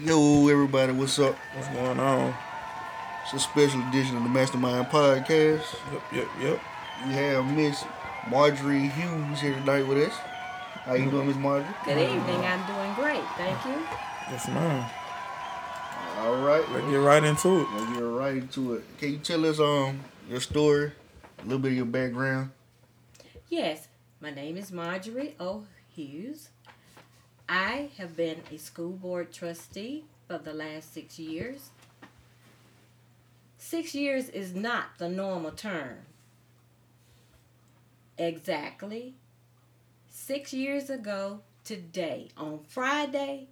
Yo, everybody, what's up? What's going on? It's a special edition of the Mastermind Podcast. Yep, yep, yep. We have Miss Marjorie Hughes here tonight with us. How you doing, Miss Marjorie? Good evening. I'm doing great. Thank you. Yes, ma'am. All right, Let's get right into it. Let's get right into it. Can you tell us um your story, a little bit of your background? Yes, my name is Marjorie O. Hughes. I have been a school board trustee for the last six years. Six years is not the normal term. Exactly six years ago today, on Friday,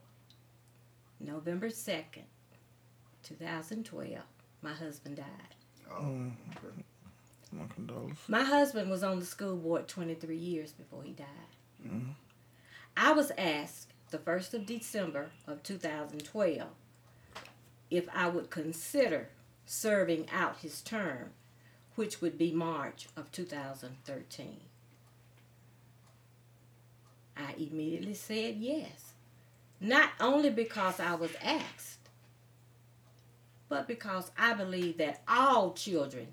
November 2nd, 2012, my husband died. Oh, okay. my condolences. My husband was on the school board 23 years before he died. Mhm. I was asked the 1st of December of 2012 if I would consider serving out his term, which would be March of 2013. I immediately said yes. Not only because I was asked, but because I believe that all children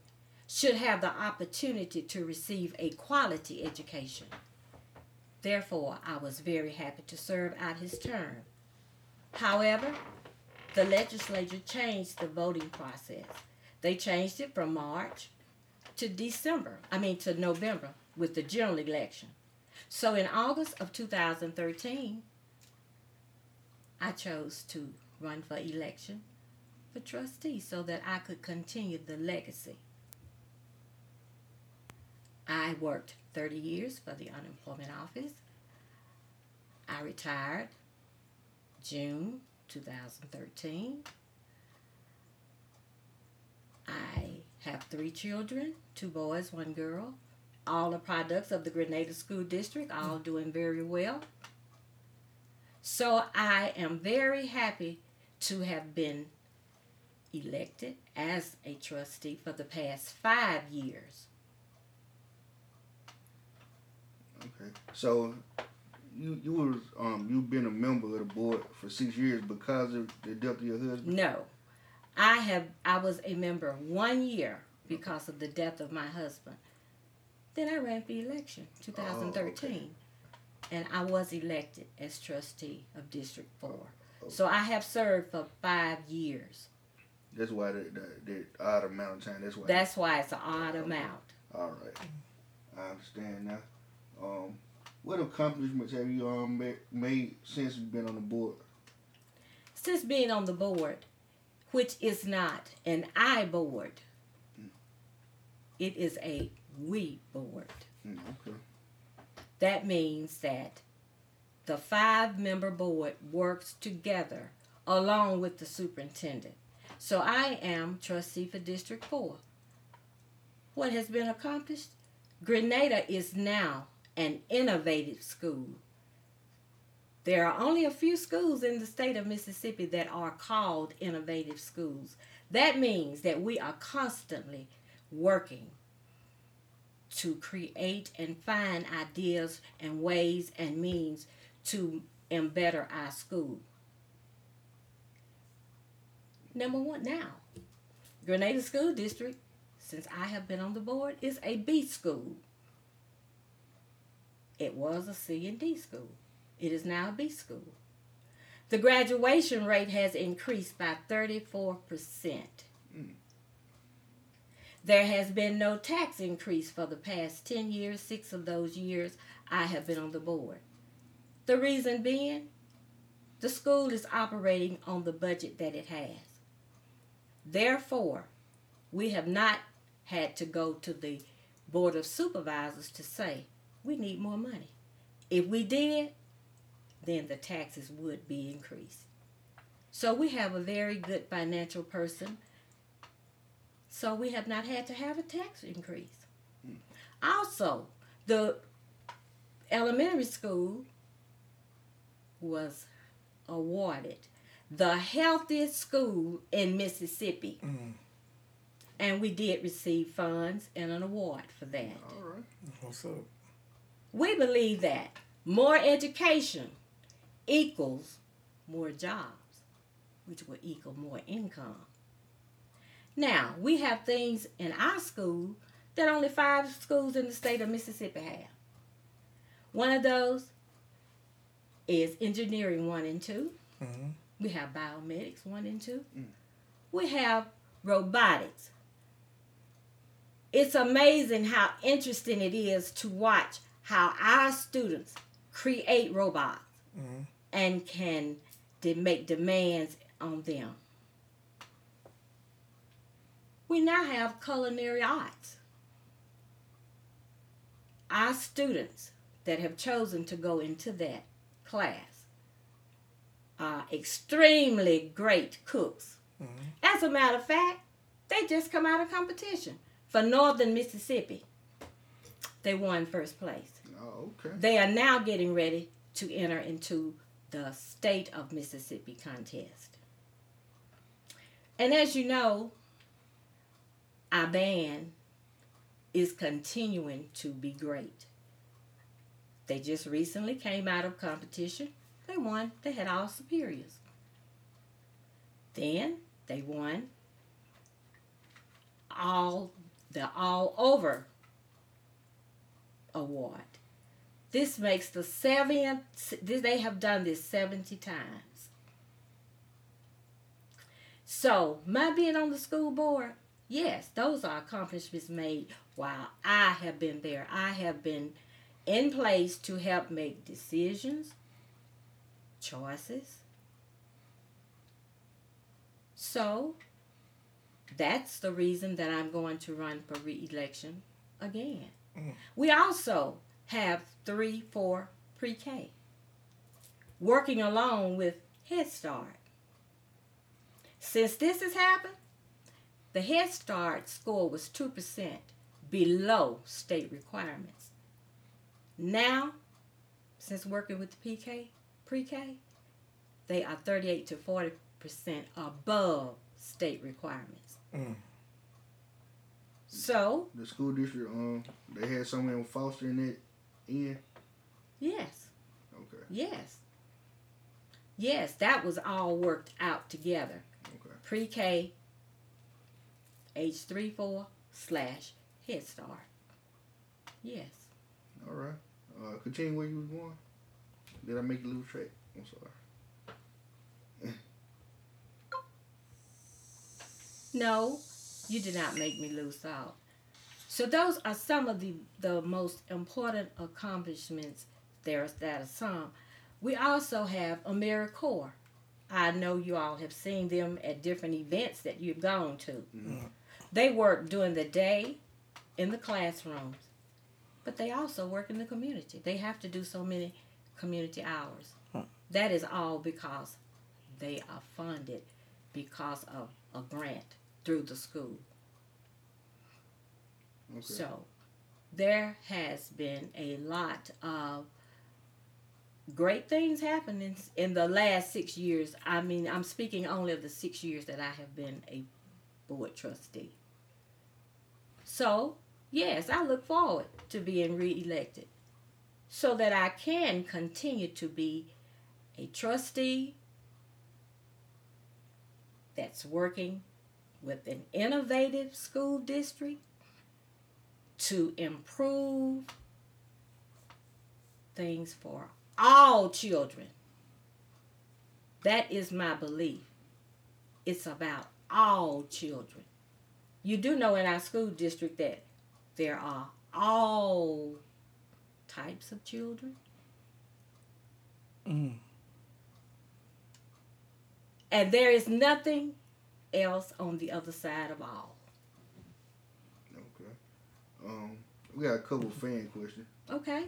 should have the opportunity to receive a quality education. Therefore, I was very happy to serve out his term. However, the legislature changed the voting process. They changed it from March to December, I mean to November with the general election. So in August of 2013, I chose to run for election for trustee so that I could continue the legacy. I worked 30 years for the unemployment office. I retired June 2013. I have three children, two boys, one girl. All are products of the Grenada School District, all mm. doing very well. So I am very happy to have been elected as a trustee for the past five years. Okay. So you you was um you've been a member of the board for six years because of the death of your husband. No, I have. I was a member one year because of the death of my husband. Then I ran for election, 2013, and I was elected as trustee of District Four. So I have served for five years. That's why the, the, the odd amount of time. That's why. That's why it's an odd amount. All right. I understand now. Um, what accomplishments have you um made since you've been on the board? Since being on the board, which is not an I board, it is a we board. Mm, okay. That means that the five member board works together along with the superintendent. So I am trustee for District 4. What has been accomplished? Grenada is now an innovative school. There are only a few schools in the state of Mississippi that are called innovative schools. That means that we are constantly working to create and find ideas and ways and means to embetter our school. Number one now, Grenada School District, since I have been on the board, is a B school. It was a C and D school. It is now a B school. The graduation rate has increased by 34%. Mm. There has been no tax increase for the past 10 years, six of those years I have been on the board. The reason being, the school is operating on the budget that it has. Therefore, we have not had to go to the Board of Supervisors to say, we need more money. If we did, then the taxes would be increased. So we have a very good financial person. So we have not had to have a tax increase. Also, the elementary school was awarded the healthiest school in Mississippi. Mm. And we did receive funds and an award for that. All right. What's up? We believe that more education equals more jobs. which will equal more income. Now, we have things in our school that only five schools in the state of Mississippi have. One of those is engineering one and 2 Mhm. We have biomedics one and two. Mm. We have robotics. It's amazing how interesting it is to watch how our students create robots Mhm. and can de- make demands on them. We now have culinary arts. Our students that have chosen to go into that class are extremely great cooks. Mhm. As a matter of fact, they just come out of competition for Northern Mississippi. They won first place. Oh, okay. They are now getting ready to enter into the state of Mississippi contest. And as you know, our band is continuing to be great. They just recently came out of competition. They won. They had all superiors. Then they won all the all over award. This makes the seventh. They have done this seventy times. So my being on the school board, yes, those are accomplishments made while I have been there. I have been in place to help make decisions, choices. So that's the reason that I'm going to run for re-election again. Mm. We also have three, four pre-K, working along with Head Start. Since this has happened, the Head Start score was 2% below state requirements. Now, since working with the PK, pre-K, they are 38 to 40% above state requirements. Mm. So, The school district, um, they had someone fostering it in. yes, Okay. yes. Yes, that was all worked out together. Okay. Pre-K, age 3, 4, slash Head Start. Yes. All right. Uh, continue where you was going. Did I make you lose track? I'm sorry. No, you did not make me lose thought. So those are some of the, the most important accomplishments. There's that are some. We also have AmeriCorps. I know you all have seen them at different events that you've gone to. Mhm. They work during the day in the classrooms, but they also work in the community. They have to do so many community hours. Huh. That is all because they are funded because of a grant through the school. Okay. So there has been a lot of great things happening in the last six years. I mean, I'm speaking only of the six years that I have been a board trustee. So, yes, I look forward to being reelected so that I can continue to be a trustee that's working with an innovative school district to improve things for all children. That is my belief. It's about all children. You do know in our school district that there are all types of children. Mm. And there is nothing else on the other side of all. Um, we got a couple fan questions. Okay?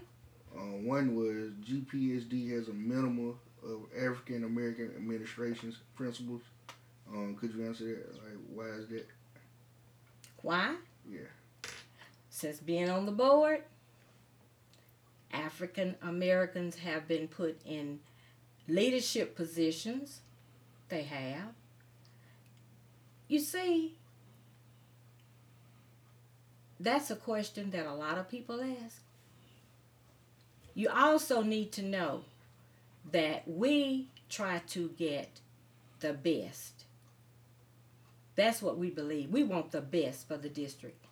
Um, one was GPSD has a minimum of African American administration's principles. Um, could you answer that? Like, why is that? Why? Yeah. Since being on the board, African Americans have been put in leadership positions. They have. You see, that's a question that a lot of people ask. You also need to know that we try to get the best. That's what we believe. We want the best for the district.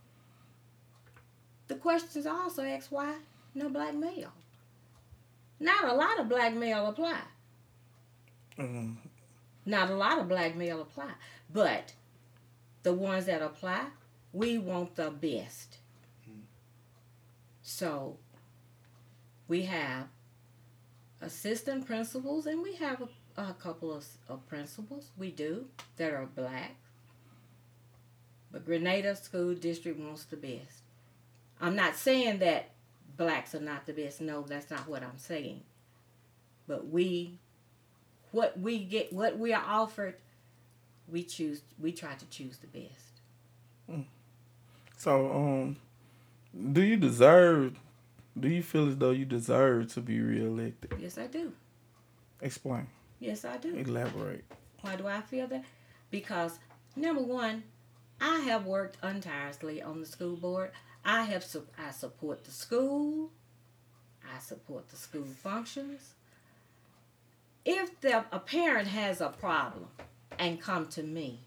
The questions also ask why no black male. Not a lot of black male apply. Mm, Not a lot of black male apply. But the ones that apply, we want the best. So we have assistant principals and we have a, a couple of, of principals. We do that are black. But Grenada School District wants the best. I'm not saying that blacks are not the best. No, that's not what I'm saying. But we what we get what we are offered we choose we try to choose the best mm. So, um, do you deserve? Do you feel as though you deserve to be reelected? yes i do Explain. yes i do Elaborate. why do i feel that because number one i have worked untirelessly on the school board i have su- i support the school i support the school functions if the, a parent has a problem and come to me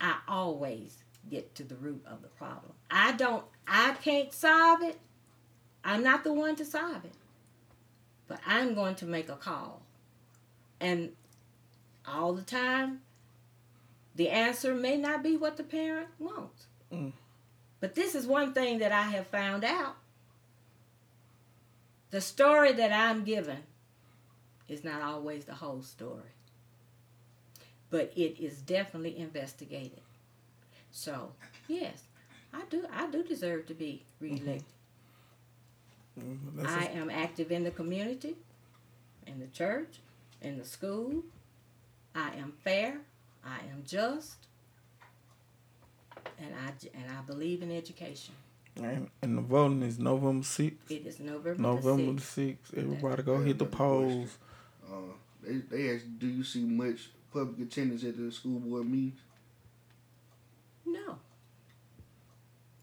i always get to the root of the problem. I don't i can't solve it. I'm not the one to solve it. But i'm going to make a call. And all the time the answer may not be what the parent wants. Mm. but this is one thing that i have found out. The story that i'm given is not always the whole story. But it is definitely investigated so yes i do i do deserve to be reelected Mm, That's I am active in the community, in the church, in the school. I am fair. I am just. And I, j- and I believe in education. and, and the voting is November sixth. It is November, November the the 6th. sixth. Everybody go hit the That's a good polls. Uh, they they ask, do you see much public attendance at the school board meetings? No.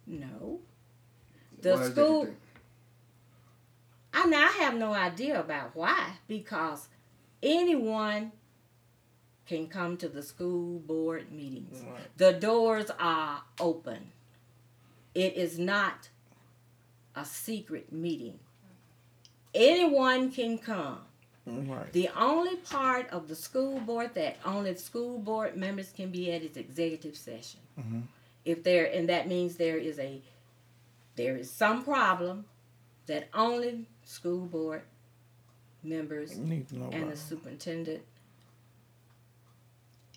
No. The is that you school. I now I have no idea about why because anyone can come to the school board meetings. Right. The doors are open. It is not a secret meeting. Anyone can come. Right. The only part of the school board that only school board members can be at is executive session. Mhm. If there and that means there is a there is some problem that only school board members Need to know and the superintendent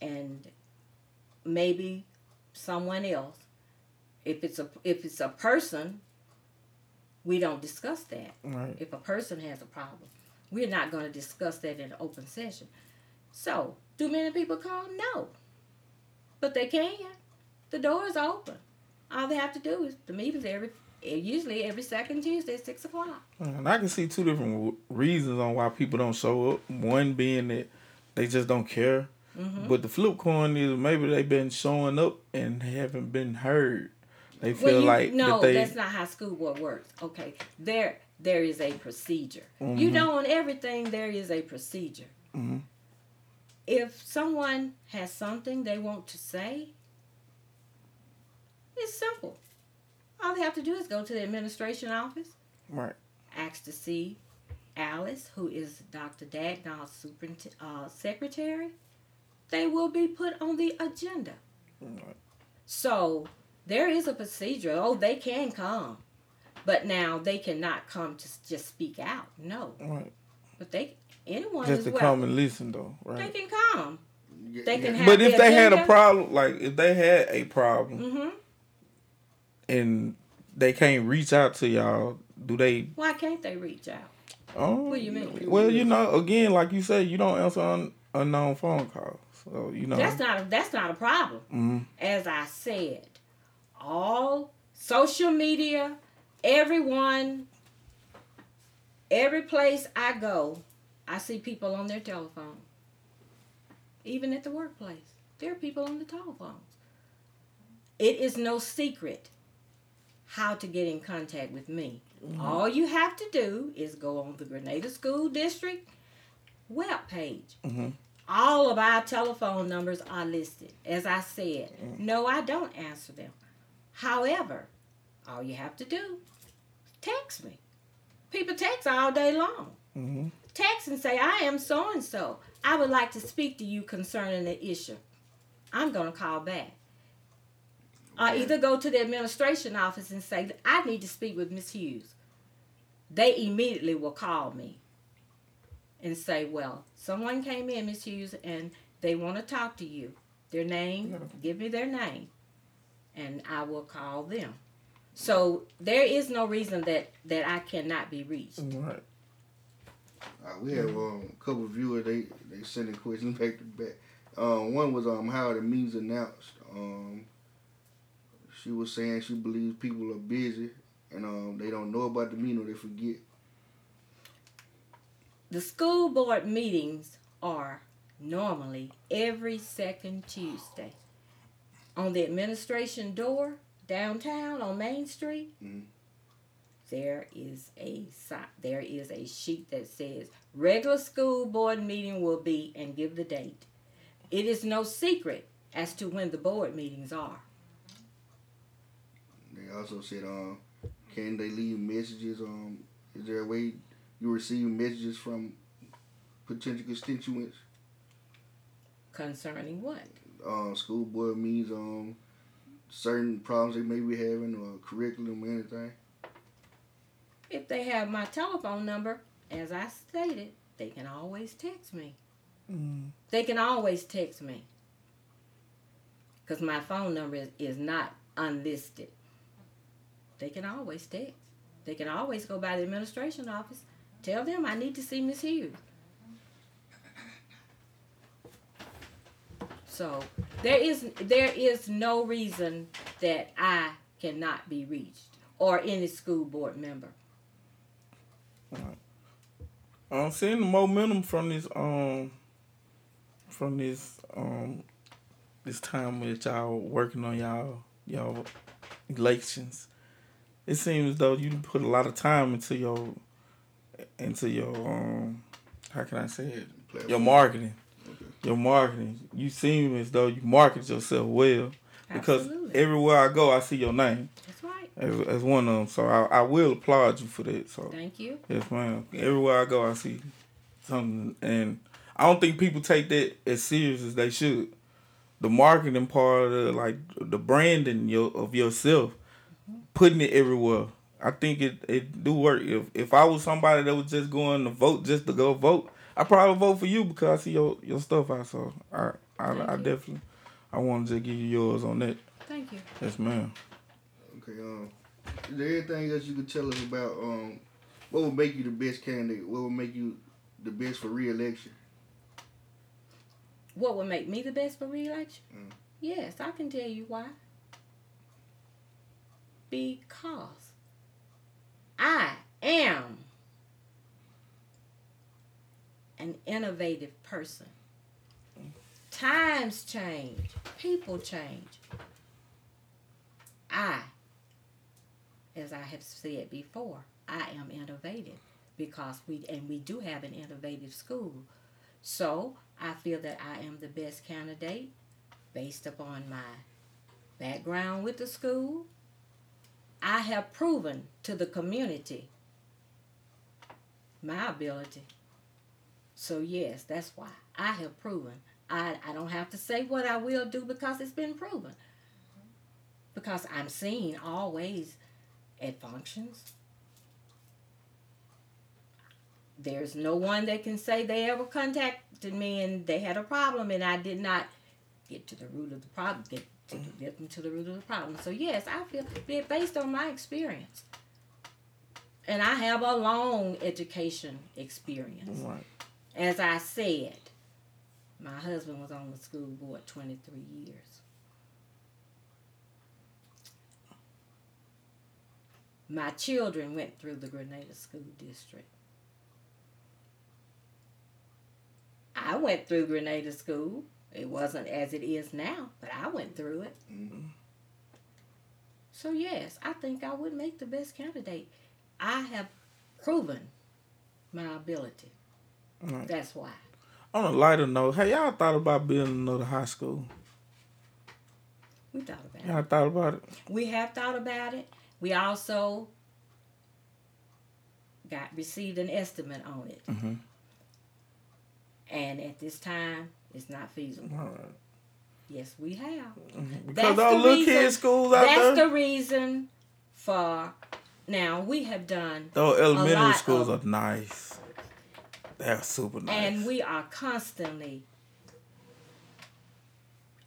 and maybe someone else if it's a if it's a person we don't discuss that. Right. if a person has a problem we're not going to discuss that in an open session so do many people come no but they can the door is open all they have to do is the meetings every usually every second tuesday at six o'clock And I can see two different reasons on why people don't show up. One being that they just don't care. Mhm. But the flip coin is maybe they've been showing up and haven't been heard. They Well, feel you, like no, that they that's not how school board works. Okay, there there is a procedure. You Mhm. know, on everything there is a procedure. Mhm. If someone has something they want to say, it's simple. All they have to do is go to the administration office, right. ask to see Alice, who is Dr. Dagnall's superint- uh, secretary. They will be put on the agenda. Right. So there is a procedure. Oh, they can come, but now they cannot come to just speak out. No, Right. but they anyone Just is to welcome. come and listen though. Right. They Right. can come. Yeah, They can yeah. have But if the they had a problem, like if they had a problem hmm and they can't reach out to y'all, do they? Why can't they reach out? Oh, What do you mean? Well, you know, again, like you said, you don't answer un- unknown phone calls, so you know. That's not a, that's not a problem. Mhm. As I said, all social media, everyone, every place I go, I see people on their telephone. Even at the workplace, there are people on the telephones. It is no secret how to get in contact with me. All you have to do is go on the Grenada School District web page. Mhm. all of our telephone numbers are listed. As I said, no, I don't answer them. However, all you have to do, text me. People text all day long. hmm Text and say, I am so and so. I would like to speak to you concerning the issue. I'm going to call back. Or Okay. either go to the administration office and say, I need to speak with Miss Hughes. They immediately will call me and say, Well, someone came in, Miss Hughes, and they want to talk to you. Their name, give me their name, and I will call them. So there is no reason that, that I cannot be reached. Right. Uh, we have um, a couple of viewers. They they sent sending questions back to back. Um, one was um how the meetings announced. Um, she was saying she believes people are busy and um they don't know about the meeting or they forget. The school board meetings are normally every second Tuesday. On the administration door downtown on Main Street, Mhm. there is a there is a sheet that says regular school board meeting will be and give the date. It is no secret as to when the board meetings are. They also said um can they leave messages? Um, is there a way you receive messages from potential constituents? Concerning what? Um, school board meetings. Um, certain problems they may be having or curriculum or anything. If they have my telephone number, as I stated, they can always text me. Mm. They can always text me. Because my phone number is, is not unlisted. They can always text. They can always go by the administration office. Tell them I need to see Miss Hughes. So there is there is no reason that I cannot be reached or any school board member. I'm seeing the momentum from this um from this um this time with y'all working on y'all y'all elections. It seems as though you put a lot of time into your into your um how can I say it? Your marketing. Your marketing. You seem as though you market yourself well because Absolutely. everywhere I go I see your name That's right. as, as one of them. So I, I will applaud you for that. So Thank you. Yes, ma'am. Everywhere I go, I see something, and I don't think people take that as serious as they should. The marketing part of like the branding your, of yourself, putting it everywhere. I think it, it do work. If if I was somebody that was just going to vote just to go vote, I probably vote for you because I see your, your stuff out. So I I, Thank I definitely I want to just give you yours on that. Thank you. Yes, ma'am. Okay. Um, is there anything else you could tell us about um, what would make you the best candidate? What would make you the best for re-election? What would make me the best for reelection? Mm. Yes, I can tell you why. Because I am an innovative person. Times change, people change. I, as I have said before, I am innovative because we and we do have an innovative school. So I feel that I am the best candidate based upon my background with the school. I have proven to the community my ability. So, yes, that's why I have proven. I, I don't have to say what I will do because it's been proven. Because I'm seen always at functions. There's no one that can say they ever contacted me and they had a problem and I did not get to the root of the problem, get to get them to the root of the problem. So yes, I feel ba- based on my experience, and I have a long education experience. Right. As I said, my husband was on the school board 23 years. My children went through the Grenada School District. I went through Grenada School. It wasn't as it is now, but I went through it. Mhm. So, yes, I think I would make the best candidate. I have proven my ability. Right. That's why. On a lighter note, hey, y'all thought about building another high school? We thought about it. Y'all thought about it? We have thought about it. We also got received an estimate on it. Mm-hmm. And at this time, it's not feasible. All right. Yes, we have. Because That's all the little reason- kid schools out That's there, the reason for. Now we have done, those elementary schools of- are nice. They're super nice. and we are constantly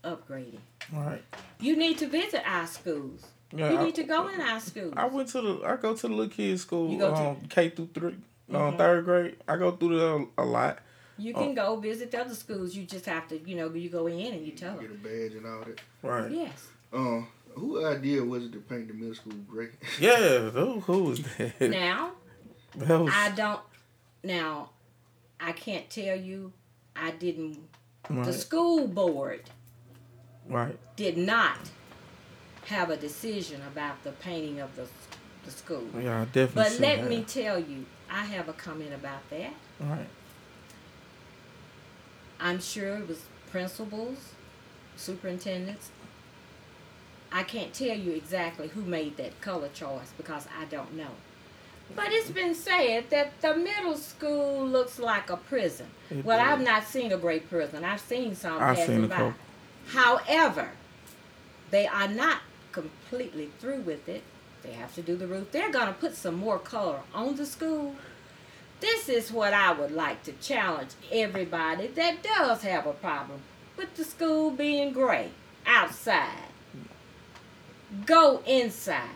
upgrading. right. You need to visit our schools. Yeah, you I- need to go in our schools. I went to the I go to the little kids school You go to- um, K through 3 um, Mhm. third grade. I go through there a lot. You Oh. can go visit the other schools. You just have to, you know, you go in and you tell them. Get a badge and all that. Right. Yes. Uh, who idea was it to paint the middle school gray? Yeah, who, who was that? Now, that was, I don't. Now, I can't tell you. I didn't. The school board right. did not have a decision about the painting of the the school. Yeah, I definitely But let that. me tell you, I have a comment about that. Right. I'm sure it was principals, superintendents. I can't tell you exactly who made that color choice because I don't know. But it's been said that the middle school looks like a prison. It well, does. I've not seen a great prison. I've seen some I've passing seen by. couple. However, they are not completely through with it. They have to do the roof. They're going to put some more color on the school. This is what I would like to challenge everybody that does have a problem with the school being gray outside. Go inside.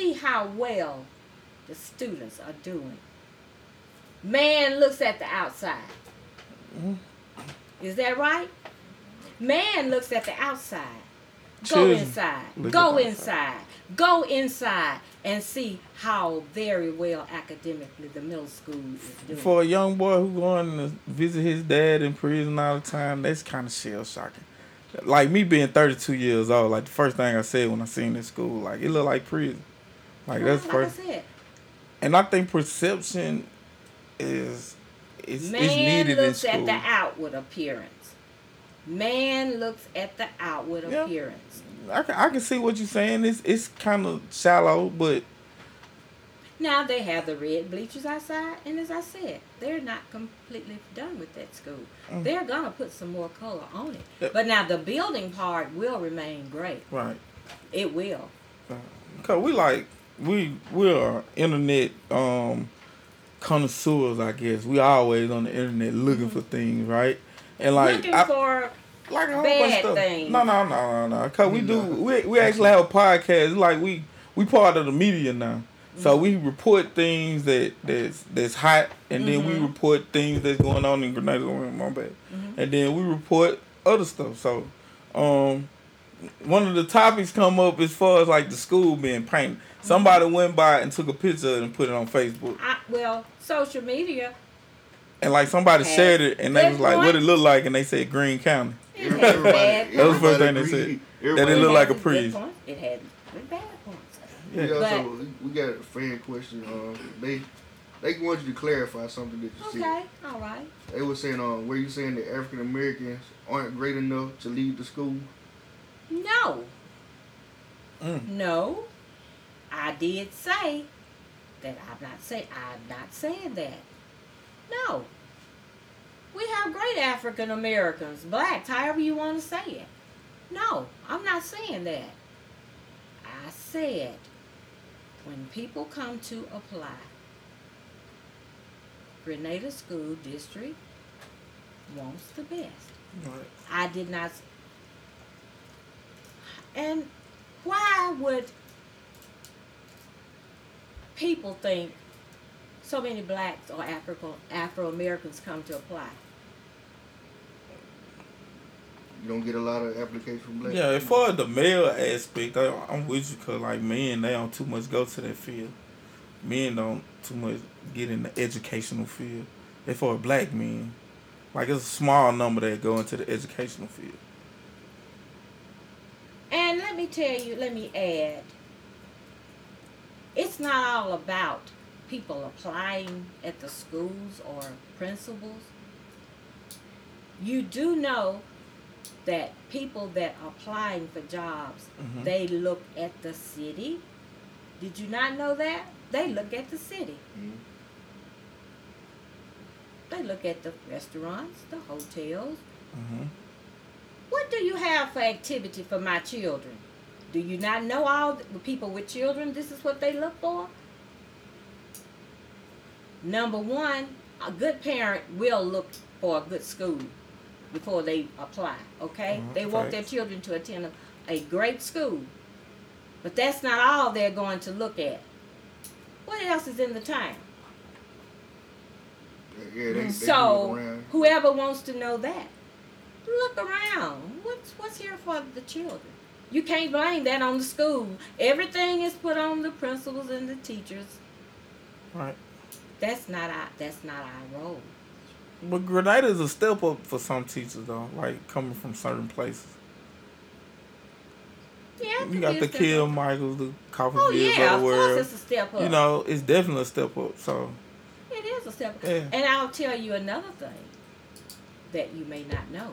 See how well the students are doing. Man looks at the outside. Mhm. Is that right? Man looks at the outside. Go inside. Go inside. Go inside and see how very well academically the middle school is doing. For a young boy who going to visit his dad in prison all the time, that's kind of shell shocking. Like me being 32 years old, like the first thing I said when I seen this school, like it looked like prison. Like that's Well, first, I said, and I think perception is is, is man needed in looks at the outward appearance. Man looks at the outward Yeah. appearance. I can, I can see what you're saying. It's it's kind of shallow, but Now they have the red bleachers outside, and as I said, they're not completely done with that school. Mm. They're gonna put some more color on it. Yep. But now the building part will remain gray. right. It will. Cause we like we we are internet um connoisseurs, I guess. We always on the internet looking for things, right? And like Looking I, for like a whole bad bunch of stuff. things. No, no, no, no, no. Cause we do we we actually have a podcast. Like we we part of the media now. So we report things that that's that's hot, and then we Mhm. report things that's going on in Grenada. My bad. Mhm. And then we report other stuff. So, um, one of the topics come up as far as like the school being painted. Somebody went by and took a picture and put it on Facebook, I, well, social media. and like somebody Had shared it, and they was like, "What it look like?" And they said Green County. It had bad That was the first thing everybody they agreed. That it looked like a had good prison. points. It had good bad points. We Yeah. also we got a fan question. Um, they they want you to clarify something that you said. Okay, all right. They were saying, um, were you saying that African Americans aren't great enough to lead the school? No, Mm. no. I did say that I'm not say I'm not saying that. No. We have great African Americans, blacks, however you want to say it. No, I'm not saying that. I said when people come to apply, Grenada School District wants the best. I did not. S- And why would people think so many blacks or Afro Afro Americans come to apply? You don't get a lot of applications from black. Yeah, as far as the male aspect, I, I'm with you because like men, they don't too much go to that field. Men don't too much get in the educational field. As far as black men, like it's a small number that go into the educational field. And let me tell you, let me add, it's not all about people applying at the schools or principals. you do know that people that are applying for jobs, Mhm. they look at the city. Did you not know that? They look at the city. Mhm. They look at the restaurants, the hotels. Mm-hmm. What do you have for activity for my children? Do you not know all the people with children? This is what they look for. Number one, a good parent will look for a good school before they apply. Okay, Mhm, they want their children to attend a, a great school, but that's not all they're going to look at. What else is in the town? Yeah, they, they So whoever wants to know that, look around. What's what's here for the children? You can't blame that on the school. Everything is put on the principals and the teachers. Right. That's not our that's not our role. But Grenada is a step up for some teachers though, like coming from certain places. Yeah, You got the Kill. Michaels, the Coffee Oh yeah, of the world. it's a step up. You know, it's definitely a step up. So it is a step up. Yeah. And I'll tell you another thing that you may not know.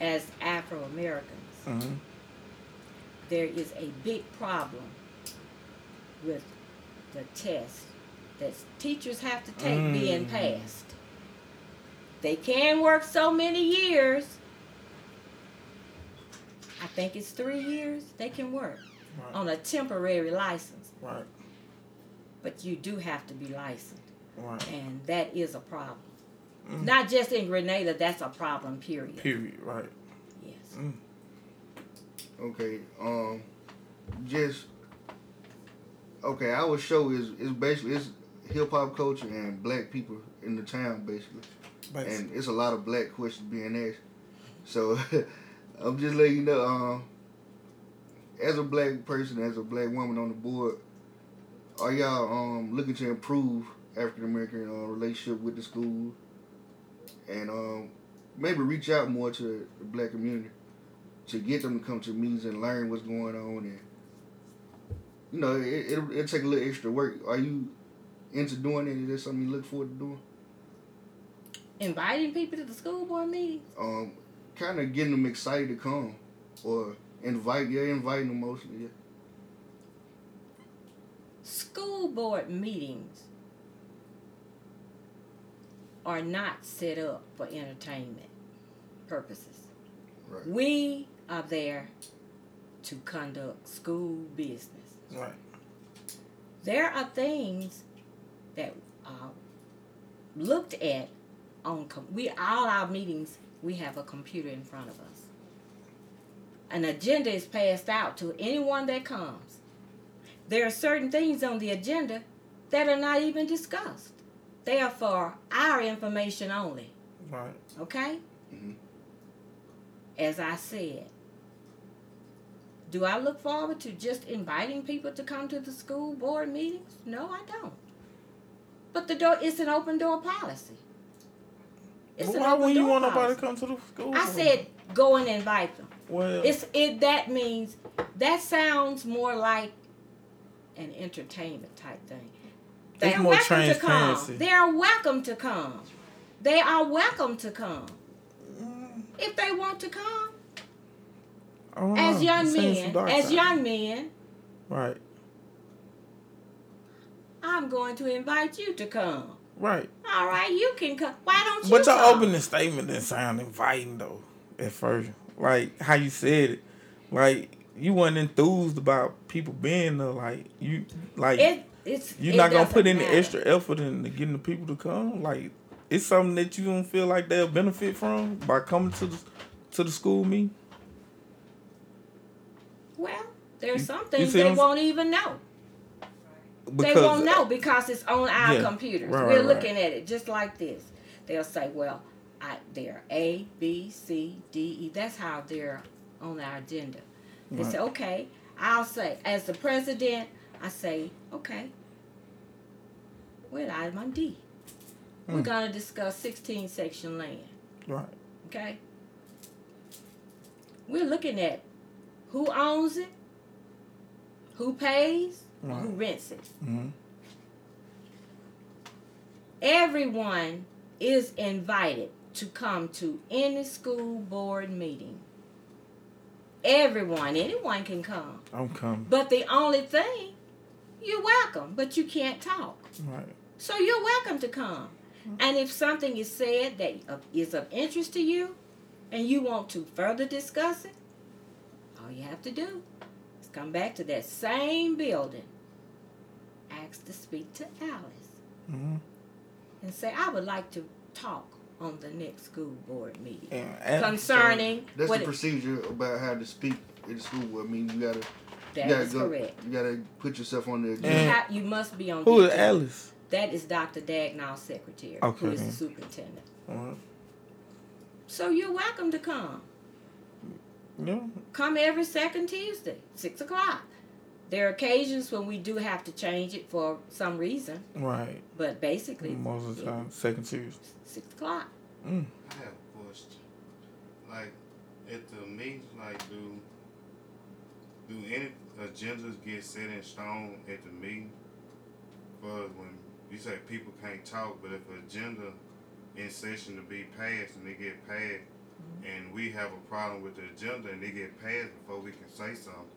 As Afro Americans, mhm. there is a big problem with the test that teachers have to take being Mm. passed. They can work so many years. I think it's three years they can work Right. on a temporary license, right, but you do have to be licensed, right. and that is a problem. Mm. Not just in Grenada, that's a problem. Period. Period. Right. Yes. Mm. Okay, um, just okay. Our show is is basically it's hip hop culture and black people in the town basically, Basically. and it's a lot of black questions being asked. So I'm just letting you know, um, as a black person, as a black woman on the board, are y'all um looking to improve African American uh, relationship with the school, and um maybe reach out more to the black community to get them to come to meetings and learn what's going on and you know it, it'll, it'll take a little extra work. Are you into doing it? Is that something you look forward to doing? Inviting people to the school board meetings. um kind of getting them excited to come or invite yeah inviting them mostly yeah. School board meetings are not set up for entertainment purposes. right We are there to conduct school business. right. There are things that are looked at on com- we all our meetings we have a computer in front of us. An agenda is passed out to anyone that comes. There are certain things on the agenda that are not even discussed. They are for our information only. Right. Okay? Mhm. As I said, do I look forward to just inviting people to come to the school board meetings? No, I don't. But the door it's an open door policy. It's Well, why wouldn't you door want nobody to come to the school? I said go and invite them. well, It's it that means that sounds more like an entertainment type thing. They're more welcome to come. They are welcome to come. They are welcome to come Mm, if they want to come. Don't As young men, as side. young men, Right. I'm going to invite you to come. Right. All right, you can come. Why don't you But your come? opening statement didn't sound inviting though. At first, like how you said it, like you weren't enthused about people being there. Like you, like It, it's, you're it not gonna put any matter. extra effort into getting the people to come. Like it's something that you don't feel like they'll benefit from by coming to the to the school meeting. Well, there's You- some things they won't even know. they won't know because it's on our Yeah, computers. right, We're right, looking at it just like this. They'll say, "Well, I, they're A, B, C, D, E." That's how they're on our agenda. They Right. say, "Okay." I'll say, as the president, I say, "Okay." We're at item on D. We're Hmm. gonna discuss 16 section land. Right. Okay. We're looking at who owns it, who pays, or who rents it. hmm everyone is invited to come to any school board meeting. Everyone, anyone can come. I'm coming. But the only thing, you're welcome, but you can't talk. Right. So you're welcome to come. And if something is said that uh, of interest to you and you want to further discuss it, all you have to do is come back to that same building, ask to speak to Alice, hmm and say, I would like to talk on the next school board meeting And, and concerning That's what the procedure about how to speak in the school. board. I mean, you gotta, that you gotta is go, correct. you gotta put yourself on the You, agenda. And- have, you must be on who is duty. Alice? That is Dr. Dagnall's secretary, Okay. who is the superintendent. Uh, So you're welcome to come. yeah. come every second Tuesday, six o'clock. There are occasions when we do have to change it for some reason, Right. but basically Most of the yeah, time, second Tuesday. six o'clock. Mm. I have a question. Like at the meetings, like do do any agendas get set in stone at the meeting? For when you say people can't talk, but if an agenda in session to be passed and they get passed, and we have a problem with the agenda and they get passed before we can say something,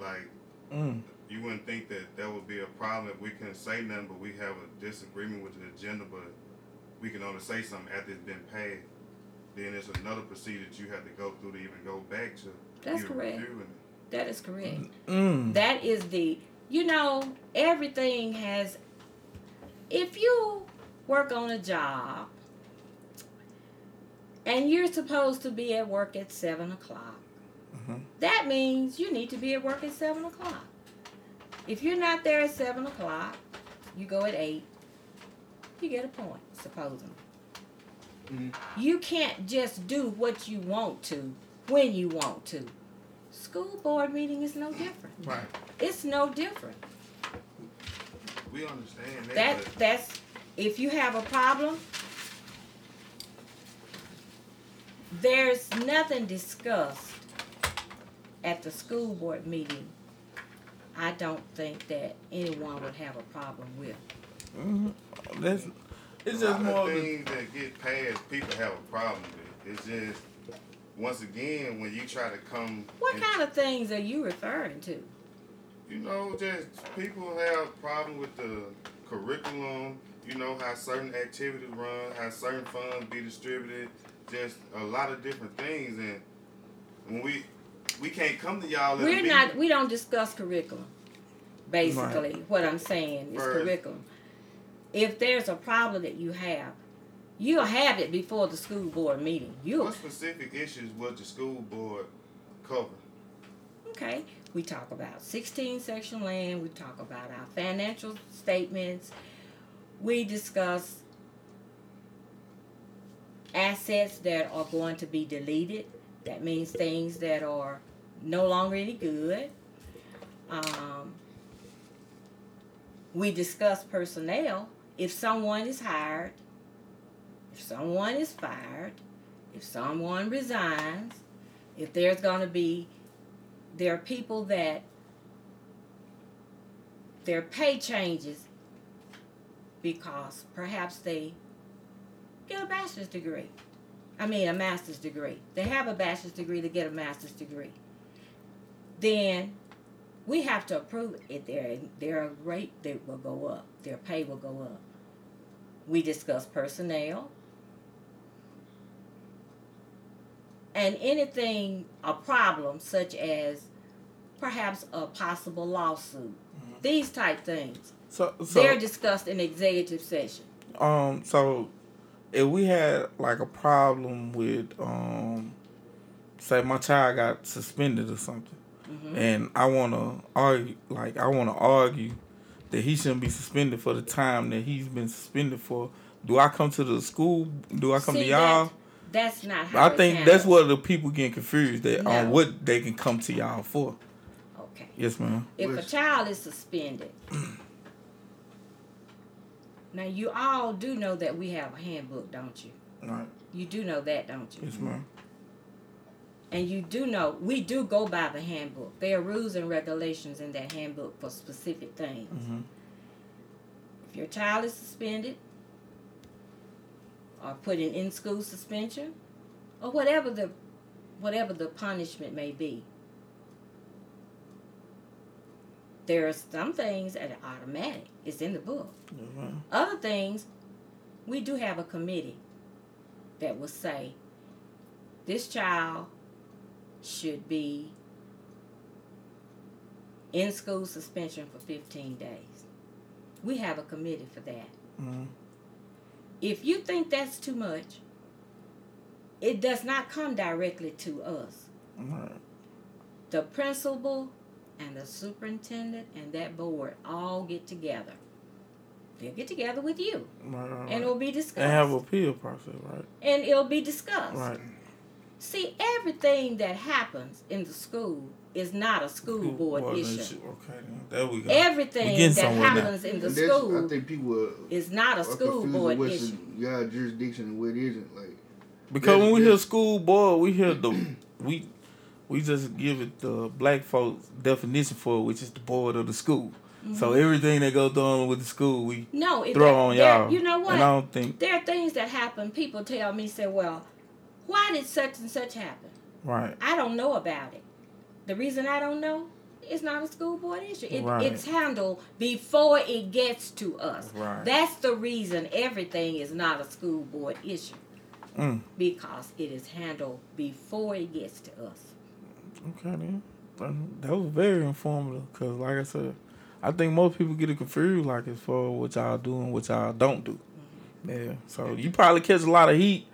like Mm. you wouldn't think that that would be a problem if we couldn't say nothing, but we have a disagreement with the agenda, but we can only say something after it's been passed. Then it's another procedure that you have to go through to even go back to. That's correct. reviewing it. That is correct. Mm. That is the you know everything has. If you work on a job and you're supposed to be at work at seven o'clock, Mhm. that means you need to be at work at seven o'clock. If you're not there at seven o'clock, you go at eight. You get a point, supposing. Mhm. You can't just do what you want to when you want to. School board meeting is no different. Right. It's no different. We understand that, That but that's if you have a problem, there's nothing discussed at the school board meeting. I don't think that anyone would have a problem with. hmm That's. It's a just lot more. of Of the, things that get passed, people have a problem with. It's just once again when you try to come. What kind of things are you referring to? You know, just people have problem with the curriculum. You know how certain activities run, how certain funds be distributed. Just a lot of different things, and when we we can't come to y'all. We're meeting- not. We don't discuss curriculum. Basically, what I'm saying is First. curriculum. If there's a problem that you have, you'll have it before the school board meeting. You'll What specific issues would the school board cover? Okay. We talk about 16 section land. We talk about our financial statements. We discuss assets that are going to be deleted. That means things that are no longer any good. Um, we discuss personnel. If someone is hired, if someone is fired, if someone resigns, if there's going to be there are people that their pay changes because perhaps they get a bachelor's degree. I mean, a master's degree. They have a bachelor's degree to get a master's degree. Then we have to approve it. Their their rate they will go up. Their pay will go up. We discuss personnel. And anything a problem such as perhaps a possible lawsuit these type things. So so they're discussed in executive session. Um so if we had like a problem with um say my child got suspended or something Mhm. and I want to argue like I want to argue that he shouldn't be suspended for the time that he's been suspended for do I come to the school do I come See, to y'all that's not how I it's think that's what the people getting confused that on what they can come to y'all for. Okay. Yes ma'am. If a child is suspended now you all do know that we have a handbook don't you? Right. You do know that don't you? Yes ma'am. And you do know, we do go by the handbook. There are rules and regulations in that handbook for specific things. Mhm. If your child is suspended, or put in in school suspension or whatever the whatever the punishment may be. There are some things that are automatic. It's in the book. Mhm. Other things, we do have a committee that will say this child should be in school suspension for 15 days. We have a committee for that. Mhm. If you think that's too much, it does not come directly to us. Right. The principal and the superintendent and that board all get together. They'll get together with you Right, right, and it'll be discussed. And have appeal process, right? and it'll be discussed. Right. See, everything that happens in the school is not a school board issue. Okay, there we go. Everything that somewhere now. happens in the And that's- I school think people are, is not a are school board with issue. what's in y'all jurisdiction and what isn't. Like, Because when we hear school board, we hear the we we just give it the black folks definition for it, which is the board of the school. So mm-hmm. everything that goes on with the school, we No, it, throw there- on there- y'all. You know what? And I don't think there are things that happen. People tell me, say, "Well, why did such and such happen?" right. I don't know about it. The reason I don't know it's not a school board issue. It, Right. It's handled before it gets to us. Right. That's the reason everything is not a school board issue. Mm. Because it is handled before it gets to us. Okay, then. Um, That was very informative. Cause like I said, I think most people get it confused, like as far as what y'all do and what y'all don't do. Yeah. So you probably catch a lot of heat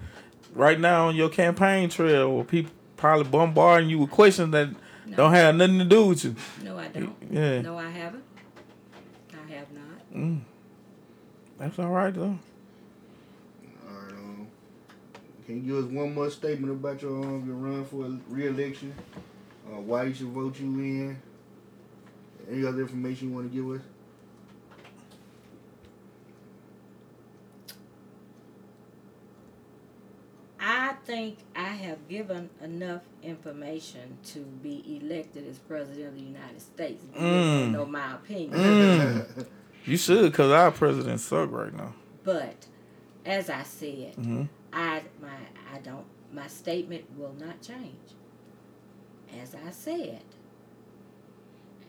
right now on your campaign trail, where people probably bombarding you with questions that No. don't have nothing to do with you. No, I don't. Yeah. No, I haven't. I have not. Mm. That's all right though. all right, um, can you give us one more statement about your um, your run for re-election? Uh, why you should vote you in? Any other information you want to give us? I think I have given enough information to be elected as president of the United States. If you Mm. want to know my opinion. Mm. You should, cause our president suck right now. But as I said, hmm I my I don't my statement will not change. As I said,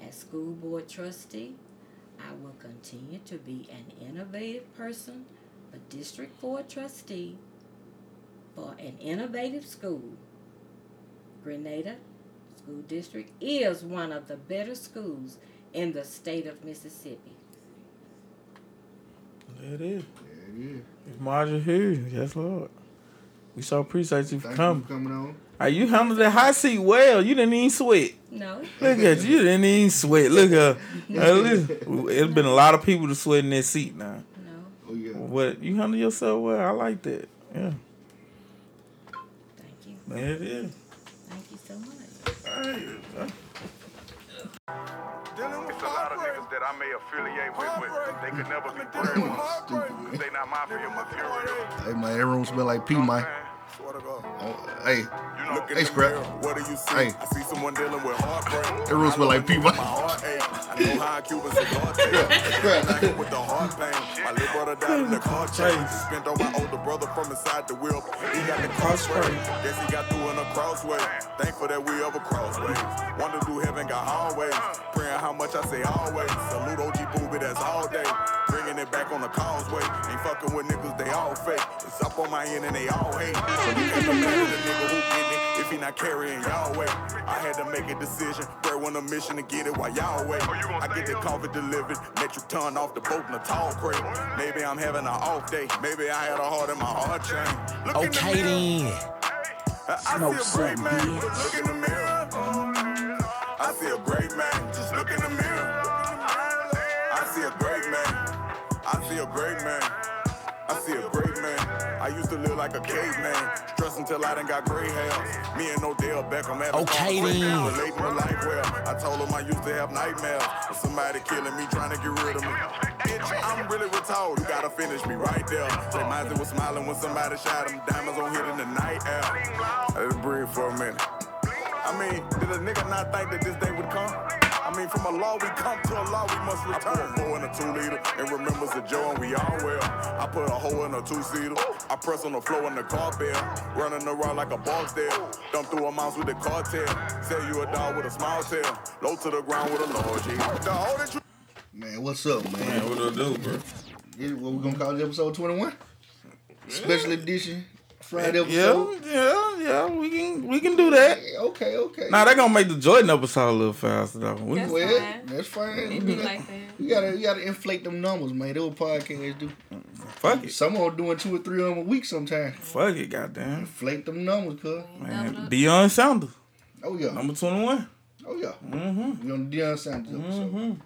as school board trustee, I will continue to be an innovative person, a district board trustee for an innovative school. Grenada School District is one of the better schools in the state of Mississippi. There it is. There it is. It's Marjorie here. Yes, Lord. We so appreciate you for Thank coming. you for coming on. Hey, you handled that hot seat well. You didn't even sweat. No, Look at you. You didn't even sweat. Look at hey, It's been a lot of people to sweat in that seat now. no, Oh yeah. But you handle yourself well. I like that. Yeah. Thank you, There it is. thank you so much. It's a lot of niggas that I may affiliate with, but they could never be friends with me. They not mafia material. Hey man, that room smell like pee, man. Swear to God. Oh, hey, You know, Hey, the Scrap. mirror, what do you see? Hey. I see someone dealing with heartbreak. That room smell like pee, man. My heart ache. I know how Cuban cigar taste. I with the heart pain. My little brother died in the car chase. Spent on my older brother from inside the wheel. He got the crossway. Guess he got through in a crossway. Thankful that we ever crossways. Wonder do heaven got always. Praying how much I say always. Salute OG Booby, that's all day. Bringing it back on the causeway. Ain't fucking with niggas, they all fake. It's up on my end and they all hate. So you can't come mad at the nigga who getting it if he not carrying y'all weight. I had to make a decision. Bro, on a mission to get it while y'all wait. I get the coffee delivered. Metric ton off the boat in a tall crate. Maybe I'm having an off day. Maybe I had a heart in my heart chain. Look in the Okay then. I, I Smoke see a great some, man. Look in the mirror. I see a great man. Like a caveman. Stress until I done got gray hair. Me and Odell Beckham had a Okay, conversation, then. Relating to life well. I told him I used to have nightmares. of Somebody killing me, trying to get rid of me. Bitch, I'm really retarded. You gotta finish me right there. Say Mizey was smiling when somebody shot him. Diamonds on hit in the night air. Just breathe for a minute. I mean, did a nigga not think that this day would come? I mean, from a law we come to a law we must return. I put a four in a two liter and remembers the Joe and we all well. I put a hole in a two seater. I press on the floor in the carpet, running around like a boss there. Dump through a mouse with the cartel. Sell you a dog with a small tail. Low to the ground with a large head. The whole that Man, what's up, man? Man, what do I do, bro? This- what we gonna call it episode 21? Special edition. Friday Yeah, episode. yeah, yeah. We can we can do that. Yeah, okay, okay. Nah, they're gonna make the Jordan episode a little faster though. We, That's well, fine. that's fine. It be like that. You gotta, you gotta inflate them numbers, man. Those podcasts do. fuck it, Some are doing two or three of them a week sometimes. fuck it, goddamn. Inflate them numbers, cuz. Man, Double up. Deion Sanders, Oh yeah, number twenty one. oh yeah. Mm-hmm. We on the Deion Sanders episode.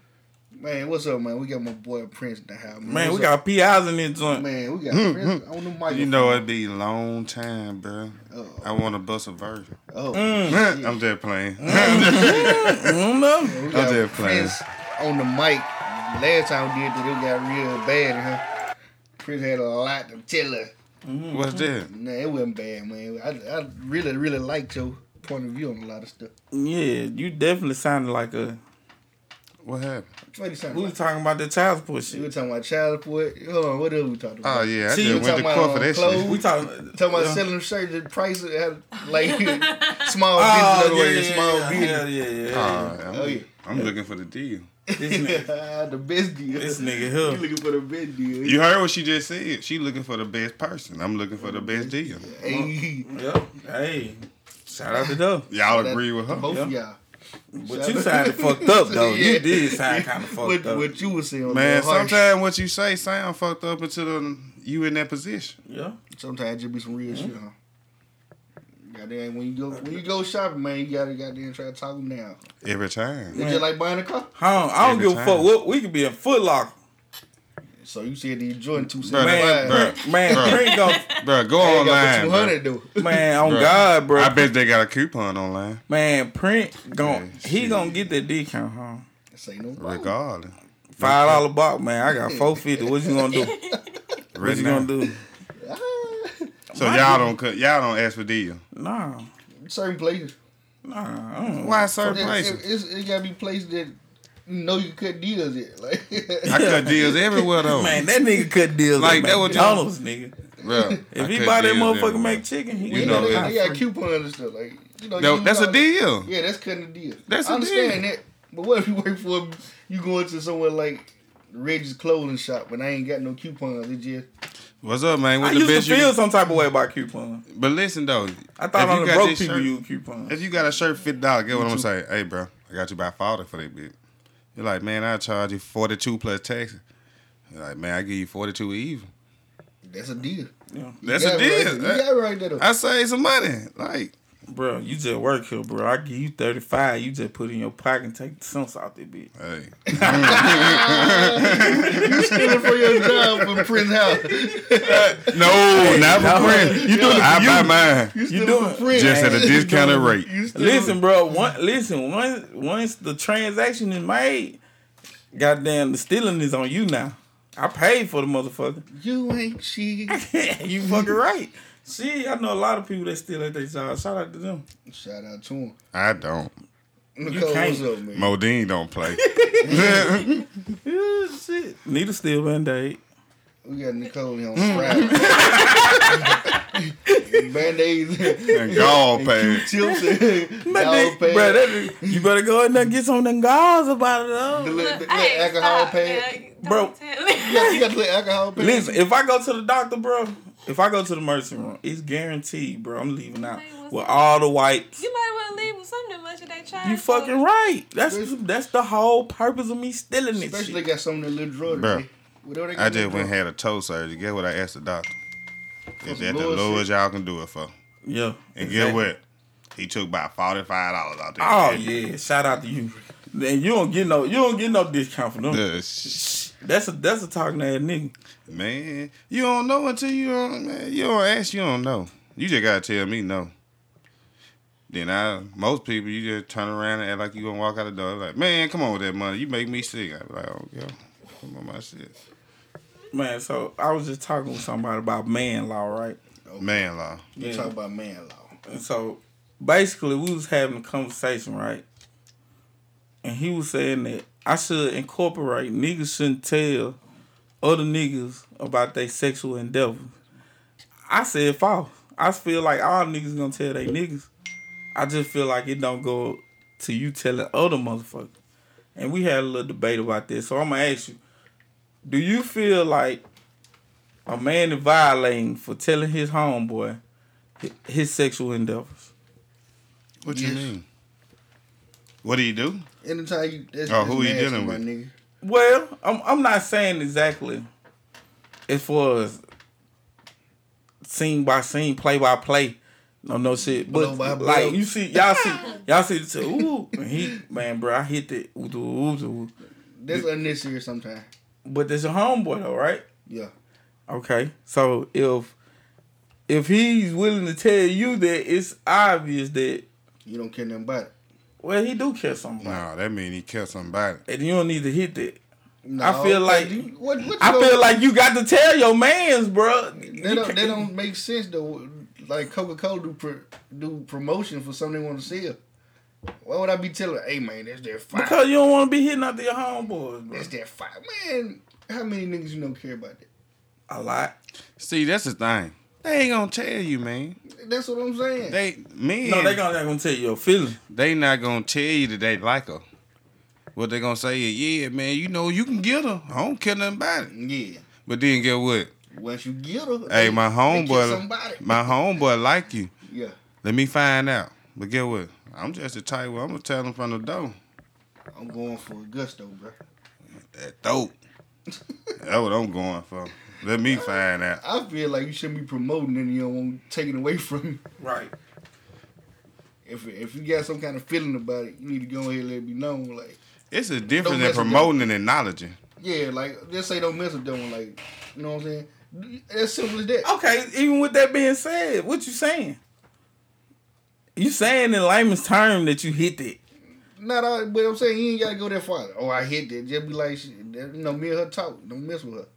Man, what's up, man? We got my boy Prince in the house. Man, we What's got PIs in this joint. Man, we got hmm, Prince hmm. on the mic. You know it'd be a long time, bro. Oh, I want to bust a verse. oh. Mm. I'm just playing. I don't know. We got just playing. Prince on the mic. Last time we did that, it got real bad, huh? Prince had a lot to tell us. Mm-hmm. What's that? Nah, it wasn't bad, man. I, I really, really liked your point of view on a lot of stuff. Yeah, you definitely sounded like a. What happened? What you sound We like? was talking about the child support shit. We shit. were talking about child support. Hold on, what else we talking about? Oh yeah, I See, just went to talking court about, for that uh, clothes? shit. We talking, talking about yeah. selling shirts at prices had like small Oh, business, yeah, words, yeah, small yeah, business. yeah, yeah, yeah. Oh, I'm, Oh, yeah. I'm looking for the deal. This nigga, the best deal. this nigga You here. looking for the best deal. You heard what she just said. She looking for the best person. I'm looking for the best deal. Hey, Yep. Hey, shout out to them. Y'all agree with her? both of Yeah. y'all. But you sounded fucked up though. Yeah. You did sound kind of fucked What, up. what you was saying, Man, sometimes what you say sound fucked up until the, you in that position. Yeah. Sometimes it just be some real Mm-hmm. shit, huh? Goddamn, when you go when you go shopping, man, you gotta goddamn try to talk them down. Every time. It's just like buying a car. I don't, I don't Every give a fuck. What we could be in Foot Locker. So you said the Jordan two Bruh, seventy Man, five. bruh. man, Bruh. Prince Bro, go I got online. two bro. though. man, on Bruh. God, bro. I bet they got a coupon online. Man, Print gon' Yeah, he gonna get that discount, huh? Say no. problem. Regardless. Five dollar box, man. I got four fifty. What you gonna do? What Right you now. gonna do? So y'all don't cut. Y'all don't ask for deal. Nah, certain places. nah. I don't. Why certain It, places? it, it's, it gotta be places that you know you cut deals at. Like, I cut deals everywhere though. Man, that nigga cut deals Like, like that what McDonald's, nigga. Bro, If I he buy that motherfucker make chicken, he you know, know they, got coupons and stuff. Like, you know, No, you that's a deal. Yeah, that's cutting the deal. That's I a understand deal. that. But what if you work for you going to somewhere like Reggie's clothing shop and I ain't got no coupons? It just What's up, man? I the used best to you? feel some type of way about coupons. But listen though, I thought if you only got broke this people shirt- use coupons. If you got a shirt fifty dollars, get what I'm gonna say? Hey, bro, I got you by forty for that bitch. You're like, man, I charge you forty two plus taxes. You're like, man, I give you forty two even. that's a deal. Yeah. That's a got it right deal. You got right there. though. I save some money. Like, Bro, you just work here, bro. I give you 35. You just put it in your pocket and take the cents out that bitch. hey, you stealing for your job from Prince House. no, not no, for friends. you doing it I you. buy mine You stealing doing- for Prince. just at a discounted rate. Listen, bro. One, listen. Once once the transaction is made, goddamn, the stealing is on you now. I paid for the motherfucker. You ain't shit. you fucking right. See, I know a lot of people that still at their job. Shout out to them. Shout out to them. I don't. Nicole, can't. what's up, man? Modine don't play. Yeah, shit. Need a steel band aid. We got Nicole on Mm. Friday. Band-aids. and gall pad. Chips and But dog they, bro, you better go in there and get some of them gauze about it, the though. little, the little Hey, alcohol stop, pad. man. Bro. Don't tell You got, you got the little alcohol pad. Listen, if I go to the doctor, bro, if I go to the emergency room, it's guaranteed, bro. I'm leaving out with all the wipes. You might want to leave with something much of they charge. You for. fucking right. That's that's the whole purpose of me stealing this Especially shit. got some of the little drugs. Bro, they- whatever they got I in the just went and had a toe surgery. Guess what I asked the doctor? Is that the lowest y'all can do it for? Yeah. And get what? He took about forty five dollars out there. Oh yeah, shout out to you. And you don't get no you don't get no discount for them. The sh- That's a that's a talking ass nigga. Man, you don't know until you don't. Man, you don't ask. You don't know. You just gotta tell me no. Then I, most people, you just turn around and act like you gonna walk out the door. Like, man, come on with that money. You make me sick. I be like, oh, yo, come on my shit. Man, so I was just talking with somebody about man law, right? Man, law. You Yeah. talk about man law. And so basically we was having a conversation, right? and he was saying that I should incorporate niggas shouldn't tell other niggas about their sexual endeavors. I said false. I feel like all niggas gonna tell they niggas. I just feel like it don't go to you telling other motherfuckers. And we had a little debate about this. So I'm gonna ask you, do you feel like a man is violating for telling his homeboy his sexual endeavors? What Yes. you mean? What do you do? Anytime you, that's, Oh, that's who he nasty, dealing my with? Nigga. Well, I'm I'm not saying exactly as far as scene by scene, play by play. No, no shit. But Blow like you see, y'all see, y'all see. The, ooh, and he man, bro, I hit it. Ooh, ooh, ooh, ooh. That's unnecessary sometimes. But there's a homeboy though, right? Yeah. Okay, so if if he's willing to tell you that, it's obvious that You don't care nothing about it. Well, he do care somebody. about No, that mean he killed somebody. and you don't need to hit that. No, I feel like- you- what, what you I gonna- feel like you got to tell your man's, bro. They don't, that don't make sense though. Like Coca Cola do pro, do promotion for something they want to sell. Why would I be telling? Hey man, that's their fire. Because you don't want to be hitting out to your homeboys, bro. that's their fire, man. How many niggas you know care about that? A lot. See, that's the thing. They ain't gonna tell you, man. That's what I'm saying. They men. No, they gonna, they gonna tell you your feeling. they not gonna tell you that they like her. What they gonna say is, yeah, man, you know you can get her. I don't care nothing about it. yeah. But then get what? Once you get her, Hey, they- my they homeboy, my homeboy like you. yeah. Let me find out. But get what? I'm just a type where I'm gonna tell him from the door. I'm going for Augusto, bro. That dope. That's what I'm going for. Let me find out. I feel like you shouldn't be promoting and you don't want to take away from you. Right. If if you got some kind of feeling about it, you need to go ahead and let it be known. Like, It's a difference Don't in promoting and acknowledging. yeah, like just say don't mess with them. Like, you know what I'm saying? As simple as that. Okay, even with that being said, what you saying? You saying in layman's term that you hit it. Not all, but I'm saying you ain't gotta go that far. Oh, I hit that. Just be like, shit, you know, me and her talk. Don't mess with her.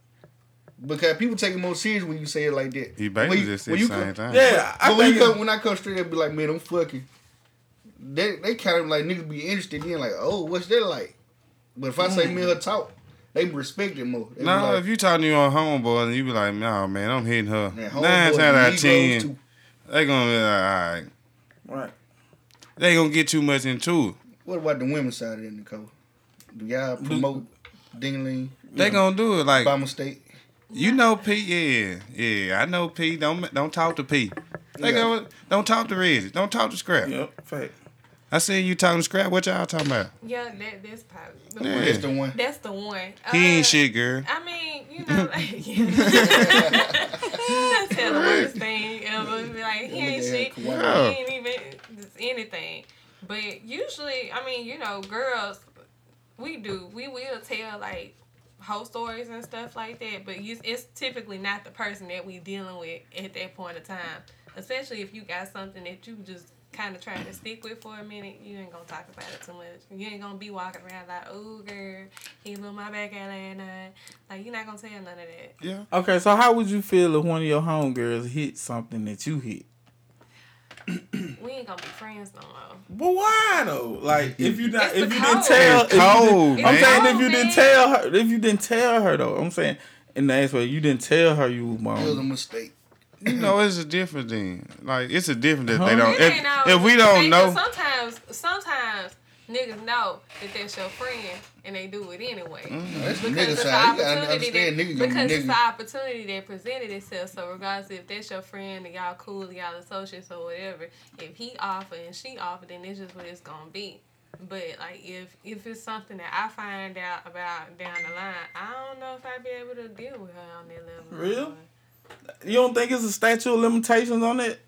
Because people take it more serious when you say it like that. He When basically you- just said the same come- thing. Yeah, I when you think come, when I come straight up, be like, man, I'm fucking. They they kind of like niggas be interested in like, oh, what's that like? But if I say me and her talk, they respect it more. They be No, like, if you talking to your homeboy and you be like, no, man, I'm hitting her. man, Nine times out of ten, too. they gonna be like, all right. right. They ain't gonna get too much into it. What about the women's side of it, Nicole? Do y'all promote Dingling? They gonna do it like Obama State. You know P. Yeah, yeah, I know P. Don't don't talk to P. They Yeah. go, don't talk to Reggie. Don't talk to Scrap. Yep. Fact. I seen you talking to Scrap. What y'all talking about? Yeah, that that's probably the Yeah. one. That's the one. That's the one. He ain't Uh, shit, girl. I mean, you know, like, yeah. tell the worst thing ever. Be like, he ain't Yeah, shit. He ain't even just anything. But usually, I mean, you know, girls, we do. We will tell like whole stories and stuff like that. But you, it's typically not the person that we dealing with at that point of time. Especially if you got something that you just kind of trying to stick with for a minute, you ain't gonna talk about it too much. You ain't gonna be walking around like, oh girl, he blew my back out last night. Like you're not gonna tell none of that. Yeah. Okay, so how would you feel if one of your homegirls hit something that you hit? We ain't gonna be friends no more. But why though? Like if you not if the you didn't tell It's if you didn't- I'm saying if you didn't tell her if you didn't tell her though, I'm saying in the ass way you didn't tell her you was It was a mistake. You know, it's a different thing. Like it's a different that Huh? they don't. If, if we don't know, Sometimes, sometimes niggas know that that's your friend and they do it anyway. Mm-hmm. That's Because it's side. an opportunity understand that, niggas because be it's an opportunity that presented itself. So regardless if that's your friend and y'all cool, y'all associates or whatever, if he offer and she offer, then it's just what it's gonna be. But like if if it's something that I find out about down the line, I don't know if I'd be able to deal with her on that level. Real? You don't think it's a statute of limitations on it?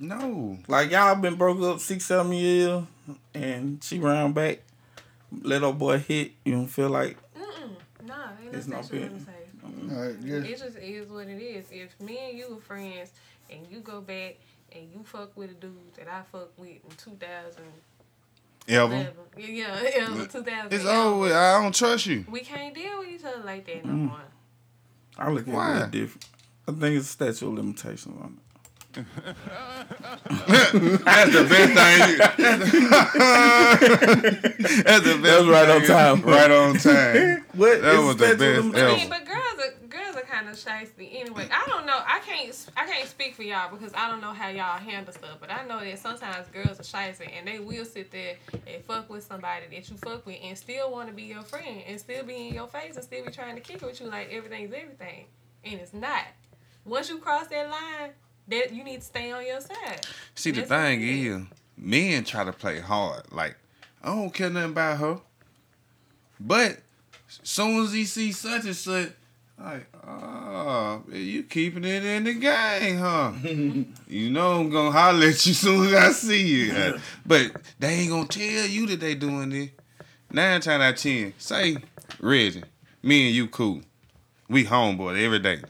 No. Like y'all been broke up six, seven years and she round back, let her boy hit, you don't feel like Mm-mm. No, ain't It's not statute of been- limitations. All right, It just just is what it is. If me and you were friends and you go back and you fuck with a dude that I fuck with in 2011, Ever. yeah, yeah, it was 2000. It's over. I don't trust you. We can't deal with each other like that no Mm. more. I look at Why? it different. I think it's a statute of limitations on it. That's the best thing. That's the best. That was right on time. Right on time. What? That It's was the special best them- I mean, but girls are girls are kind of shysty anyway. I don't know. I can't I can't speak for y'all because I don't know how y'all handle stuff. But I know that sometimes girls are shysty and they will sit there and fuck with somebody that you fuck with and still want to be your friend and still be in your face and still be trying to kick it with you like everything's everything, and it's not. Once you cross that line, that you need to stay on your side. See, the That's what thing is. is, men try to play hard. Like, I don't care nothing about her. But soon as he see such and such, like, oh, you keeping it in the game, huh? you know I'm gonna holler at you soon as I see you. but they ain't gonna tell you that they doing this. Nine times out of ten, say, Reggie, me and you cool. We homeboy every day.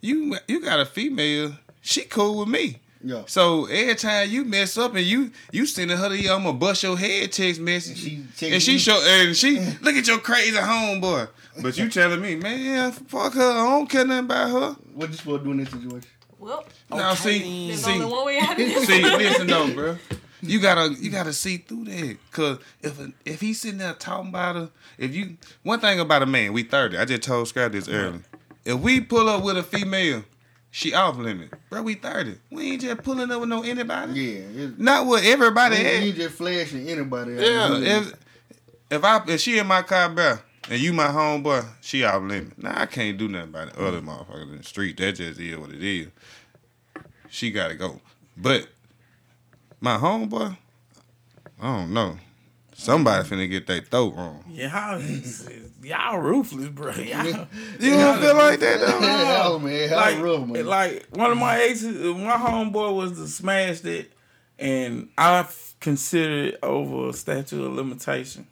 You you got a female, she cool with me. Yeah. So every time you mess up and you you sending her the I'ma bust your head text message, She and she show and she look at your crazy homeboy. But you telling me, man, fuck her. I don't care nothing about her. What you supposed to do in this situation? Well, Now see, there's see, only one way out of this. see, listen though, bro. You gotta you gotta see through that. Cause if if he's sitting there talking about her, if you one thing about a man, we thirty. I just told Scrap this earlier. If we pull up with a female, she off limit. Bro, we thirty. We ain't just pulling up with no anybody. Yeah. Not with everybody. you ain't just flashing anybody. Yeah, if if I if she in my car, bro, and you my homeboy, she off limit. Nah, I can't do nothing about the other mm. motherfuckers in the street. That just is what it is. She gotta go. But my homeboy, I don't know. Somebody finna get their throat wrong. Y'all, y'all ruthless, bro. Y'all, You don't feel like that though? Hell, man. How like, rough, man. like one of my exes, my homeboy was to smash that, and I f- consider it over a statute of limitation.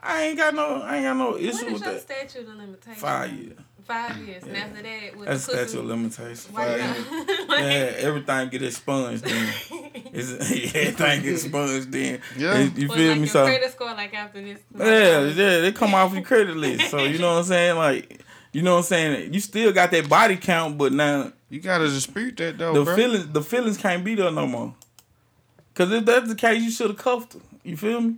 I ain't got no, I ain't got no issue is with your that. statute of limitation? Five years. Five years. And after that, with That's the pussy, statute of limitation. Why Five not? Yeah, everything get expunged then. Everything get expunged then. Yeah. You- you Or feel like me? your So credit score, like after this. Yeah, yeah, they come off your credit list. So you know what I'm saying? Like, you know what I'm saying? You still got that body count, but now You gotta dispute that though, the bro. feelings the feelings can't be there no more. Cause if that's the case, you should have cuffed her. You feel me?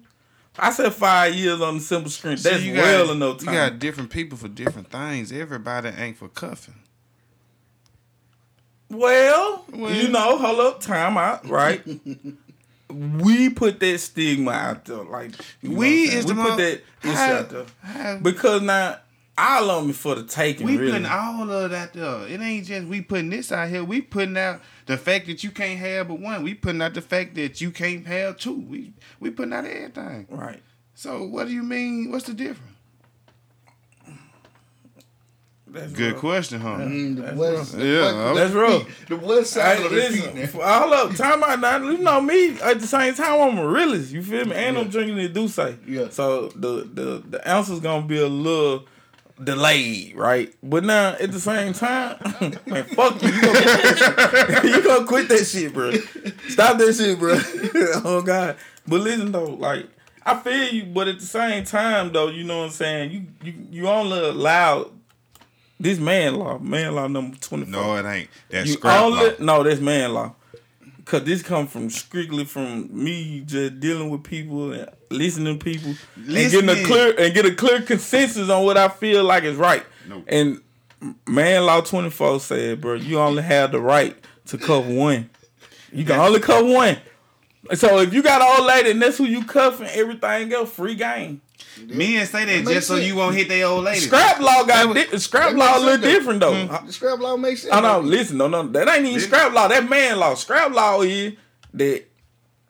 I said five years on the simple screen. That's you well got, enough time. You got different people for different things. Everybody ain't for cuffing. well, Well- you know, hold up, time out, right? we put that stigma out there, like We is saying? the we put mo- that issue out there how- because now all of me for the taking. We really. putting all of that there. It ain't just we putting this out here. We putting out the fact that you can't have but one. We putting out the fact that you can't have two. We we putting out everything. right. So what do you mean? What's the difference? That's Good rough. question, huh? Mm, That's west, rough. Yeah, west- That's rough. The west side Hey, of the listen, feet. hold up, time out now. You know me. At the same time, I'm a realist. You feel me? And I'm drinking the do say. Yeah. So the the the answer's gonna be a little delayed, right? But now at the same time, man, fuck you. You gonna, quit that shit. you gonna quit that shit, bro. Stop that shit, bro. oh God. But listen though, like I feel you, but at the same time though, you know what I'm saying? You you you only allow this man law, man law number twenty. No, it ain't. That's You only law. no, that's man law. Cause this come from strictly from me just dealing with people and listening to people and getting a clear and get a clear consensus on what I feel like is right. Nope. And man law twenty four said, bro, you only have the right to cover one. You can only cover one. So if you got an old lady and that's who you cuffing, everything else free game. Men say that makes just so sense. you won't hit their old lady. Scrap law got di- scrap law a little sense, though. different though. Mm-hmm. The scrap law makes sense. Oh no, listen, no, no, that ain't even scrap law. That man law. Scrap law is that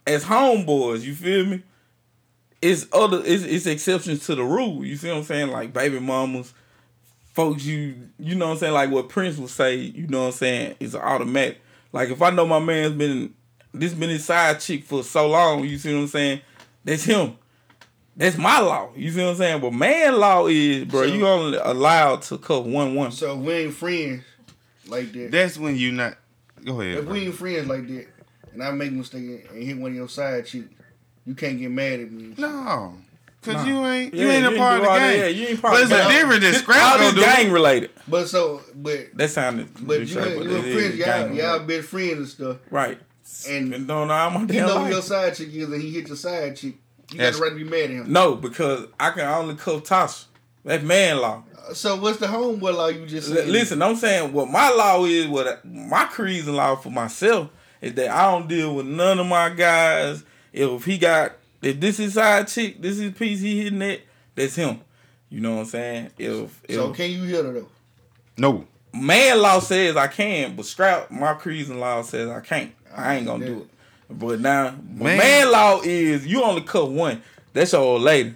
as homeboys, you feel me? It's other it's, it's exceptions to the rule. You see what I'm saying? Like baby mamas, folks you you know what I'm saying, like what Prince would say, you know what I'm saying, is automatic. Like if I know my man's been this been his side chick for so long, you see what I'm saying? That's him. That's my law. You see what I'm saying? But man law is, bro, So- you only allowed to cover one one. So we ain't friends like that. That's when you not. Go ahead. if bro. we ain't friends like that, and I make a mistake and hit one of your side chicks, you can't get mad at me. No. Cause Nah. you ain't you Yeah, ain't a ain't part of the gang. Yeah, you ain't part But of it's the a game. different than This- scrap All this do. gang related. But so, but That sounded. but you and, but you it and is Prince, y'all, gang y'all related. best friends and stuff. Right. And And don't know how my you damn know life. your side chick is, and he hit your side chick. You got Yes. the right to be mad at him. No, because I can only cuff Tasha. That's man law. Uh, so what's the homeboy law you just L- listen, I'm saying what my law is, what I- my creeds and law for myself is that I don't deal with none of my guys. If he got, if this is side chick, this is piece he hitting it, that's him. You know what I'm saying? If, if So can you hit her though? No. man law says I can, but scrap my creeds and law says I can't. I ain't gonna do it. But now, Man. man, law is you only cut one. That's your old lady.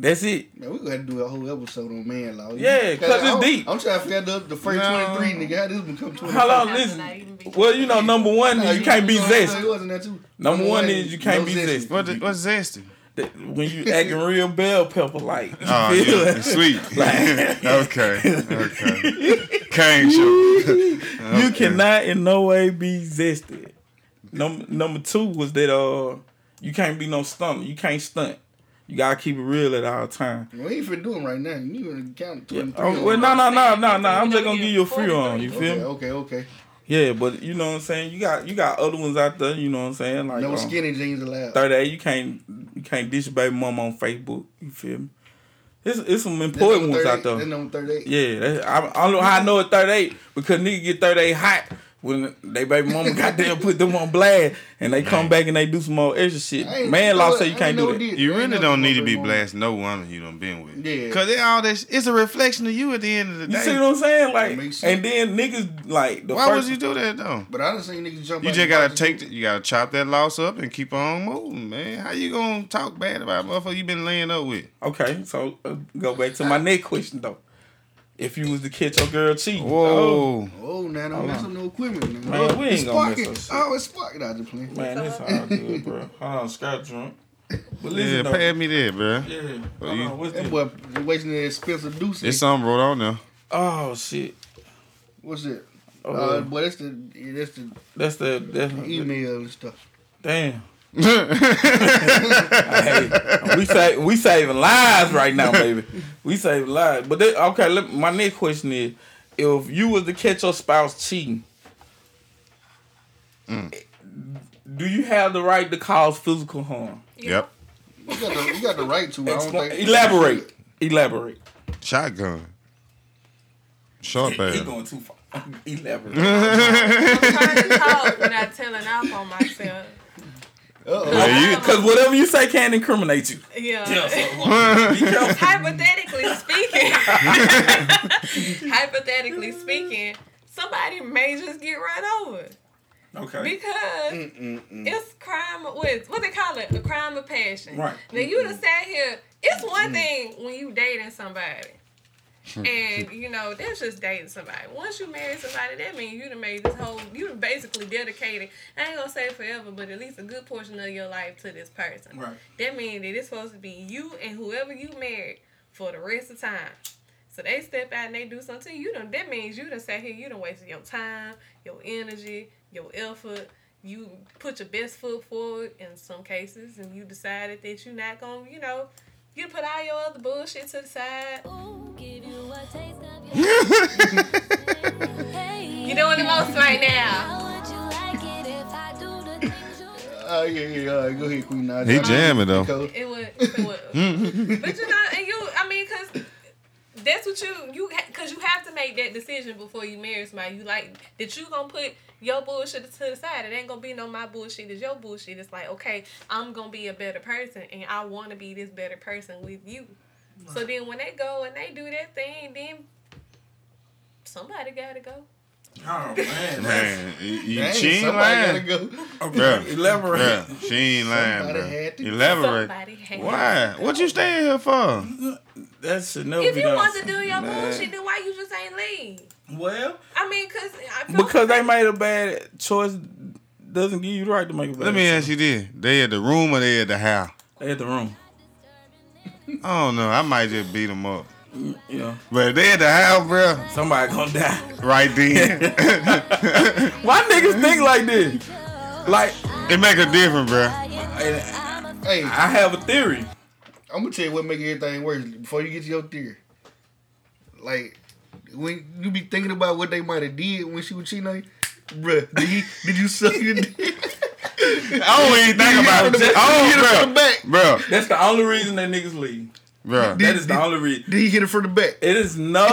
That's it. Man, we gonna do a whole episode on man law. Yeah, 'cause it's I'm- deep. I'm trying to figure out the, the first No. 23 nigga. How this become 24? How long? Not listen. not even be- Well, you know, number one is you can't be It zesty. wasn't that too. Number one is you can't be zesty. What what's zesty? That- When you acting real bell pepper like. Oh you feel yeah, it? sweet. Like- okay, okay. Cane sugar. You cannot in no way be zesty. Number number two was that uh you can't be no stunner. You can't stunt. You gotta keep it real at all times. We ain't finna do him right now. You even count Yeah. 23. Oh, well, no, no, no, no, no. I'm just gonna give you a free on. You feel Okay, me? okay, okay. Yeah, but you know what I'm saying. You got you got other ones out there. You know what I'm saying? Like No um, skinny jeans allowed. 38. You can't you can't dish your baby mama on Facebook. You feel me? It's it's some important number ones out 38. That's there. number 38. Yeah, that's, I, I don't know how I know it's 38 because nigga get 38 hot when they baby mama goddamn put them on blast and they come back and they do some more extra shit. Man, know law say you can't ain't do what that. did. You really don't what need to be going on. blasting no woman you done been with. Yeah. Cause it all this it's a reflection of you at the end of the day. You day. see what I'm saying? Like, and then niggas like the Why first, would you do that though? But I done seen niggas jump You just gotta box take, and the, you gotta chop that loss up and keep on moving, man. How you gonna talk bad about a motherfucker you been laying up with? Okay, so uh, go back to my next question though. If you was to catch your girl cheating, Whoa, do- Oh, now don't mess up no equipment. Now. Man, we ain't it's gonna mess sparking. up shit. Oh, it's sparking out the plane. man, that's all good, bro. Hold on, Scott drunk. But yeah, listen, though, pay me that, bro. yeah, Well, hold you- on, what's That this? boy wasting that expensive deuce. There's something wrote on there. Oh shit, What's it? Oh, Uh, boy, that's the that's the that's the that's email and stuff. Damn. Hey, we say we saving lives right now, baby. We saving lives. But they, okay, let, my next question is: If you was to catch your spouse cheating, do you have the right to cause physical harm? Yep. You got the you got the right to. I don't Expl- think. elaborate. Elaborate. Shotgun. Sharp He ass. going too far. Elaborate. I'm trying to talk without telling off on myself. Uh-oh. Yeah, you- Because whatever you say can incriminate you. Yeah. Be careful. Hypothetically speaking, hypothetically speaking, somebody may just get run over Okay. because mm, mm, mm. it's crime. with what they call it? A crime of passion. Right. Now you done mm-hmm. sat here. It's one thing when you dating somebody. Hmm. And you know that's just dating somebody. Once you marry somebody, that means you done made this whole. You done basically dedicated. I ain't gonna say forever, but at least a good portion of your life to this person. Right. That means that it's supposed to be you and whoever you married for the rest of time. So they step out and they do something to you. done, that means you done sat here, you done wasted your time, your energy, your effort. You put your best foot forward in some cases and you decided that you're not to, you know, you put all your other bullshit to the side. You doing the most right now. Oh yeah, yeah. All right, go ahead, Queen. Naja. He jamming, though. Cool. It would, it would. but you know, and you, I mean, cause that's what you, you, cause you have to make that decision before you marry somebody. You like that you gonna put your bullshit to the side. It ain't gonna be no my bullshit is your bullshit. It's like okay, I'm gonna be a better person, and I want to be this better person with you. So then when they go and they do that thing, then somebody gotta go. Oh man. Man, you, you, Dang, she ain't lying. go. Bruh. Elaborate. Bruh, she ain't lying, Somebody bro. had to- Elaborate. Had Why? to What you staying here for? That should never If you want to do your Man. bullshit, then why you just ain't leave? Well, I mean, cause I feel because they made a bad choice doesn't give you the right to make a bad choice. Let me choice. ask you this: They at the room or they at the house? They at the room. I don't know. I might just beat them up. You know, But if they at the house, bro, somebody gonna die. right then, Why niggas think like this? Like, it make a difference, bro. Hey, I have a theory. I'm gonna tell you what make everything worse before you get to your theory. Like when you be thinking about what they might have did when she was cheating on you, bruh. Did he? Did you suck your dick? I don't even think about it. Did he I hit it from don't, the back? bro, bro, That's the only reason that niggas leave. Bro. That is the only reason. Did he hit it from the back? It is no.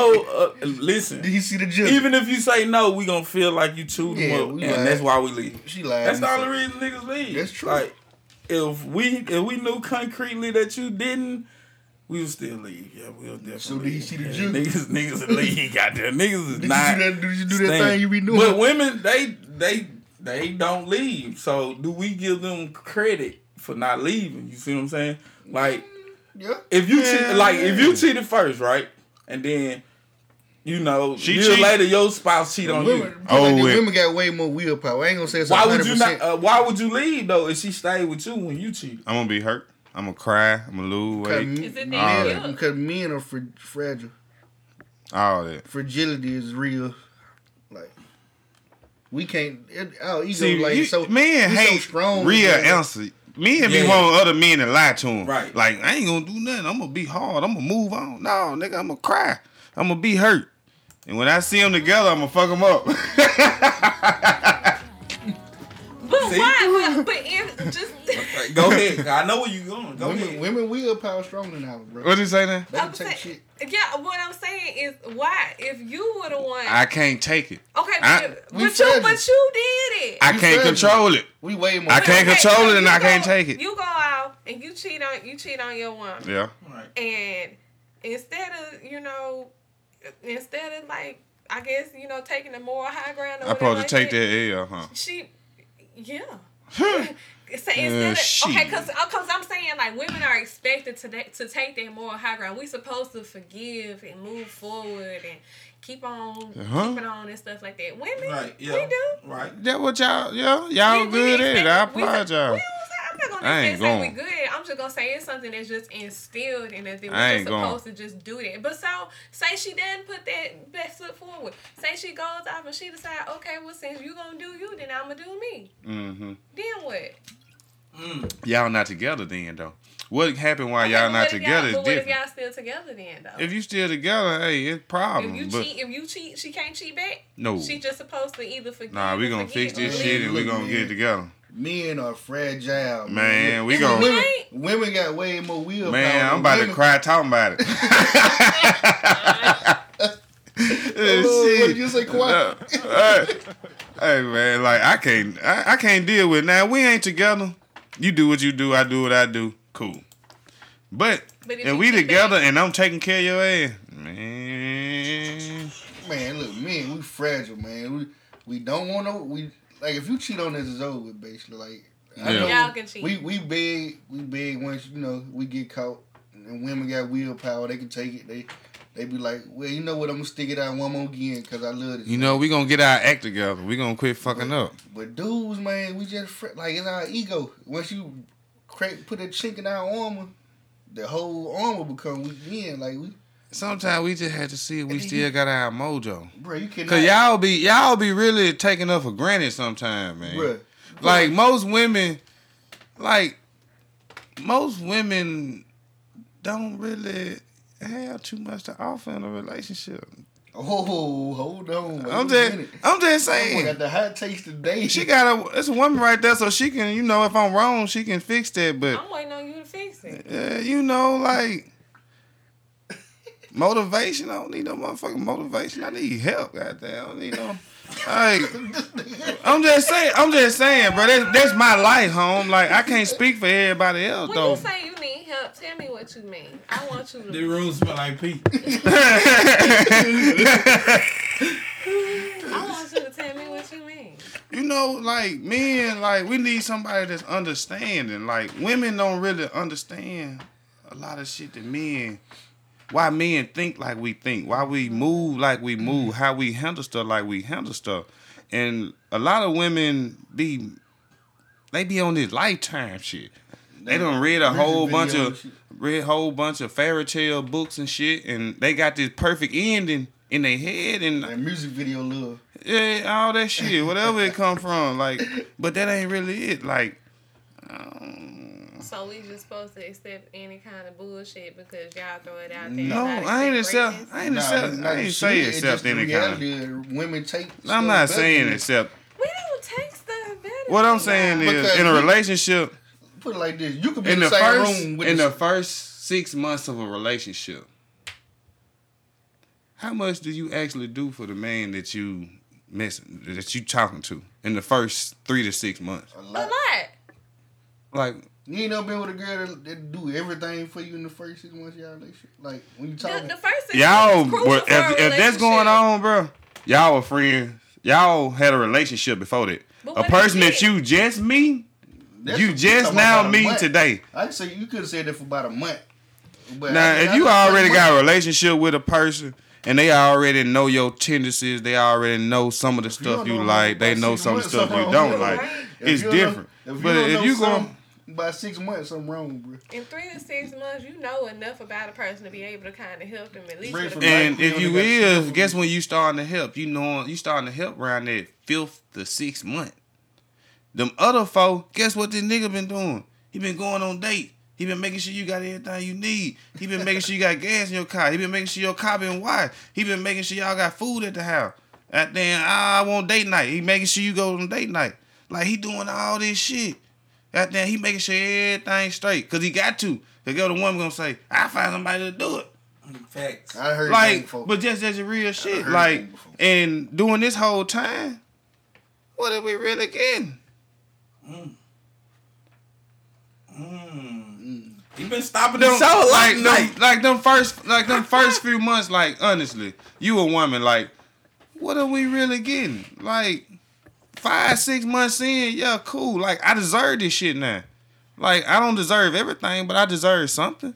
Uh, listen, Did he see the judge? even if you say no, we gonna feel like you chewed Yeah, them up, and lied. that's why we leave. she lied. That's the only reason niggas leave. That's true. Like, if we if we knew concretely that you didn't, we would still leave. Yeah, we'll definitely. So did he see the yeah, juke? Niggas, niggas would leave. Goddamn, niggas is Did not. do that, did you do that staying. thing you be doing? But women, they they they don't leave. So do we give them credit for not leaving? You see what I'm saying? Like yeah. if you cheat, like if you cheated first, right, and then you know She year cheat. later your spouse cheat on Oh, Women, you. oh, like women got way more willpower. I ain't gonna say it's Why would 100%. you not? Uh, why would you leave though if she stayed with you when you cheat? I'm gonna be hurt. I'm gonna cry. I'm gonna lose because, weight. Is it All that that. good? because men are fra- fragile. All that. Fragility is real. Like we can't. It, our ego See, like you, so. men we so hate strong. real answer. Men be Yeah. wanting other men to lie to them. Right. Like I ain't gonna do nothing. I'm gonna be hard. I'm gonna move on. No, nigga, I'm gonna cry. I'm gonna be hurt. And when I see them together, I'm gonna fuck them up. But See? why? But, but if just Like, go ahead. I know where you going. Go Women, ahead. women willpower stronger than ours, bro. what you say now? They can I'm take saying- shit. yeah, what I'm saying is why if you were the one. I can't take it. okay, I- but, but you fragile. but you did it. I You can't control it. We way more. I can't Okay, control it and you I can't take it. You go out and you cheat on you cheat on your woman. Yeah. Right. And instead of, you know, instead of like, I guess, you know, taking the moral high ground I whatever supposed to like take that L, huh? She, yeah. so instead of, okay, because cause I'm saying like women are expected to to take their moral high ground. We supposed to forgive and move forward and keep on Uh-huh. keeping on and stuff like that. Women, Right. Yeah. we do. Right. That what y'all, yeah, y'all We- we good at it. I applaud y'all. Don't say- I'm not gonna I say ain't say we going. good. I'm just gonna say it's something that's just instilled in us that we're I just ain't going. supposed to just do that. But so say she doesn't put that best foot forward. Say she goes off and she decide, okay, well since you gonna do you, then I'ma do me. Mm-hmm. Then what? Y'all not together then though. What happened while Okay, y'all but not what if together is But what if different. y'all still together then though? If you still together, hey, it's If problem. you but cheat, if you cheat, she can't cheat back. No. she just supposed to either forgive. nah, we or gonna forget fix this or shit leave. and we Look, gonna get man. it together. Men are fragile, Man, we And gon' women, women got way more willpower. Man, I'm than about to cry talking about it. Oh, what you say, quiet? Uh, hey, uh, hey, man, like I can't, I, I can't deal with it. now. We ain't together. You do what you do. I do what I do. Cool. But, But if if we together back- and I'm taking care of your ass, man. Man, look, men, we fragile, man. We we don't want to. We like if you cheat on this, it's over with, basically. Like I Yeah. know Y'all can cheat. we we big, we big. Once you know we get caught, and women got willpower, they can take it. They they be like, well, you know what? I'm gonna stick it out one more again because I love it. You know, we gonna get our act together. We gonna quit fucking up. But dudes, man, we just fr- like it's our ego. Once you crack, put a chink in our armor, the whole armor become weak again. Like we, Sometimes we just have to see if we still got our mojo. bro, you cannot. Cause y'all be y'all be really taking up for granted sometimes, man. Bruh. Like most women, like most women don't really have too much to offer in a relationship. Oh, hold on. I'm a just, minute. I'm just I saying. got the hot taste today. She got a, it's a woman right there, so she can, you know, if I'm wrong, she can fix that. But I'm waiting on you to fix it. uh, you know, like motivation. I don't need no motherfucking motivation. I need help. Goddamn, I don't need no. Like, I'm just saying. I'm just saying, bro. That's, that's my life, home. Like, I can't speak for everybody else, When though. you say you need help, tell me what you mean. I want you to. The room smell like pee. I want you to tell me what you mean. you know, like men, like we need somebody that's understanding. Like women don't really understand a lot of shit that men. Why men think like we think, why we move like we move, how we handle stuff like we handle stuff, and a lot of women be, they be on this lifetime shit. They don't read a whole bunch of read whole bunch of fairy tale books and shit, and they got this perfect ending in their head, and Like music video love. yeah, all that shit, whatever it come from, like, but that ain't really it. Like, um, So we just supposed to accept any kind of bullshit because y'all throw it out there. No, I ain't accept accept. I ain't Nah, accept. nah, I ain't shit, say it's accept any kind. of Women take. I'm not better saying accept. We don't take stuff better. What I'm saying y'all. is, Because in a relationship, Put it like this: you could be in in the the, same first room with in the, the first six months of a relationship, how much do you actually do for the man that you messing that you talking to in the first three to six months? a a lot. lot. Like You ain't never been with a girl that, that do everything for you in the first six months of your relationship. Like when you The, talking, the first six y'all, months is crucial well, for a if, if that's going on, bro, y'all were friends. Y'all had a relationship before that. A person that you just meet, That's you just now meet today. I say you could have said that for about a month. But Now, I- if you already got a relationship with a person and they already know your tendencies, they already know some of the you stuff don't you like, they know some of the stuff you don't like. If It's you different. if But you don't if know you go, something about six months, something wrong, bro. In three to six months, you know enough about a person to be able to kind of help them at least. Bring with a from and Like, if we you is, guess when you starting to help, you know you starting to help around that fifth to sixth month. Them other four, guess what this nigga been doing? He been going on date. He been making sure you got everything you need. He been making sure you got gas in your car. He been making sure your car been white. He been making sure y'all got food at the house. At then ah, I want date night. He making sure you go on date night. Like he doing all this shit. At then he making sure everything straight. Cause he got to. The girl the woman gonna say, I find somebody to do it Facts. I heard like, before. but just as a real shit, like, and doing this whole time, what are we really getting? Mm. He been stopping Them, the show like, like them, like them first, like them first few months, like honestly, you a woman, like, what are we really getting? Like, five, six months in, yeah, cool. Like, I deserve this shit now. Like, I don't deserve everything, but I deserve something.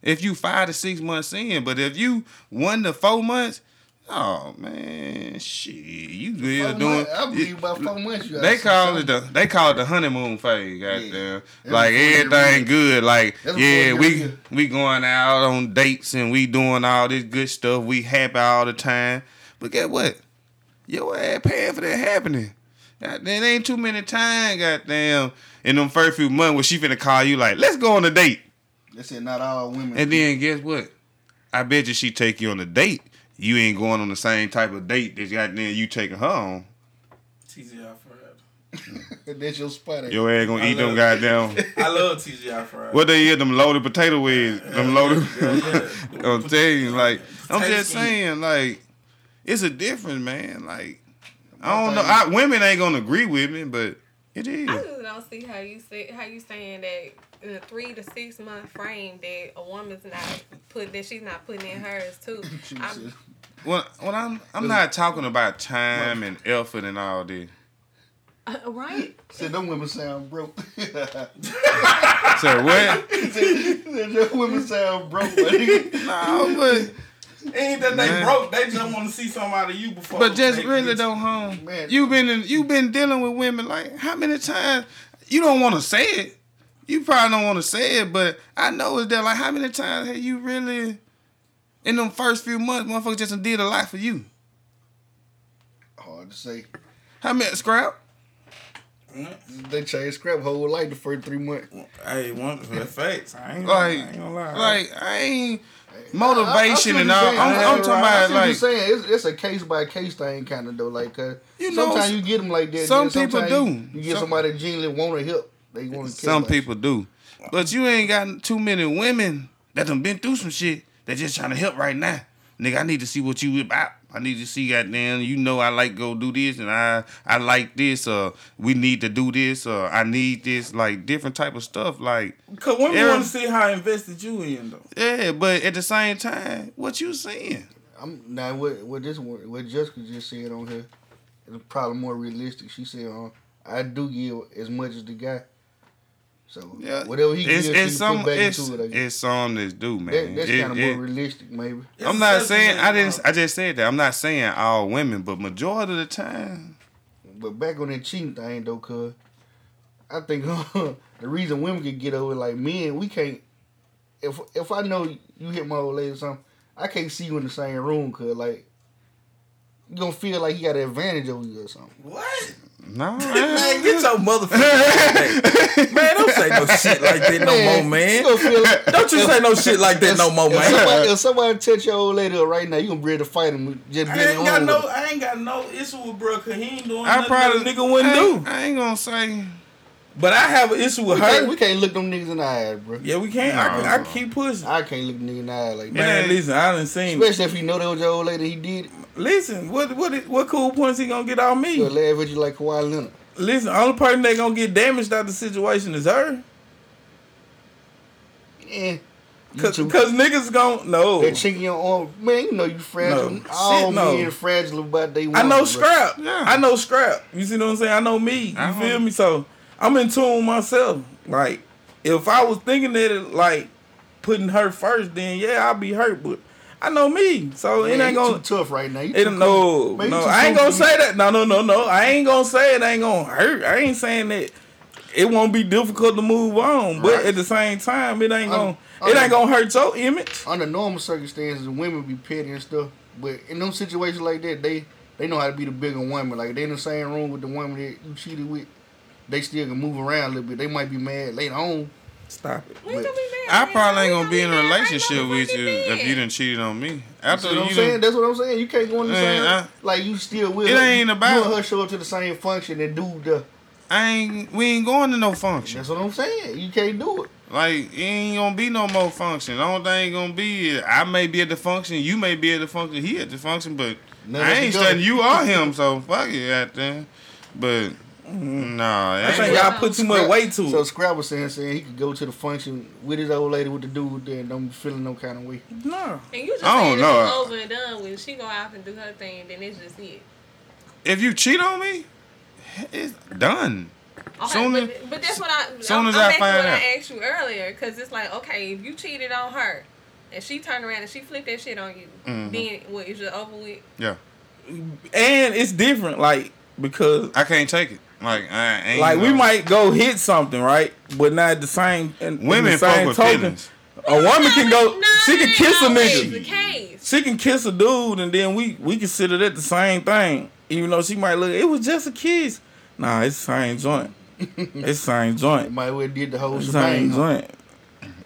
If you five to six months in, but if you one to four months, oh man, shit, you still doing. I believe about four months. You They call it the they call it the honeymoon phase, goddamn. That's Like everything good. Like yeah, we we going out on dates and we doing all this good stuff. We happy all the time. But get what? Your ass paying for that happening. Goddamn, there ain't too many times, goddamn, in them first few months where she finna call you like, let's go on a date. They said not all women. And then guess what? I bet you she take you on a date. You ain't going on the same type of date that goddamn you taking her on. TGI Friday. that's your spot. ain't? Your ass gonna I eat them love- goddamn. I love TGI Friday. What they eat? Them loaded potato wings. Them loaded. Yeah, yeah. I'm telling you, like I'm just saying, like it's a difference, man. Like I don't know. I, women ain't gonna agree with me, but it is. I just don't see how you say how you saying that in a three to six month frame that a woman's not put that she's not putting in hers too. She I'm, said, When, when I'm I'm not talking about time and effort and all this. uh, right? said them women sound broke. So what? said your women sound broke. buddy. no, but Ain't that they Man. broke? They just want to see something out of you before. but just they really get- though, home. Man. You been in, you been dealing with women like how many times? You don't want to say it. You probably don't want to say it, but I know it's there. Like how many times have you really in them first few months, motherfuckers just done did a lot for you? Hard to say. How many scrap? Mm-hmm. They changed scrap whole like the first three months. Hey, one for the facts. I ain't, Like, I ain't gonna lie. like I ain't I- I motivation and all. I'm, I- I'm talking I about see what you're like saying. It's, it's a case by case thing, kind of though. Like, uh, You know, sometimes you get them like that. some people do. You get Some- somebody that genuinely want to help. They want to. some people do, but you ain't got too many women that done been through some shit. That just trying to help right now. Nigga, I need to see what you about. I need to see goddamn, you know I like go do this and I I like this or we need to do this or I need this like different type of stuff like Cause women Every- want to see how invested you in though. yeah, but at the same time, what you saying? I'm now what what this one what Jessica just said on here is probably more realistic. She said, uh, "I do give as much as the guy." So Yeah, whatever he it's gives, it's she some put back it's, into it. It's some that's do man. That, that's It- kind of it- more realistic, maybe. It's I'm not saying I didn't. law. I just said that. I'm not saying all women, but majority of the time, But back on that cheating thing though, cuz I think the reason women can get over it, like men, we can't. If if I know you hit my old lady or something, I can't see you in the same room, cuz like you gonna feel like he got an advantage over you or something. What? No, Man, get your motherfucker. man, don't say no shit like that no more, man. gonna feel Don't you say no shit like that no more, If man. somebody, if somebody touch your old lady right now, you gonna be ready to fight him just I ain't got no, with. I ain't got no issue with bro, cause he ain't doing I nothing probably that a nigga wouldn't I do. I ain't gonna say. But I have an issue with We can't, her. we can't look them niggas in the eyes, bro. Yeah, we can't. I, can, I keep pushing. I can't look niggas in the eyes like that. Man, listen, I done seen. Especially if you know that was your old lady, he did it. Listen, what what what cool points he gonna get out of He'll me? laugh at you like Kawhi Leonard. Listen, only person that gonna get damaged out the situation is her. Yeah. Cause, cause niggas gon' no. That chink in your arm, man, you know you fragile. No. All Shit, no. men fragile about they I know scrap. Yeah. I know scrap. You see what I'm saying? I know me. You I feel know. me? So I'm in tune with myself. Like if I was thinking that it like putting her first, then yeah, I'll be hurt. But I know me, so Man, it ain't gonna. too tough right now. You It no. Man, no, I ain't gonna say that. No, no, no, no. I ain't gonna say it ain't gonna hurt. I ain't saying that it won't be difficult to move on, but Right. at the same time, it ain't gonna it ain't gonna hurt your image. Under normal circumstances, women be petty and stuff. But in them situations like that, they they know how to be the bigger woman. Like they in the same room with the woman that you cheated with, they still can move around a little bit. They might be mad later on. Stop it. We gonna be mad. I probably ain't gonna be in a relationship with you if you then. done cheated on me. You After see what I'm saying? done, That's what I'm saying. You can't go in the same I- like you still will. It her. ain't about- you and her show up to the same function and do the. I ain't. We ain't going to no function. That's what I'm saying. You can't do it. Like it ain't gonna be no more function. The only thing gonna be I may be at the function, you may be at the function, he at the function, but None I ain't together. studying you or him, so fuck it out there. But nah, I think ain't- y'all put too much weight to So it. Scrap was saying saying he could go to the function with his old lady with the dude there and don't be feeling no kind of way. No. And you just I don't saying know. it's over and done when she go out and do her thing, then it's just it. if you cheat on me, it's done. Okay, Soon but, as- but that's what I. soon I'm, as I'm I to find what out. I asked you earlier, because it's like, okay, if you cheated on her, and she turned around and she flipped that shit on you, Mhm. then what is it over with? Yeah, And it's different, like because I can't take it. Like I ain't like we might go hit something, right? But not at the same. In, in women the fuck same with token, feelings. A woman can go. No, She can kiss a nigga. She can kiss a dude, and then we we consider that the same thing. Even though she might look, it was just a kiss. Nah, it's the same joint. it's the same joint. might well did the whole It's the same shebang. huh?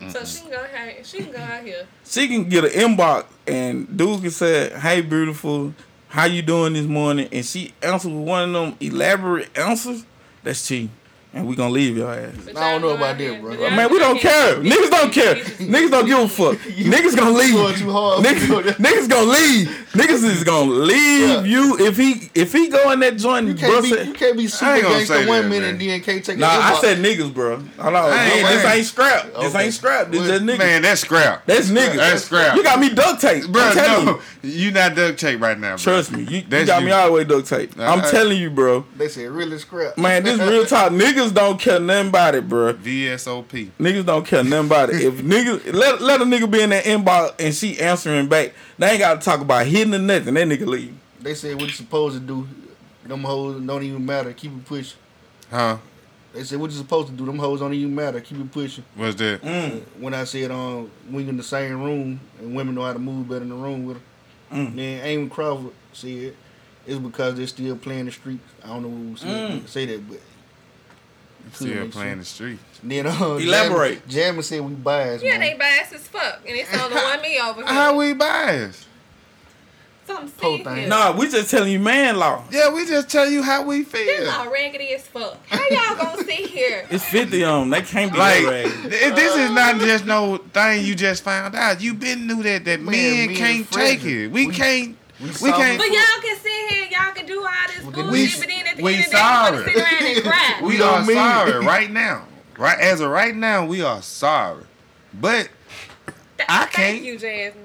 joint. So she can go out. She can go out here. She can get an inbox, and dude can say, "Hey, beautiful, how you doing this morning?" And she answer with one of them elaborate answers. That's cheating, and we gonna leave your ass. But I don't know about out that, bro. Man, we don't care. Niggas don't care. Niggas don't give a fuck. Niggas gonna leave. Going too hard. Niggas, niggas gonna leave. Niggas is gonna leave Yeah. you if he if he go in that joint. You can't be bust you it- can't be I super ain't gonna gangster one that, minute man. and then can't take Nah, a I inbox. said niggas, bro. Hold on, I ain't Man, this ain't scrap. This Okay. ain't scrap. This Well, just niggas. Man, that's scrap. That's niggas. That's scrap. You got me duct tape, Bro, I'm telling no, you. you not duct tape right now. Bro. Trust me, you, you That's got me all the way duct tape. I'm telling you, bro. They said really scrap. Man, this real talk. Niggas don't care nothing about it, bro. VSOP. Niggas don't care nothing about it. If niggas let let a nigga be in that inbox and she answering back, they ain't gotta talk about hitting or nothing. That nigga leave. They said what you supposed to do. Them hoes don't even matter. Keep it pushing. Huh? They said what you supposed to do. Them hoes don't even matter. Keep it pushing. What's that? Mm. When I said um we in the same room and women know how to move better in the room with them. Mm. Then Amy Crawford said it's because they're still playing the streets. I don't know who said, Mm. say that, but Still make playing the street. then uh, Elaborate. Jammin said we biased. Yeah, man. they biased as fuck, and it's on the one me over here. How we biased? Something Whole see thing. here. Nah, we just telling you man law. Yeah, we just tell you how we feel. This feel. all raggedy as fuck. How y'all gonna sit here? It's fifty on. 'em. They can't be Like, that ragged. this is not just no thing you just found out. You been knew that that Man, men men can't take it. We, We- can't. We, We can't- But y'all can sit here, y'all can do all this We- bullshit, but then at the we end of the day, you want to sorry. sit around and cry. We We don't are mean- sorry right now. Right as of right now, we are sorry. But Th- I Thank can't. you, Jasmine.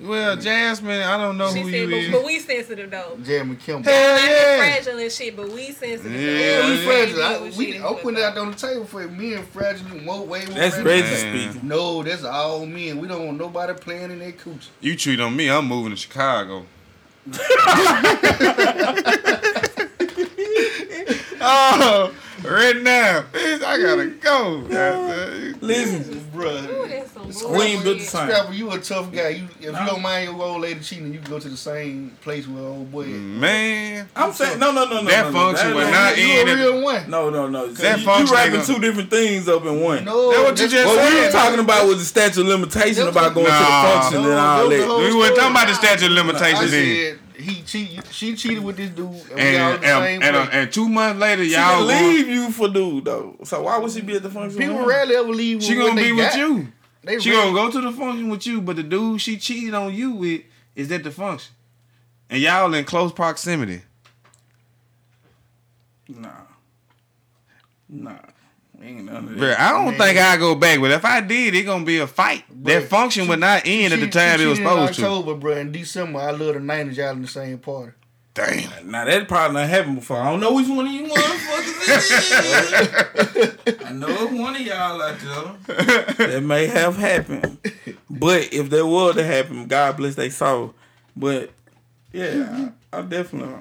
well, Jasmine, I don't know She who said, you but, is. but we sensitive though. Jasmine Kim. Hell Y'all not yeah. fragile and shit, but we sensitive. Yeah, Yeah, we yeah. fragile. I, we we shit open it out on the table for me and fragile more way more. That's fragile. Reggie Man. speaking. No, that's all men. We don't want nobody playing in that coochie. You cheat on me, I'm moving to Chicago. oh, right now, bitch, I gotta go. Listen, Ooh, that's some Queen built the same. Scrapper, you a tough guy. You if you don't mind your old lady cheating, you can go to the same place with old boy. Man, I'm saying no, no, no, no. That no, no. function That was ain't- not you in a it. real one. No, no, no. That you, you function wrapping ain't two different things up in one. No, That what you just What we were talking about was the statute of limitation about going Nah. to the function No, and all that was the that. whole- we weren't talking about the statute of I limitations then. said he cheated. She cheated with this dude, and, we all And same and, and, uh, and two months later, She y'all can going, leave you for dude though. So why would she be at the function? People with rarely ever leave. she gonna what be they with got. you. They She rarely- gonna go to the function with you, but the dude she cheated on you with is at the function, and y'all in close proximity. Nah, nah, ain't none of Bruh, that. I don't Man. think I go back, but if I did, it gonna be a fight. that Bruh, function would not end at the time she it was cheated in supposed to. October, bro. In December, I love the nineties. Y'all in the same party. Damn. Now that probably not happened before. I don't know which one of you motherfuckers it is. I know it's one of y'all out there that may have happened. But if there was to happen, God bless they soul. But yeah, I, I definitely.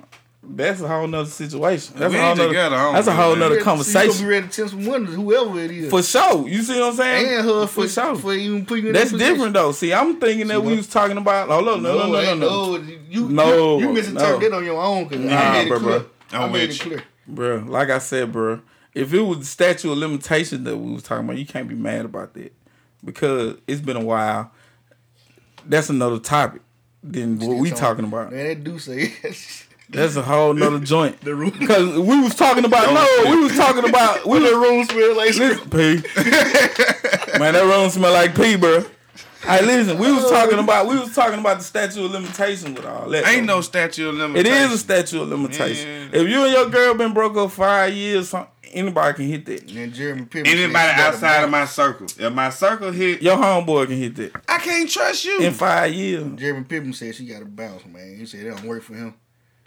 That's a whole nother situation. That's We a whole ain't nother. together, That's a whole man. nother So you gonna be ready to test some wonders, whoever it is. for sure. You see what I'm saying? and her for, for sure. for even putting you in That's that position. different though. See, I'm thinking that See we was talking about. Hold on, no, no, no, no, ain't no. You, No, you, you misinterpret no. that on your own because Nah, I made it clear. bruh. I I'm made it clear. Bro, like I said, bro, if it was the statute of limitation that we was talking about, you can't be mad about that because it's been a while. That's another topic than what we talking about. Man, they do say That's a whole nother joint. the room. Because we was talking about no, we was talking about we the was room smell like listen, pee. Man, that room smell like pee, bro. Hey, listen, we was talking oh. about we was talking about the statute of limitation with all that. Ain't no statute of It limitations. is a statute of limitation. Yeah. If you and your girl been broke up five years, anybody can hit that. And Jeremy Piven Anybody she got a outside of my circle. If my circle hit, Your homeboy can hit that I can't trust you. in five years. Jeremy Piven said she got a bounce, man. He said it don't work for him.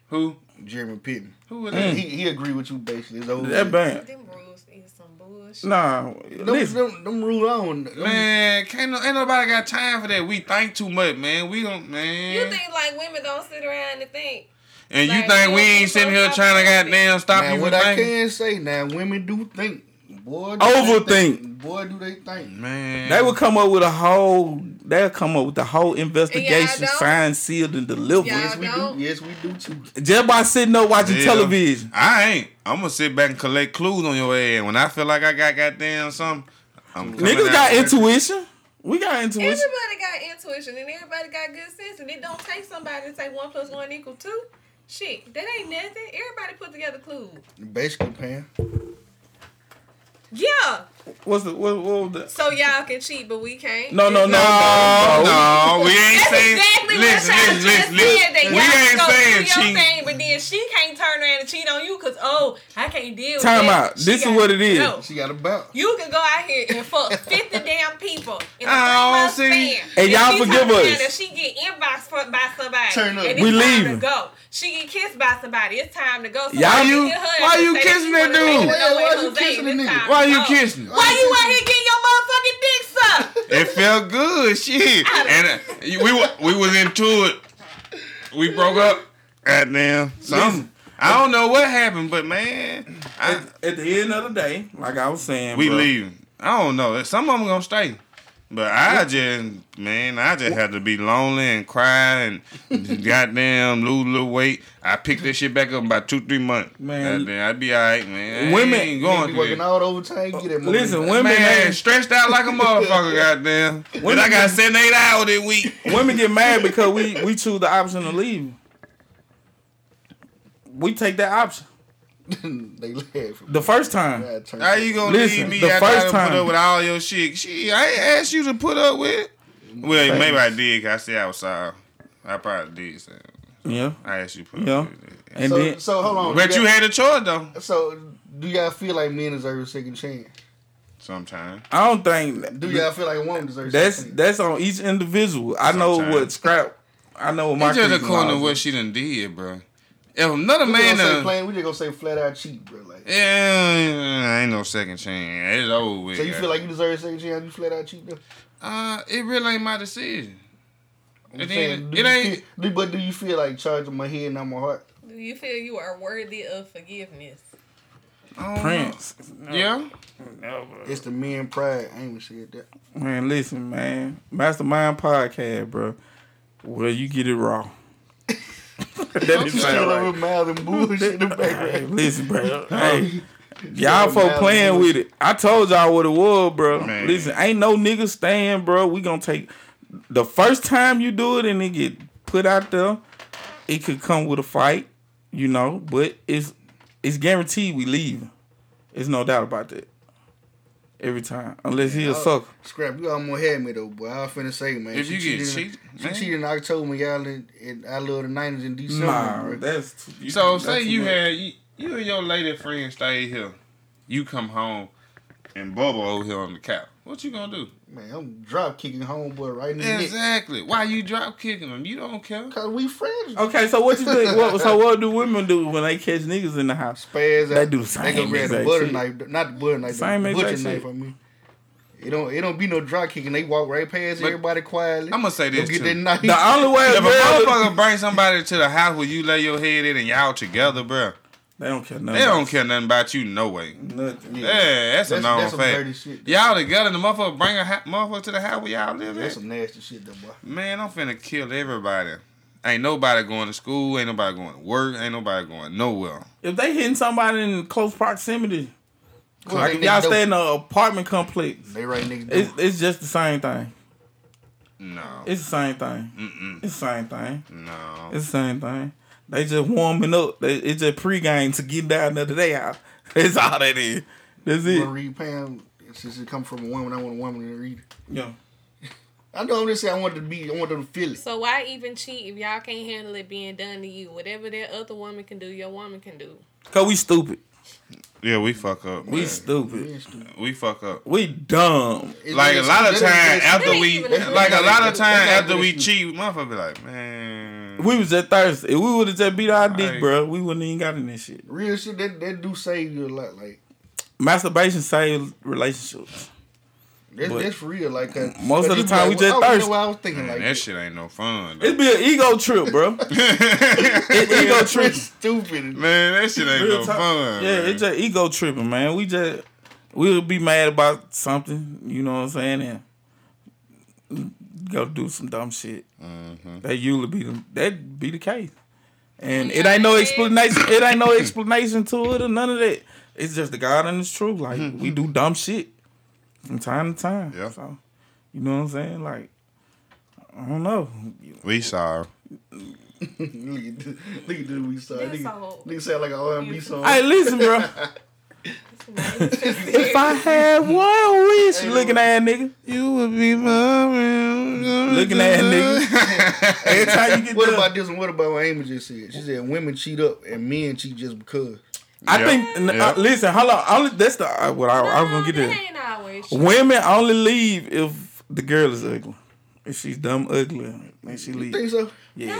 Who? Jeremy Piven. Who is that? He he agreed with you basically. It's over. That band. Them rules is some bullshit. Nah, Them, listen. them, them rule on. Them, Man, can't no, ain't nobody got time for that. We think too much, man. We don't, man. You think like women don't sit around and think? and you like, think we ain't sitting here trying to goddamn stop Now, you what from I thinking? can say now, women do think. Boy, do Overthink. They think. Boy, do they think. Man, They would come up with a whole. They'll come up with the whole investigation, don't? signed, sealed, and delivered. Yes, we don't? do. Yes, we do too. Just by sitting there watching Yeah. television. I ain't. I'm gonna sit back and collect clues on your ass. When I feel like I got goddamn something, I'm Niggas got there. intuition. We got intuition. Everybody got intuition and everybody got good sense, and it don't take somebody to say one plus one equal two. Shit, that ain't nothing. Everybody put together clues. Basically, Pam. Yeah, What's the what, what was the? so y'all can cheat, but we can't. No, no, no, No, no, no. no, we ain't That's saying. exactly listen, what y'all listen, just listen, listen. said. That We y'all ain't saying cheat. thing, but then she can't turn around and cheat on you because oh, I can't deal with Time that. out. She This is what it is. No. She got a bounce. You can go out here and fuck 50 damn people in a I three month span. And y'all forgive us. If she get inboxed for- by somebody. Turn up. And We it's time leaving. go. She get kissed by somebody. It's time to go. So Y'all- why you- hit why and you kissing you that dude? take Why- away, you Jose, kissing the it's nigga? Why to you go. kissing? Why you out here getting your motherfucking dick sucked? It felt good, shit. And uh, we we was into it. We broke up. Goddamn, something. I don't know what happened, but man, I, At, at the end of the day, like I was saying, we bro, leaving. I don't know. Some of them gonna stay. But I just, man, I just had to be lonely and cry and goddamn lose a little weight. I picked that shit back up in about two, three months. Man. goddamn, I'd be alright, man. Women- I ain't Nigga going be through working that. all overtime. Get that money. Listen, women, Man, ain't- stressed out like a motherfucker, goddamn. When I got seven, eight hours this week. women get mad because we we choose the option to leave. We take that option they laugh. the first time. I turn How you gonna Listen, leave me the after first I time- put up with all your shit? Shit, I ain't asked you to put up with it. Well, maybe I did. 'cause I said I was sorry. I probably did. So Yeah, I asked you to put yeah. up with it. And so, then so hold on. But do you y'all- had a choice though. So do y'all feel like men deserve a second chance? Sometimes. I don't think Do y'all feel like a woman deserves? that's second that's on each individual. I know Sometimes. what scrap. I know what my It's just creeds and according to laws what is. she done did, bro. If another We man, gonna say uh, plain. We just gonna say flat out cheat, bro. Like, yeah, ain't no second chance. It's over with. so you feel like you deserve a second chance? You flat out cheat, though. uh, it really ain't my decision. I'm It saying, ain't- it ain't- Feel, but do you feel like charging my head, not my heart? Do you feel you are worthy of forgiveness? I Prince. know. Yeah. It's the men pride. I ain't even said that. Man, listen, man. Mastermind podcast, bro. Well, you get it raw. That is Still sound right. over mouth and bullshit in the Hey, background. listen, bro. Hey, y'all Still folk playing with it. I told y'all what it was, bro. Man. Listen, ain't no nigga staying, bro. We gonna take the first time you do it and it get put out there. It could come with a fight, you know, but it's it's guaranteed we leave. There's no doubt about that. Every time, unless he a sucker. Scrap, you almost had me though, boy. I was finna say, man. If she you get cheated, cheated, she man. cheated in October. Y'all in, in I love the nineties in December. Nah, bro. that's you- So that's say too you much. had you, you and your lady friend stay here. You come home and Bubba over here on the couch. What you gonna do? man, I'm drop kicking homeboy right in the neck. Exactly. Why you drop kicking them? You don't care. Cause we friends. Okay, so what you think? What, so what do women do when they catch niggas in the house? Spaz They out. do the They go grab the butter shit. knife, not the butter knife, Same the exact butcher knife shit. on me. It don't it don't be no drop kicking. They walk right past But everybody quietly. I'm gonna say this get too. that knife. The only way a If a motherfucker bring somebody to the house where you lay your head in and y'all together, bro, they don't care nothing. they don't about care nothing about you no way. nothing. Yeah, that's, a known that's some fact. dirty shit. Y'all together, the motherfucker bring a ha- motherfucker to the house where y'all live That's at. some nasty shit though, boy. Man, I'm finna kill everybody. Ain't nobody going to school. Ain't nobody going to work. Ain't nobody going nowhere. If they hitting somebody in close proximity, Well, like y'all stay in door. an apartment complex, They right next door. it's, it's just the same thing. No. It's the same thing. Mm-mm. It's the same thing. No. It's the same thing. They just warming up. They, it's just pregame to get down there to their house. That's all that is. That's You it. wanna read Pam? Since it come from a woman, I want a woman to read it. Yeah. I know I'm just saying I want to be. I want them to feel it. So why even cheat if y'all can't handle it being done to you? Whatever that other woman can do, your woman can do. Cause we stupid. Yeah, we fuck up. We man. stupid. Stupid. We fuck up. We dumb. It- Like a lot of that time after we, like a lot of That's time after we cheat, motherfucker be like, man. We was just thirsty. If we would have just beat our dick, Right. bro, we wouldn't even got in this shit. real shit. That that do save you a lot. Like Masturbation saves relationships. that's, But that's real. Like 'cause- most of the you be time we just oh, thirsty. what I was thinking Man, like that shit ain't no fun. though. It'd be an ego trip, bro. It ego That's trip. stupid. Man, that shit ain't Real no talk. fun. Yeah, man. it's just ego tripping, man. We just we'll be mad about something, you know what I'm saying, and go do some dumb shit. Mm-hmm. That usually be the that be the case, and it ain't no explanation. It ain't no explanation to it or none of that. It's just the God and it's true. Like Mm-hmm. we do dumb shit from time to time. Yeah. So you know what I'm saying? Like I don't know. We sorry. look at this. Look at this. We saw. That's Nigga, so- nigga sound like an R&B song. Hey, listen, bro. if I had one wish, looking at nigga. You would be my Looking at nigga. Every time you get What done. about this one? What about what Amy just said? She said women cheat up and men cheat just because. I Yeah. think. n- Yeah. Uh, listen, hold on. Only, that's the uh, what I, I was gonna get there. Women only leave if the girl is ugly. If she's dumb ugly, then she You leave. think so? Yeah,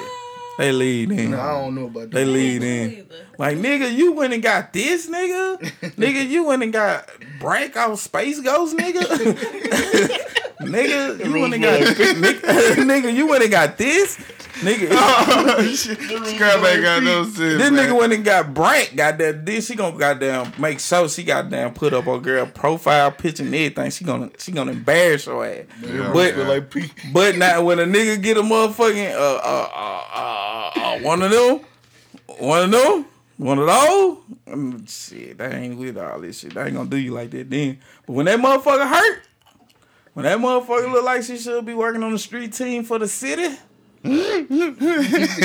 they lead in. No, I don't know about that. They lead in. Like nigga, you went and got this nigga. nigga, you went and got break off Space Ghost, nigga. nigga, you went and got nigga, you went and got this. Nigga, Scrap ain't got no sense. this man. nigga went and got Brant. Goddamn, this she gonna goddamn make sure she goddamn put up her girl profile picture and everything. She gonna she gonna embarrass her ass. Yeah. But like but now when a nigga get a motherfucking uh uh uh, uh, uh one of them, one of them, one of those, mm, shit, that ain't with all this shit. That ain't gonna do you like that then. But when that motherfucker hurt, when that motherfucker look like she should be working on the street team for the city,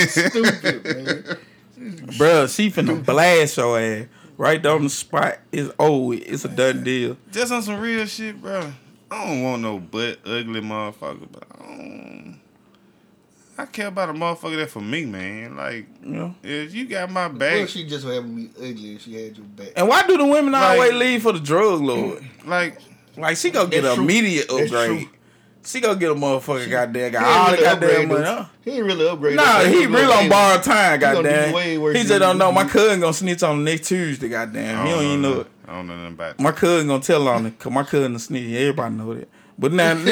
Stupid, man. bruh, she finna blast your ass right there on the spot. It's over. It's a done deal. Just on some real shit, bro. I don't want no butt ugly motherfucker, but I don't. I care about a motherfucker that for me, man. Like, You know. if you got my Well, back, she just having me ugly and she had your back. And why do the women Like- always leave for the drug lord? like, Like she gonna get That's an true. immediate That's upgrade. true. She gonna get a motherfucker goddamn got He ain't all the really goddamn upgrade, money. Huh? He ain't really upgraded. Nah, That's he what real on do. borrowed time, gonna do goddamn. way worse He than just don't know. My cousin gonna snitch on the next Tuesday, goddamn. I He don't even know it. I don't know nothing about that. My cousin gonna tell on it, cause my cousin a snitch. Everybody know that. But now, who,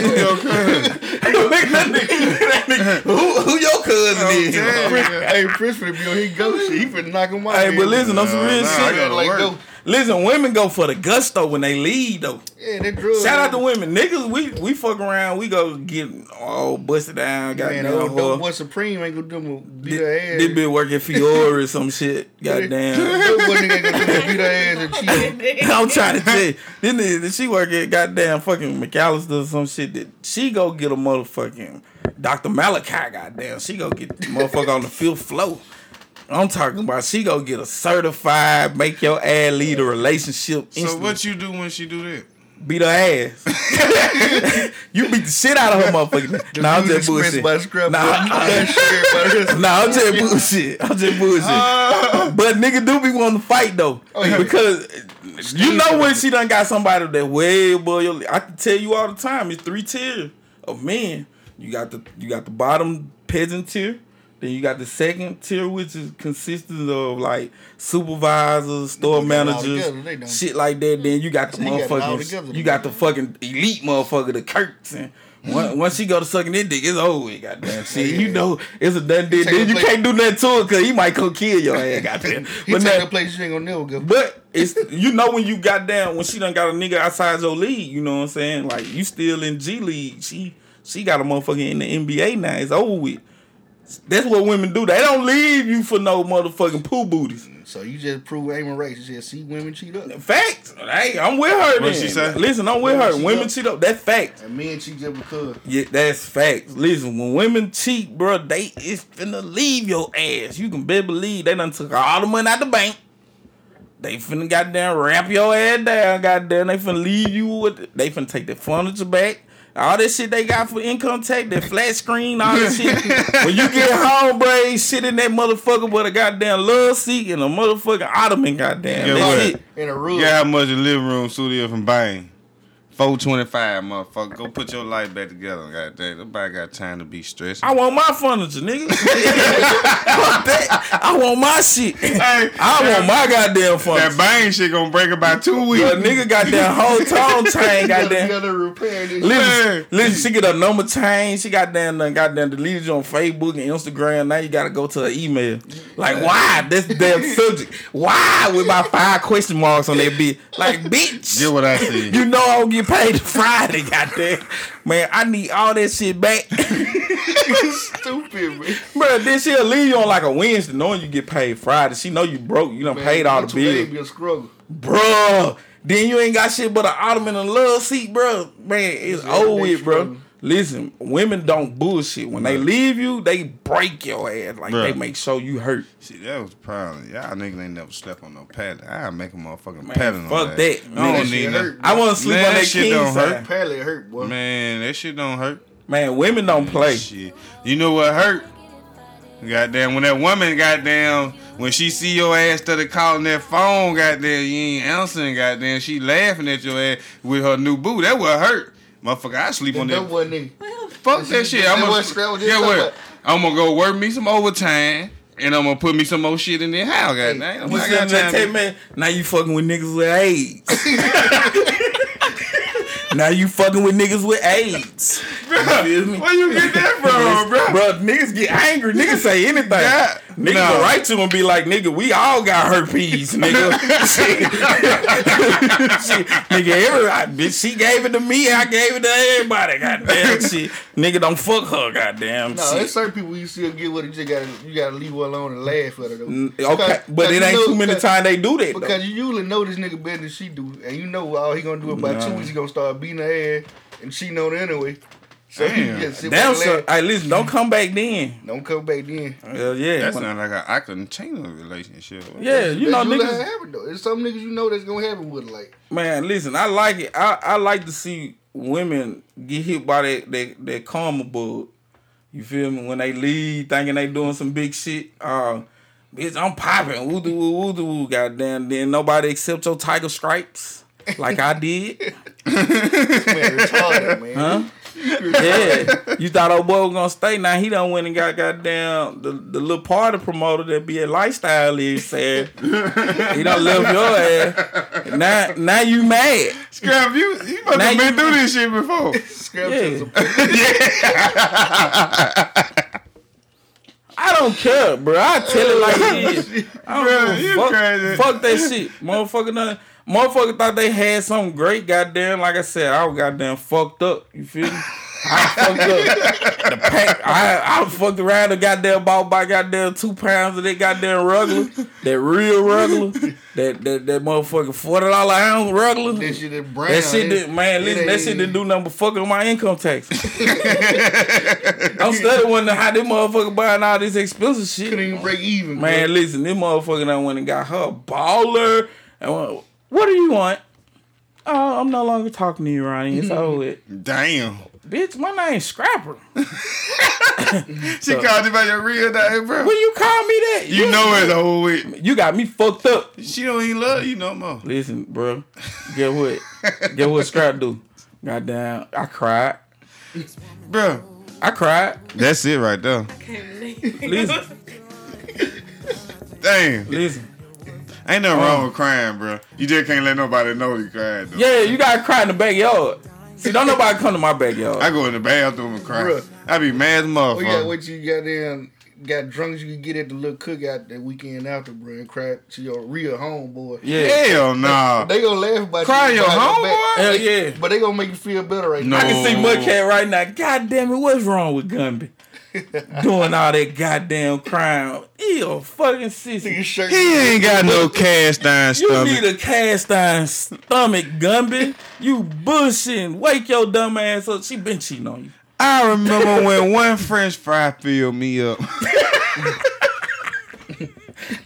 who your cousin is? damn. Prince, hey, Prince finna be on his go shit. He finna knock him out. Hey, but listen, on some real nah, shit. I gotta like work. Listen, women go for the gusto when they lead though. Yeah, they drug. Shout out to women, niggas. We we fuck around. We go get all busted down. Man, Goddamn, old boy Supreme ain't gonna do no beat her ass. This bitch working Fiora or some shit. Goddamn. Dope boy nigga ain't gonna beat her ass and cheat. I'm trying to tell you, this nigga, she work at goddamn fucking McAllister or some shit that she go get a motherfucking Dr. Malachi, goddamn. She go get the motherfucker on the fifth floor. I'm talking about she go get a certified, make your ass lead a relationship. So what you do when she do that? beat her ass. you beat the shit out of her motherfucker. Nah, I'm just bullshit. by scrap. Nah, That shit, but it's- Nah, I'm just bullshit. I'm just bullshit. Oh. but nigga do be wanting to fight though, Oh, yeah. because you know when she done got somebody that way above your. I can tell you all the time. It's three tiers of men. You got the you got the bottom peasant tier. Then you got the second tier, which is consistent of like supervisors, store put that all managers, together, shit like that. Then you got the So you got motherfuckers. together, You got the fucking elite motherfucker, the Kirks, and once, once she go to sucking that dick, it's over. with, Goddamn shit, you know it's a done deal. Then you plate. can't do nothing to it because he might come kill your ass. Goddamn. He but take now, place you ain't gonna never go. but it's you know when you got down when she done got a nigga outside your league, you know what I'm saying? Like you still in G League. She she got a motherfucker in the NBA now. It's over with. That's what women do. They don't leave you for no motherfucking poo booties. So you just prove aiming race. You just see women cheat up. Facts. Hey, I'm with her. What she say? Listen, I'm with Women her. cheat Women up. cheat up. That's fact. And men cheat just because. Yeah, that's facts. Listen, when women cheat, bro, they it's finna leave your ass. You can better believe they done took all the money out the bank. They finna goddamn wrap your ass down, goddamn. They finna leave you with. They finna take the furniture back. All this shit they got for income tax, that flat screen, all this shit. when you get home, bro, ain't shit in that motherfucker but a goddamn love seat and a motherfucking ottoman, goddamn. Yeah, That's what? In a room. Yeah, how much the living room studio from Bang? Four twenty five, motherfucker. Go put your life back together. Goddamn, nobody got time to be stressed. I want my furniture, nigga. I want my shit. I want my goddamn furniture. that furniture. Bang shit gonna break about two weeks. But nigga got that whole tone chain, You goddamn. gotta repair this. Listen, listen, she get a number chain. She got damn, done goddamn deleted you on Facebook and Instagram. Now you gotta go to her email. Like, why? That's the damn subject. Why? With my five question marks on that bitch. Like, bitch. Get what I see. You know I don't get paid Friday, goddamn. Man, I need all that shit back. Stupid, man. Bro, then she'll leave you on like a Wednesday knowing you get paid Friday. She know you broke. You done Man, paid all the bills. Be a struggle. Bruh. Then you ain't got shit but an ottoman and a love seat, bro. Man, it's Yeah, over with, bro. Struggle. Listen, women don't bullshit. When they leave you, they break your ass. Like Bruh. they make sure you hurt. See, that was the problem. Y'all niggas ain't never slept on no padding. I make a motherfucking Man, padding on fuck that. that. I Nigga don't need shit hurt. I want to sleep Man, on that that shit king don't hurt. side. Apparently it hurt, boy. Man, that shit don't hurt. Man, women don't play. Shit. You know what hurt? Goddamn, when that woman, goddamn, when she see your ass started calling that phone, goddamn, you ain't answering, goddamn, she laughing at your ass with her new boo. That what hurt. Motherfucker, I sleep on that that. one nigga. Fuck that shit. I'm That gonna, what Scrap was just yeah, what? about. I'm gonna go work me some overtime, and I'm gonna put me some more shit in there. How, goddamn? Hey, I got sitting time tell to- now you fucking with niggas with AIDS. now you fucking with niggas with AIDS. You feel me? Where you get that from, bro? Bro, niggas get angry. Niggas say anything. Yeah. Niggas No. go right to him and be like, nigga, we all got herpes, nigga. Shit. Shit. Nigga, everybody, bitch, she gave it to me, I gave it to everybody. Goddamn shit. Nigga, don't fuck her, goddamn No, shit. there's certain people you still get with it. You just gotta you gotta leave her alone and laugh at her though. Mm, Okay, Because- but because it ain't know- too many times they do that. Because Though. you usually know this nigga better than she do, and you know all he gonna do about two Nah. weeks. He gonna start beating her ass, and she know it anyway. So Damn. sit Damn, back so, and laugh. listen, don't come back then. Don't come back then. Hell yeah. That sounds like an I can change a relationship. yeah, you know, That's usually it niggas. happen though. There's some niggas you know that's gonna happen with like. Man, listen, I like it. I, I like to see women get hit by that that, that karma bug. You feel me? When they leave thinking they doing some big shit. Uh, bitch, I'm popping. Woo doo woo woo doo woo. Goddamn. Then nobody accept your tiger stripes like I did. Man, retarded, man. Huh? Yeah. You thought old boy was gonna stay. Now he done went and got goddamn the, the little party promoter that be a lifestyle is said. he done left your ass. Now now you mad. Scrap, you you must Now have been you- through this shit before. Scrap Yeah. to I don't care, bro. I tell it like it is. I don't Bruh, give a you fuck. crazy. Fuck that shit, motherfucker. Done. Motherfucker thought they had something great. Goddamn, like I said, I was goddamn fucked up. You feel me? I fucked up. The pack. I I fucked around and goddamn bought by goddamn two pounds of that goddamn regular, that real regular, that that that motherfucking forty dollar ounce regular. That shit brown. That shit, It- did, man, listen, that shit didn't do nothing but fuck on my income tax. I'm studying wondering how this motherfucker buying all this expensive shit. Couldn't even break even. Man, bro. listen, this motherfucker done went and got her baller. And went, what do you want? Oh, I'm no longer talking to you, Ronnie. It's mm-hmm. over with. Damn. Bitch, my name's Scrapper. She called you by your real name, bro. When you call me that, You know it over with. You got me fucked up. She don't even love you no more. Listen, bro. Get what? Get what Scrap do? Goddamn, I cried. Bro, I cried. that's it right there. I can't believe Listen, Damn. listen. Ain't nothing wrong oh. with crying, bro. You just can't let nobody know you cried, though. Yeah, you gotta cry in the backyard. See, don't nobody come to my backyard. I go in the bathroom and cry. Bruh. I be mad as Oh, yeah, motherfucker. what you got there? Got drunk you could get at the little cookout that weekend after, bro, and cry to your real homeboy. yeah. Hell nah. They gonna laugh about Cry you. your homeboy? Hell yeah. But they gonna make you feel better right No. now. I can see Mudcat right now. God damn it, what's wrong with Gumby? Doing all that goddamn crime. A fucking sissy. He ain't got no cast iron stomach. You need a cast iron stomach, Gumby. You bushing. Wake your dumb ass up. She been cheating on you. I remember when one French fry filled me up.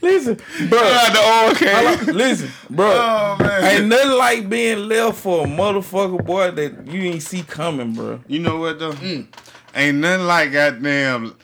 Listen, bro. the old I like- listen, bro. Oh, man. Ain't nothing like being left for a motherfucker boy that you ain't see coming, bro. You know what though? Mm. Ain't nothing like goddamn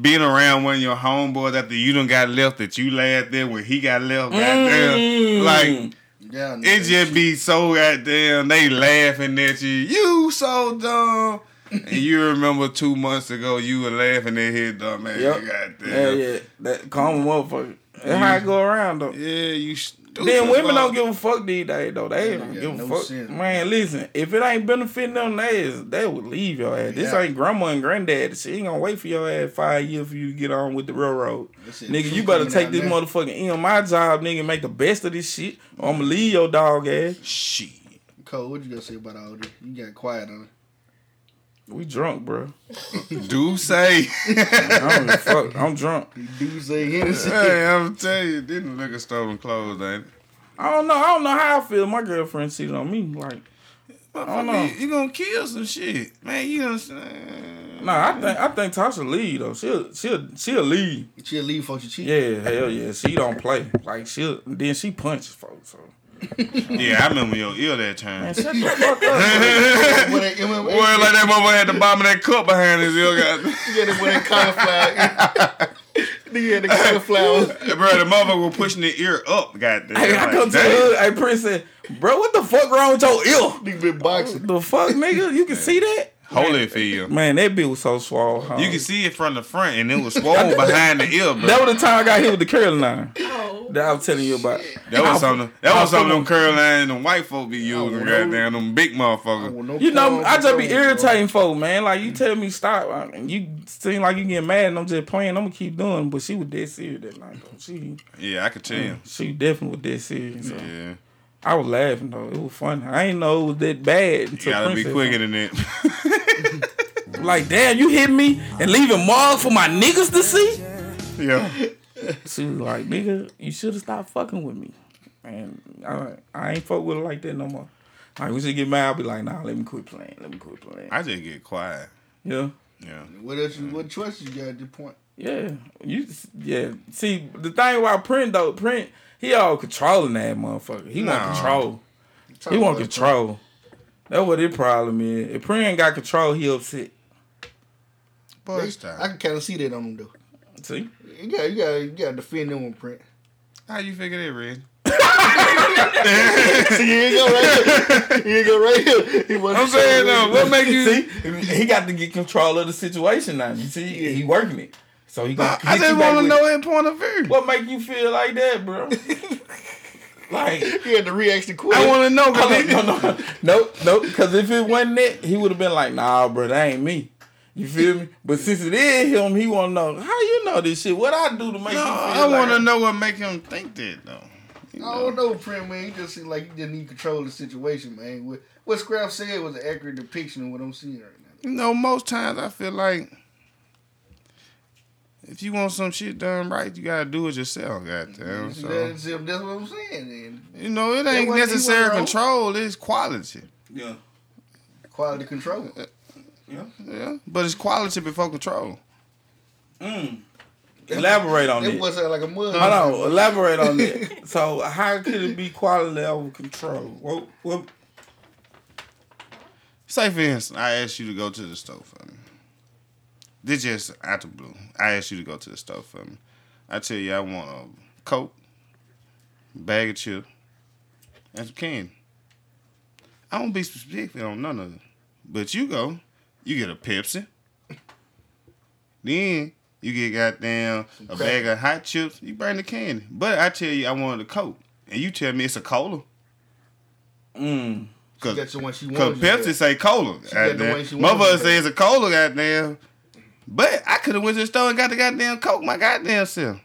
being around one of your homeboys after you done got left that you laughed at when he got left. Goddamn, Mm. like Yeah, it just be so goddamn. They laughing at you. You so dumb. and you remember two months ago you were laughing at his dumb ass. Yep. Goddamn. Yeah, yeah. That calm motherfucker. That's how it go around though. Yeah, you Then women don't give a fuck these days though. They don't give a no fuck. sense. Man, listen, if it ain't benefiting them, they is, they would leave your ass. This ain't grandma and granddad. She ain't gonna wait for your ass five years for you to get on with the railroad. Nigga, you better take this now. motherfucking my job, nigga, and make the best of this shit. Or I'm gonna leave your dog ass. Shit. Cole, what you gonna say about all this? You got quiet on it. We drunk, bro. Do say. I don't give a fuck. I'm drunk. Do say Hennessy. hey, I'm telling you, didn't liquor store them closed, ain't it? I don't know. I don't know how I feel. My girlfriend cheated on me. Like, I don't know. You, you gonna kill some shit, man. You understand? nah, I think I think Tasha leave though. She'll she'll she'll leave. She'll leave for your cheat. Yeah, hell yeah. She don't play. Like she'll then she punches folks. So Yeah, I remember your ear that time. man, shut the fuck up. When they, when, Boy, like that motherfucker had the bottom of that cup behind his ear. Got, You got it when they cauliflower. Nigga had the cauliflower. bro, the motherfucker was pushing the ear up. Goddamn. Hey, I like, come to the hood. Hey, Prince said, bro, what the fuck wrong with your ear? Nigga been boxing. The fuck, nigga? You can see that? Holyfield. Man, that bitch was so swole. Huh? You can see it from the front, and it was swole behind the ear, bro. That was the time I got hit with the curling line. Oh. That I was telling you about. That was something. That was something them them. curl lines them white folk be using. Goddamn, them big motherfuckers. No You know, I just be irritating folk, man. Like you tell me stop, uh, and you seem like you getting mad, and I'm just playing. I'm gonna keep doing. But she was dead serious that night. Though. She, Yeah, I could tell you. she definitely was dead serious. So. Yeah, I was laughing though. It was funny. I ain't know it was that bad. you gotta be quicker than that. Like, damn, you hit me and leaving marks for my niggas to see. yeah. She was like, nigga, you should have stopped fucking with me. And I, I ain't fuck with her like that no more. Like, we should get mad. I'll be like, nah, let me quit playing. Let me quit playing. I just get quiet. Yeah. Yeah. What else? You, what choices you got at this point? Yeah, you yeah. See, the thing about Print though, Print he all controlling that motherfucker. He Nah. want control. He want control. That's what his problem is. If Print ain't got control, he upset. Boy, I can kind of see that on them though. See, You got, you got, you got to defend them on print. How you figure that, Red? See, here you go right here. Here you go right here. He I'm saying though, uh, what make you? see, he got to get control of the situation now. You see, he working it, so he gonna. I just want to know his point of view. what make you feel like that, bro. like. He had to reaction quick. I want to know. 'cause No, it- no, no, no, no, because if it wasn't it, he would have been like, nah, bro, that ain't me. You feel me? But since it is him, he want to know, how you you know this shit. What I do to make No, you feel I want to like- know what make him think that though. You I don't know, Prim, man. You just seem like you just need control of the situation, man. What, what Scrap said was an accurate depiction of what I'm seeing right now. You know, most times I feel like if you want some shit done right, you gotta do it yourself, goddamn. See, So, that's, that's what I'm saying. Then. you know, it ain't wasn't- necessary wasn't wrong. control, it's quality. Yeah. Quality control. Yeah. Yeah. But it's quality before control. Mm. Elaborate on That it. boy sound like a mud. Hold on, elaborate on that. So how could it be quality over control? What what Say for instance, I asked you to go to the store for me. This just out the blue. I asked you to go to the store for me. I tell you I want a Coke, bag of chips, and some candy. I don't be specific on none of it. But you go, you get a Pepsi. Then you get goddamn a bag of hot chips. You bring the candy. But I tell you I wanted a Coke. And you tell me it's a cola. mm. She got the one she Cause wanted. Pepsi say cola. got the one she wanted. Motherfucker say it's a cola, goddamn. But I could have went to the store and got the goddamn coke my goddamn self,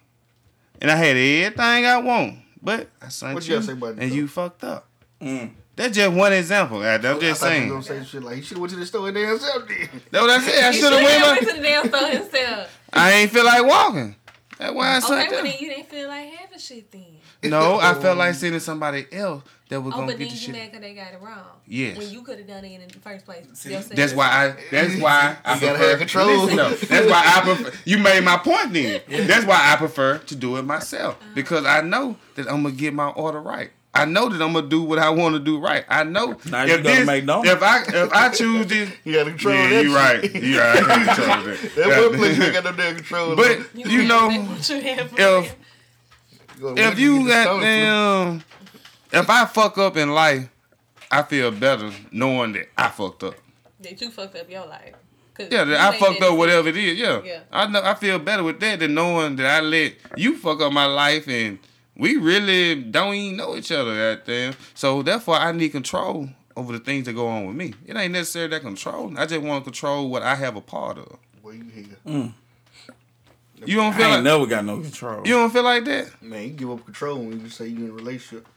and I had everything I want. But I sent What you, you say about and that? you fucked up. Mm. That's just one example. I'm just I thought you saying. was gonna say shit like he should have went to the store and damn self then. That's what I said. I should have went went. to the damn store himself. I ain't feel like walking. That's why I Okay, well that. then you didn't feel like having shit then. No, I felt like sending somebody else that was Oh, gonna but get then the you shit. mad because they got it wrong. Yes. When you could have done it in the first place. yourself. That's why I. That's why I gotta prefer. have control. Listen, though, that's why I prefer. You made my point then. That's why I prefer to do it myself because I know that I'm gonna get my order right. I know that I'm gonna do what I want to do right. I know Now you go to McDonald's. if I if I choose this, You gotta control yeah, that you shit. right, you right. I can control that. That place you got no damn control. But you know, you have if if get you the got stomach flu. them, if I fuck up in life, I feel better knowing that I fucked up. that you fucked up your life. 'Cause Yeah, that I fucked up whatever it is. Yeah. Yeah. I know. I feel better with that than knowing that I let you fuck up my life and we really don't even know each other. Goddamn. So therefore, I need control over the things that go on with me. It ain't necessarily that control. I just want to control what I have a part of. Boy, you here. Mm. You don't feel I like never got no control. you don't feel like that, Man, you give up control when you say you in a relationship.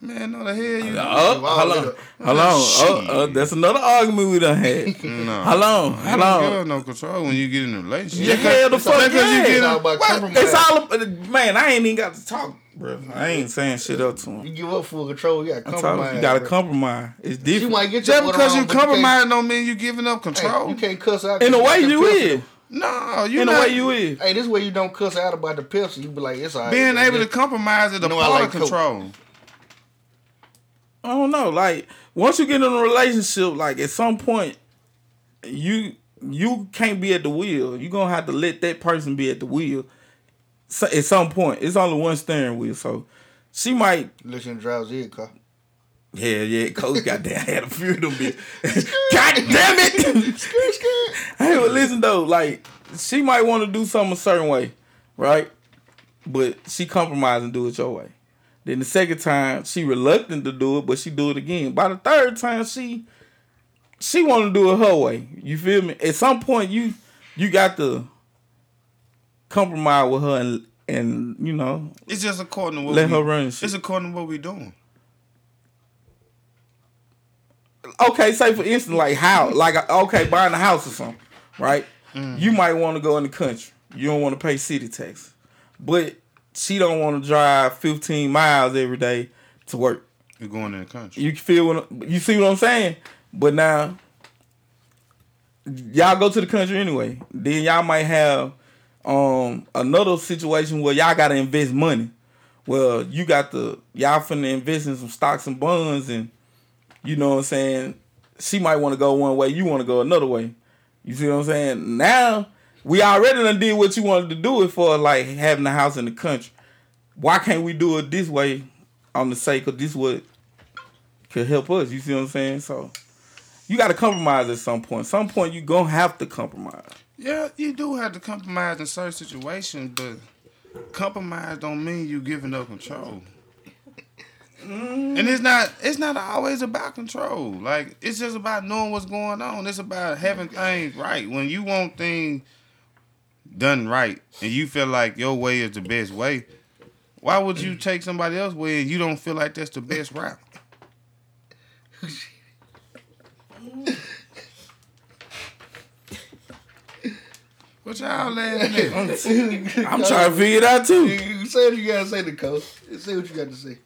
Man. No the hell you. Oh, hold on, hold on. Oh, uh, uh that's another argument we done had. No. Hold on, You don't on. no control when you get in a relationship. Yeah, hell the fuck Because you get It's in- all about What? compromise. It's all uh, man. I ain't even got to talk, bro. I ain't saying shit up to him. You give up full control. You got to compromise. talking, you gotta compromise. It's You different. might get Just because you compromise don't mean you giving up Hey, control. you can't cuss out. In a 'cause way, you the is. No, you In a not. way, you is. Hey, this way you don't cuss out about the Pepsi. You be like, it's all right. Being man. able to compromise is a know I part of Coke. control. I don't know. Like once you get in a relationship, like at some point, you you can't be at the wheel. You gonna have to let that person be at the wheel. So, at some point, it's only one steering wheel, so she might. Listen drowsy car. Yeah, yeah. Coach goddamn had a few of them. bitch. God damn it! hey, but listen though, like she might want to do something a certain way, right? But she compromise and do it your way. Then the second time she reluctant to do it, but she do it again. By the third time she she want to do it her way. You feel me? At some point you you got to compromise with her and and you know It's just according to what let we, her run shit. It's according to what we doing. okay, say for instance, like how, like okay, buying a house or something, right? Mm. You might want to go in the country. You don't want to pay city tax, but she don't want to drive 15 miles every day to work. You're going in the country. You feel what you see what I'm saying? But now y'all go to the country anyway. Then y'all might have um another situation where y'all gotta invest money. Well, you got the y'all finna invest in some stocks and bonds and you know what I'm saying? She might want to go one way, you want to go another way. You see what I'm saying? Now we already done did what you wanted to do it for, like having a house in the country. Why can't we do it this way on the sake of this what could help us? You see what I'm saying? So you got to compromise at some point. Some point you gonna have to compromise. Yeah, you do have to compromise in certain situations, but compromise don't mean you giving up control. And it's not it's not always about control. Like it's just about knowing what's going on. It's about having things right. When you want things done right, and you feel like your way is the best way, why would you take somebody else's way and you don't feel like that's the best route? What y'all laughing at? I'm trying to figure it out too. You say what you gotta say, Nicole. Say what you got to say.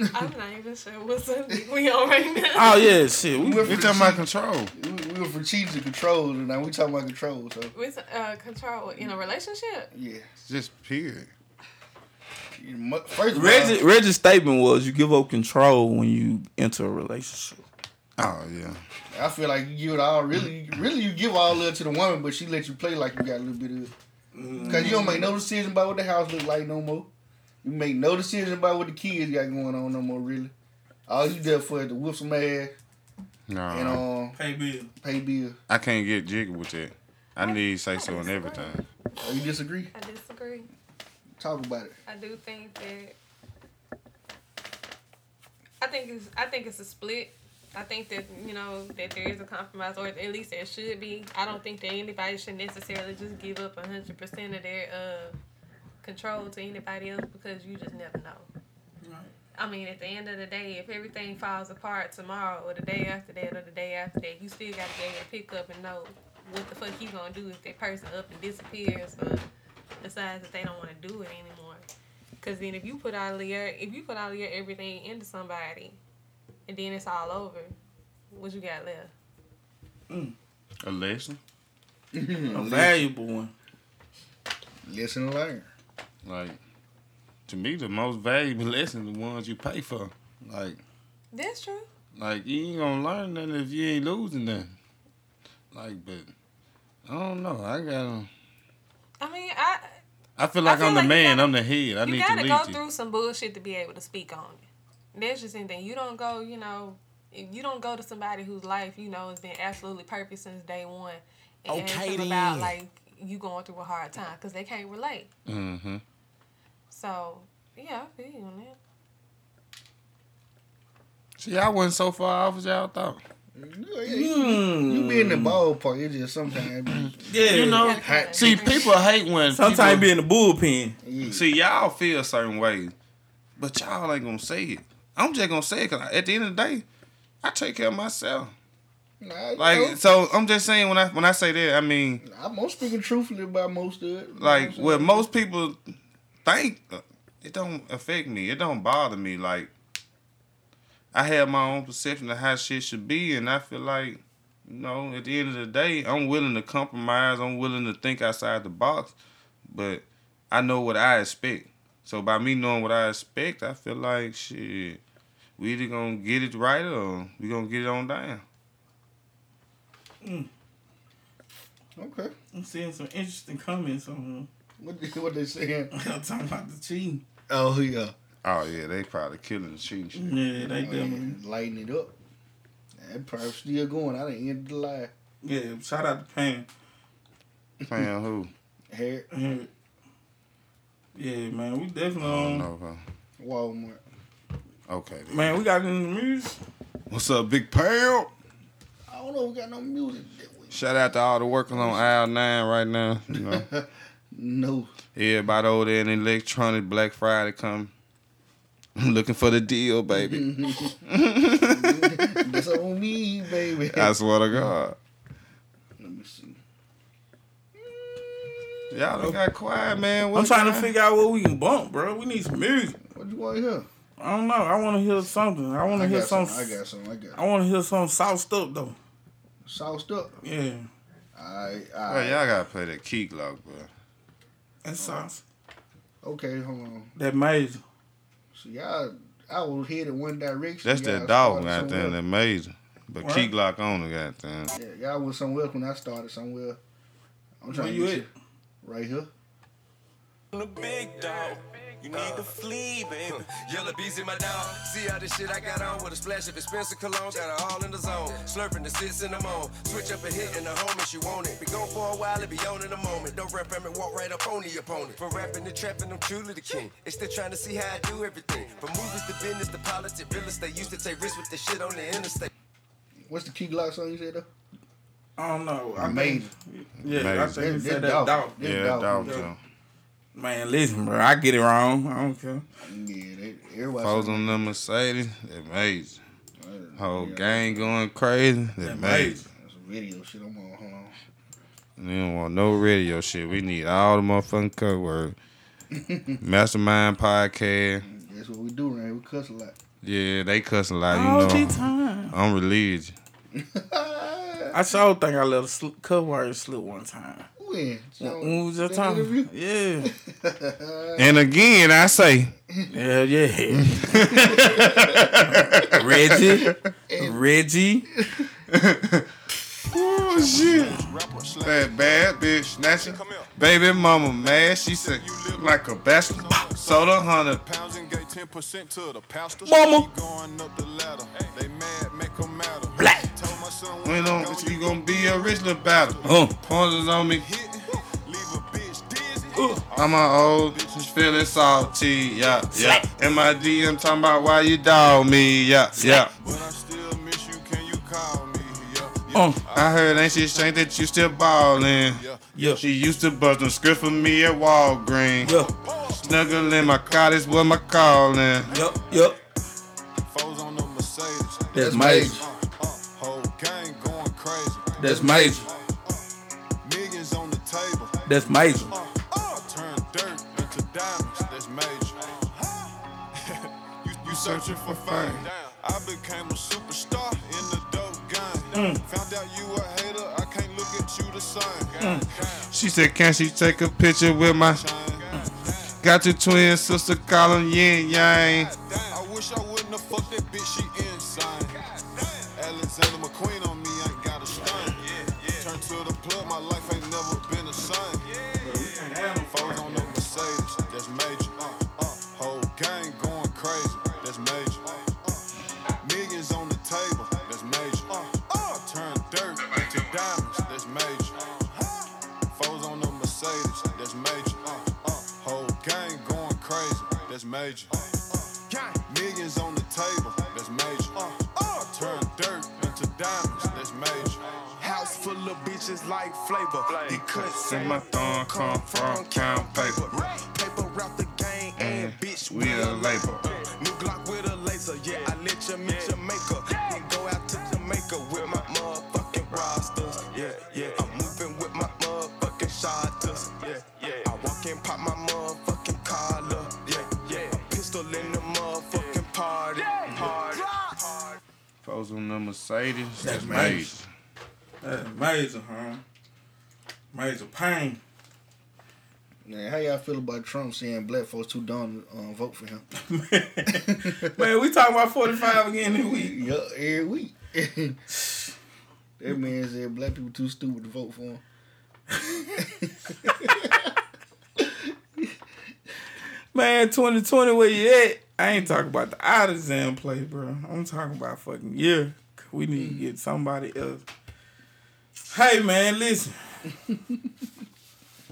I'm not even sure what's up. we on right now. Oh yeah, shit. We, We went We from talking about control. we, we went from cheating to control, and now we talking about control. So With uh, control in a relationship. yeah, Just period. First of all, Reggie, Reggie's statement was you give up control when you enter a relationship. Oh yeah. I feel like you give it all. Really, really, you give all of it to the woman, but she let you play like you got a little bit of it. Cause you don't make no decision about what the house look like no more. You make no decision about what the kids got going on no more. Really, all you there for is to whip some ass No, and um Hey Bill. pay bill. I can't get jiggy with that. I need say so and everything. Oh, you disagree? I disagree. Talk about it. I do think that I think it's I think it's a split. I think that you know that there is a compromise, or at least there should be. I don't think that anybody should necessarily just give up hundred percent of their uh, control to anybody else because you just never know. I mean, at the end of the day, if everything falls apart tomorrow, or the day after that, or the day after that, you still got to be able to pick up and know what the fuck you gonna do if that person up and disappears or decides that they don't want to do it anymore. Cause then if you put all your if you put all your everything into somebody, and then it's all over, what you got left? Mm. A lesson. A valuable one. Listen and learn. Like to me, the most valuable lesson the ones you pay for. Like That's true. like you ain't gonna learn nothing if you ain't losing nothing. Like, but I don't know. I gotta. I mean, I I feel I like feel I'm the like you man. gotta- I'm the head. I need to gotta go through some bullshit to be able to speak on it. That's just anything. You don't go, you know, if you don't go to somebody whose life you know has been absolutely perfect since day one, and ask Okay, them about like you going through a hard time because they can't relate. Mm-hmm. So yeah, I feel you on that. See, I wasn't so far off as y'all thought. You, you be in the hmm. ballpark. It's just sometimes. Yeah. You know, Hot- see, people hate when Sometimes people- be in the bullpen. yeah. See, y'all feel a certain way, but y'all ain't gonna say it. I'm just gonna say it because at the end of the day, I take care of myself. Nah, Like, know, so I'm just saying when I when I say that, I mean I'm I'm speaking truthfully about most of it. like You what I'm most people think. uh, It don't affect me. It don't bother me. Like I have my own perception of how shit should be, and I feel like you know at the end of the day, I'm willing to compromise. I'm willing to think outside the box, but I know what I expect. So by me knowing what I expect, I feel like shit. We either gonna get it right or we gonna get it on down. Okay. I'm seeing some interesting comments on What they, what they saying? I'm talking about the cheating. Oh yeah. Oh yeah, they probably killing the cheating shit. Yeah, they Oh, definitely. yeah. Lighten it up. That probably still going. I done ended the live. Yeah, shout out to Pam. Playing who? Hair Yeah, Yeah, man, we definitely on. Um, know. Walmart. Okay. then. Man, we got in the music. What's up, Big Pam? I don't know. We got no music. Shout out to all the workers on aisle nine right now. You know, No. everybody over there in electronic Black Friday come. I'm looking for the deal, baby. That's on me, baby. I swear to God. Let me see. Y'all don't got quiet, man. I'm What trying to figure out what we can bump, bro. We need some music. What you want to hear? I don't know. I want to hear something. I want to hear got some. some. I got some. I got I want to hear some sauced up though. sauced up. Yeah, Alright, Bro, alright. y'all gotta play that Key Glock, bro. That oh, sauce. Okay, hold on. That major. So y'all, I was headed one direction. That's y'all that dog, started goddamn, that amazing. But What? Key Glock on the goddamn. Yeah, y'all was somewhere else when I started somewhere. I'm Where trying to you get at? right here. the big dog. You need to uh. flee, baby. Yellow bees in my dog. See all this shit I got on with a splash of expensive cologne. Got her all in the zone. Slurping the sits in the moan. Switch up and hit in the home if she want it. Be gone for a while, it be on in a moment. Don't rap and walk right up on the opponent. For rapping and trapping, I'm truly the king. They still trying to see how I do everything. From movies to business to politics, real estate. Used to take risks with the shit on the interstate. What's the Key Glock song you said though? I don't know. I Amazing. think, yeah, I Amazing. think he said that dog. dog. Yeah, dog. Dog. yeah. Joe. Man, listen, bro. I get it wrong. I don't care. Yeah, they, everybody. Foes on the Mercedes, amazing. Whole Yeah. gang going crazy, amazing. Amazing. That's a video shit. I'm on. Hold on. We don't want no radio shit. We need all the motherfucking cut word. Mastermind podcast. That's what we do, man. We cuss a lot. Yeah, they cuss a lot, you All the know. time. I'm religious. I sure think I let a sl- cut word slip one time. When? So, When was just that interview? Yeah. And again, I say, Yeah, yeah. Reggie. Reggie. oh shit. That bad bitch snatching. Baby mama mad. She said, you like a bastard. Soda hunter. Pounds and gave 10% to the pastor. Mama. Going up the ladder. They mad, make 'em matter. Black. Told my son When on, you gonna be a rich little battle. Uh. Pointers on me. hit, leave a bitch dizzy. I'm my old bitch feeling salty, yeah, yeah. In my DM talking about why you dog me, yeah, yeah. But I still miss you, can you call me? Yeah, yeah. Uh, I heard ain't shit strange that you still ballin'. Yeah. yeah. She used to bust them scripts for me at Walgreens. Yeah. Snuggle in my cottage, what my calling. Yup. Yup. Foes on the Mercedes. That's major. Uh, That's major. Millions on the table. That's major. Uh, uh, turn dirt into diamonds. That's major. you, you searching for fame. I became a superstar in the dope game. Found out you a hater. I can't look at you the same. She said, can she take a picture with my... Got your twin sister calling yin yang. I wish I wouldn't have fucked that bitch. She major. Millions on the table. That's major. Uh, uh, turn dirt into diamonds. That's major. House full of bitches like flavor. The cuts in my thumb come from count paper. Paper route the gang and bitch We a label. New Glock with a laser, yeah, Foes on the Mercedes. That's That's major. That's major, huh? Major pain. Man, how y'all feel about Trump saying black folks too dumb to um, vote for him? Man, we talking about 45 again this week. yeah, every week. that man said black people too stupid to vote for him. Man, 2020, where you at? I ain't talking about the artisan play, bro. I'm talking about fucking year. We need to mm-hmm. get somebody else. Hey man, listen.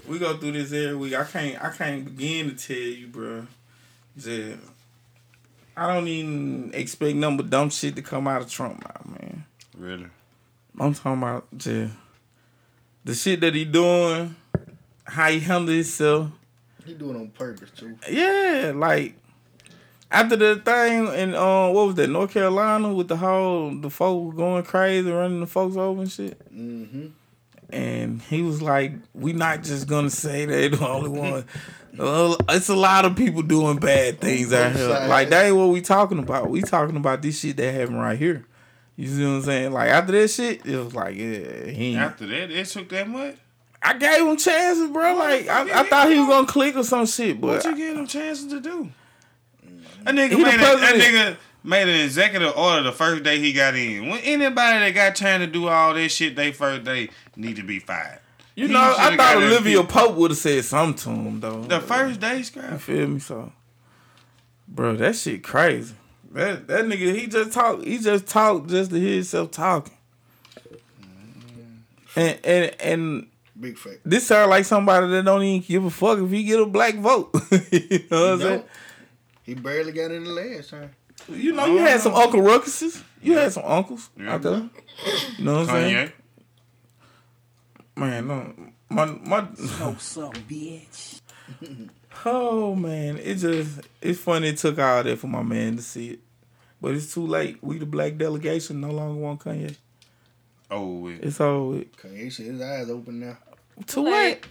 we go through this every week. I can't I can't begin to tell you, bro. Just, I don't even expect nothing but dumb shit to come out of Trump out, man. Really? I'm talking about just the shit that he doing, how he handle himself. He doing it on purpose too. Yeah, like after the thing in um what was that North Carolina with the whole the folks going crazy running the folks over and shit. Mm-hmm. And he was like, "We not just gonna say they the only one. Uh, it's a lot of people doing bad things out here. Side. Like that ain't what we talking about. We talking about this shit that happened right here. You see what I'm saying? Like after that shit, it was like, yeah, he. Ain't. After that, it took that much? I gave him chances, bro. Like I, I thought he was gonna click or some shit, but What you give him chances to do? That nigga, made a, that nigga made an executive order the first day he got in. When anybody that got trying to do all this shit, they first day need to be fired. You He know, I thought Olivia. Pope would have said something to him though. The first day, you feel me? So, bro, that shit crazy. That that nigga, he just talk. He just talk just to hear himself talking. Mm-hmm. And and and Big fact. this sound like somebody that don't even give a fuck if he get a black vote. you know what I'm saying? No. He barely got in the last time. You know, you had some Uncle Ruckuses. You had some uncles Yeah. out there. You know what I'm saying? Man, no, my my. Smoke some, bitch. Oh man, it just it's funny it took all that for my man to see it, but it's too late. We the black delegation no longer want Kanye. Oh, wait. It's over. with. Kanye said his eyes open now. To what?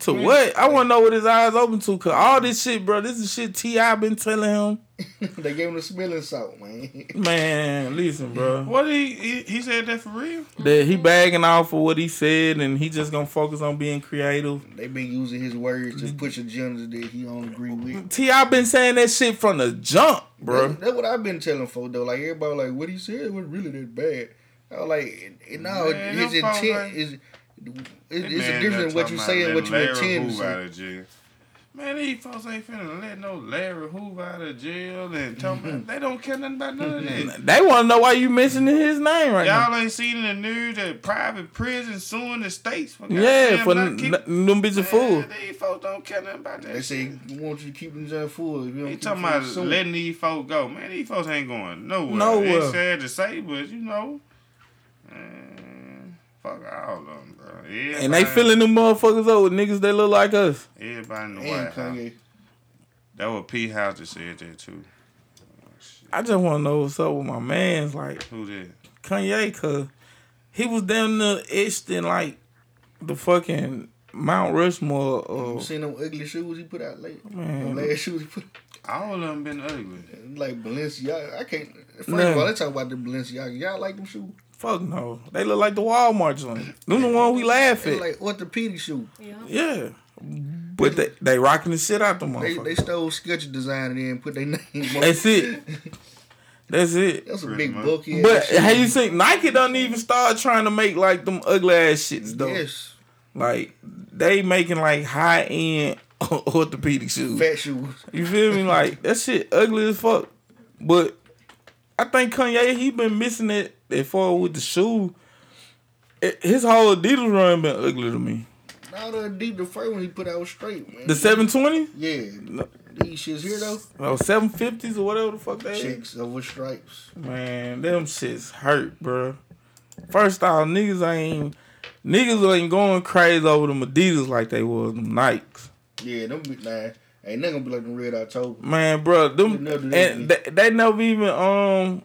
To what? I want to know what his eyes open to. Cause all this shit, bro, this is shit T.I. been telling him. they gave him the smelling salt, man. Man, listen, bro. What he, he he said that for real? That he bagging off for what he said, and he just gonna focus on being creative. they been using his words to push agendas that he don't agree with. T.I. been saying that shit from the jump, bro. That's, that's what I've been telling folks though. Like everybody, like what he said was really that bad. I was like, and no, Man, his intent like- is. It, it's man a difference done what you say and what you letting intend to Hoover out say. of jail. Man, these folks ain't finna let no Larry Hoover out of jail and talking about, they don't care nothing about none of that. They want to know why you mentioning his name right now. Y'all ain't seen in the news that private prison suing the states for Yeah, goddamn for not n- keep- n- them bitches fool. Man, These folks don't care nothing about that. They say shit. we want you to keep them just full. If you don't talking about soon. letting these folks go. Man, these folks ain't going nowhere. Nowhere. It's sad to say, but you know, man, fuck all of them, bro. And they Everybody- filling them motherfuckers up with niggas that look like us. Everybody in the and White House. Kanye. That was Pete House that said that too. I just want to know what's up with my man's like Who did? Kanye, cause he was down there etched in like the fucking Mount Rushmore. You Uh, seen them ugly shoes he put out late? Man. Them last shoes he put All of them been ugly. like Balenciaga. I can't. First Nah. of all, let's talk about the Balenciaga. Y'all like them shoes? Fuck no, they look like the Walmart joint. Them the one we laugh They at. like orthopedic shoes. Yeah. yeah, but they they rocking the shit out the They motherfucker. they stole sketch design and then put their name. on That's it. That's it. That's a Pretty big much. bulky. But shoe. how you think Nike don't even start trying to make like them ugly ass shits though? Yes, Like they making like high end orthopedic shoes. fat shoes. You feel me? Like that shit ugly as fuck. But I think Kanye he been missing it that far with the shoe. It- His whole Adidas run been ugly to me. Now the Adidas the first one he put out was straight, man. The seven twenty, Yeah, these shits here though. oh seven fifties or whatever the fuck they is. Chicks over stripes. Man, them shits hurt, bro. First off, niggas ain't niggas ain't going crazy over them Adidas like they was them Nikes. Yeah, them be nah. Ain't nothing gonna be like them red October. Man, bro, them They never and they, they never even um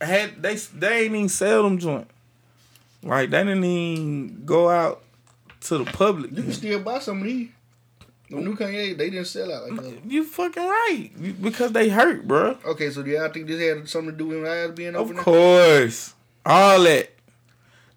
had they they ain't even sell them joint. Like they didn't even go out to the public. You can still buy some of these. The new Kanye, they didn't sell out like that. You fucking right because they hurt, bro. Okay, so do y'all think this had something to do with eyes being Of open? now? course, all that.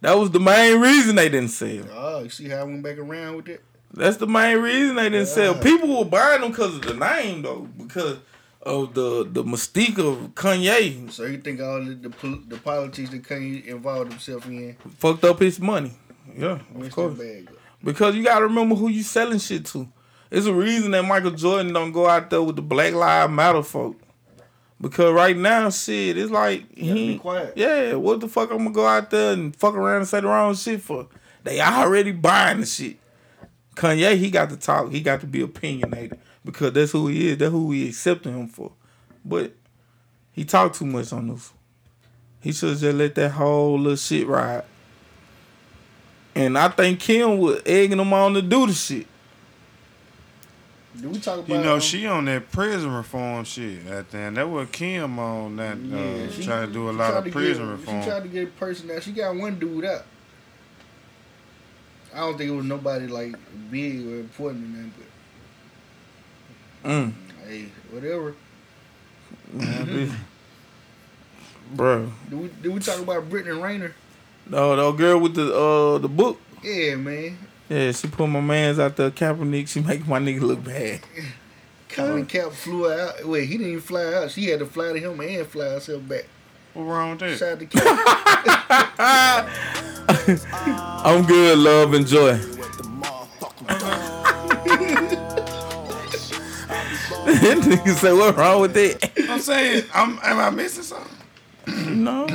That was the main reason they didn't sell. Oh, you see how I went back around with it. That's the main reason they didn't sell. People were buying them because of the name, though, because of the the mystique of Kanye. So you think all the the, the politics that Kanye involved himself in Fucked up his money. Yeah, of course. bag? Because you gotta remember who you selling shit to. It's a reason that Michael Jordan don't go out there with the Black Lives Matter folk. Because right now, shit, it's like You gotta be he, quiet. yeah, what the fuck I'm gonna go out there and fuck around and say the wrong shit for? They already buying the shit. Kanye, he got to talk. He got to be opinionated because that's who he is. That's who we accepting him for. But he talked too much on this. He should have just let that whole little shit ride. And I think Kim was egging him on to do the shit. Do we talk about? You know, um, she on that prison reform shit. That thing. That was Kim on that. Yeah, uh, she- trying to do a lot of prison get, reform. She tried to get a person out. She got one dude out. I don't think it was nobody like big or important in that, Mm. hey, whatever. Bro. Do we do we talk about Brittany Renner? No, the girl with the uh the book. Yeah, man. Yeah, she put my man's out there, Kaepernick. She make my nigga look bad. Colin Cap flew out. Wait, he didn't even fly out. She had to fly to him and fly herself back. What wrong with that? Shout out to Cap. I'm good, love and joy. nigga say, what wrong with that? I'm saying, I'm, am I missing something? No.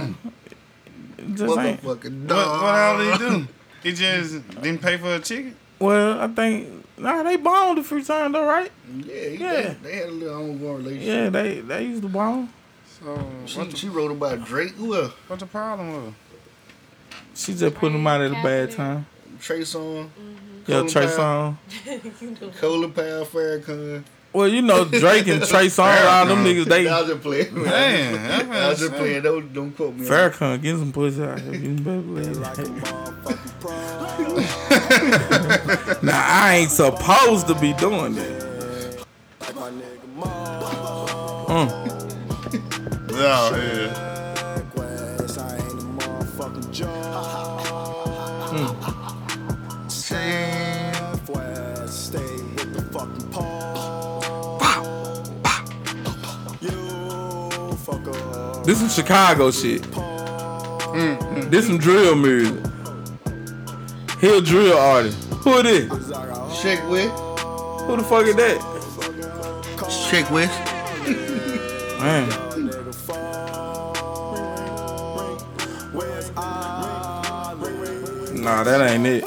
Just ain't. Motherfucking What, what all dog. he do? He just didn't pay for a ticket. Well, I think nah, they boned a few times though, right? Yeah, he, Yeah. They, they had a little ongoing relationship. Yeah, they they used to bond. So She, the, she wrote about Drake. Who else? what the problem was? She just put him out at a bad time. Trey Songz, Yo, Colin Trey Powell. Song. Colin Powell, Farrakhan. Well, you know Drake and Trey Songz, all them niggas, they I was just playing. man. Man, I was just playing. Don't don't quote me. Farrakhan getting some pussy out here. You better believe that. Now I ain't supposed to be doing that. Mm. Oh, yeah. This some Chicago shit. Mm, mm. This some drill music. He a drill artist. Who it is? Shake with Who the fuck is that? Shake with. Man. Nah, that ain't it.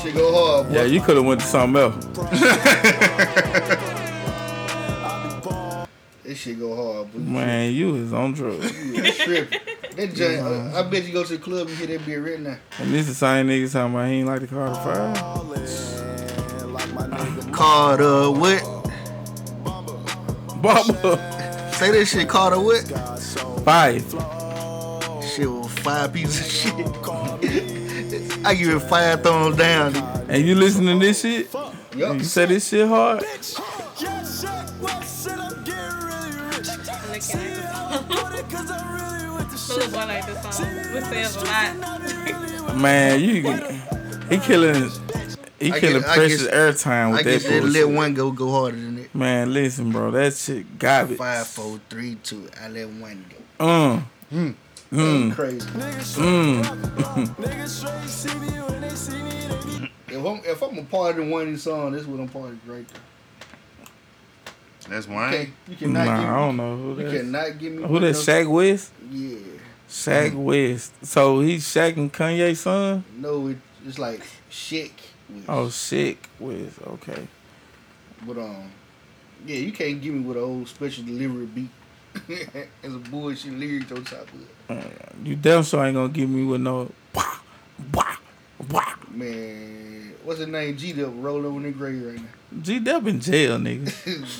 Shit go hard. Boy. Yeah, you could have went to something else. This shit go hard. Boy. Man, you is on drugs. You tripping. That joint, I bet you go to the club and hear that beer right now. And this is the same nigga talking about he ain't like the Carter Five. Carter what? Bubba. Say this shit Carter what? Five. Shit was five pieces of shit. I give it five thumbs down. And you listen to this shit? Yup. You say this shit hard? Little boy like this song. This says a lot. Man, you he killing he I killing guess- I precious airtime with I that guess that let one go go harder than it. Man, listen, bro, that shit got garbage. Five, four, three, two. I let one go. Mm. Mm. Mm. Crazy. Mm. If I'm if I'm a part of one of these songs, this is what I'm part of right there. That's You, Wayne. can't, you cannot Nah, give me. I don't know who You that. cannot give me. Who that? Shaq West? Yeah. Shaq West. So he's Shaq and Kanye's son. No, it, it's like Shake. With, Oh, Shaq West. Okay. But um, yeah, you can't give me with an old special delivery beat. It's a bullshit lyrics on top of it. You damn sure ain't gonna give me with no. Man, what's his name? G Dep rolling over in the grave right now. G Dep in jail, nigga.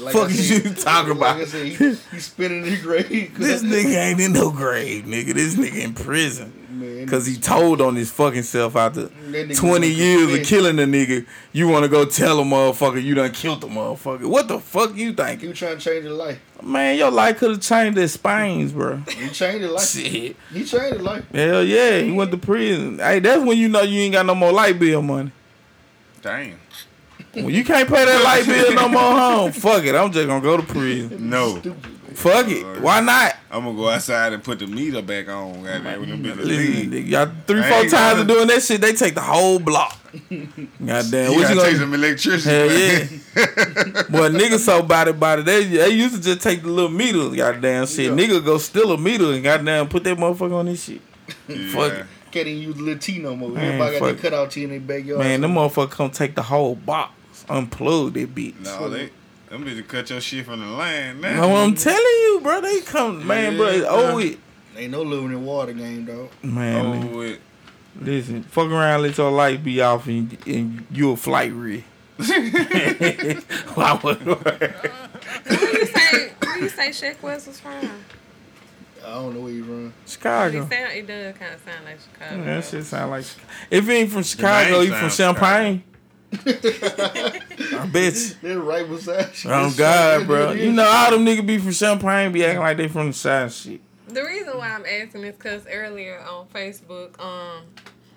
Like Fuck is you talking about? Like I said, he, he's spinning in the grave. This nigga ain't in no grave, nigga. This nigga in prison. Man, Cause he told on his fucking self after 20 years of killing the nigga. You wanna go tell a motherfucker you done killed the motherfucker. What the fuck you He thinking? was trying to change his life. Man, your life could have changed his spines, bro. You changed his life. Shit. He changed his life. Hell yeah, he went to prison. Hey, that's when you know you ain't got no more light bill money. Damn. When you can't pay that light bill no more home, fuck it. I'm just gonna go to prison. No. Fuck it. Why not? I'm gonna go outside and put the meter back on. Goddamn, when them bitches Listen, leave. nigga, y'all three, I four ain't times gotta- of doing that shit, they take the whole block. Goddamn, You what gotta you take gonna some electricity. Hell yeah. Boy, niggas so body body. They they used to just take the little meter, goddamn shit. Nigga go steal a meter and goddamn put that motherfucker on this shit. Fuck it. Can't even use little more. Man, Everybody got fuck their cutout T in their backyard. Man, them motherfucker come take the whole box, unplug that bitch. No, they them bitches cut your shit from the line. Know Now. what I'm telling you, bro. They come, man, bro. It's Yeah. over it. Ain't no living in water game, dog. Man, Oh, li- with listen, fuck around, let your light be off, and, and you a flight rig. Why would- Where you say where you say Shaq West was from? I don't know where you from. It, Chicago. sound, it does kind of sound like Chicago. Yeah, that shit sound like. If he ain't from Chicago, name he from Champaign. I bet you. They're right beside you. Oh God, bro. You know all them niggas be from Champaign be acting like they from the side shit. The reason why I'm asking is because earlier on Facebook, um,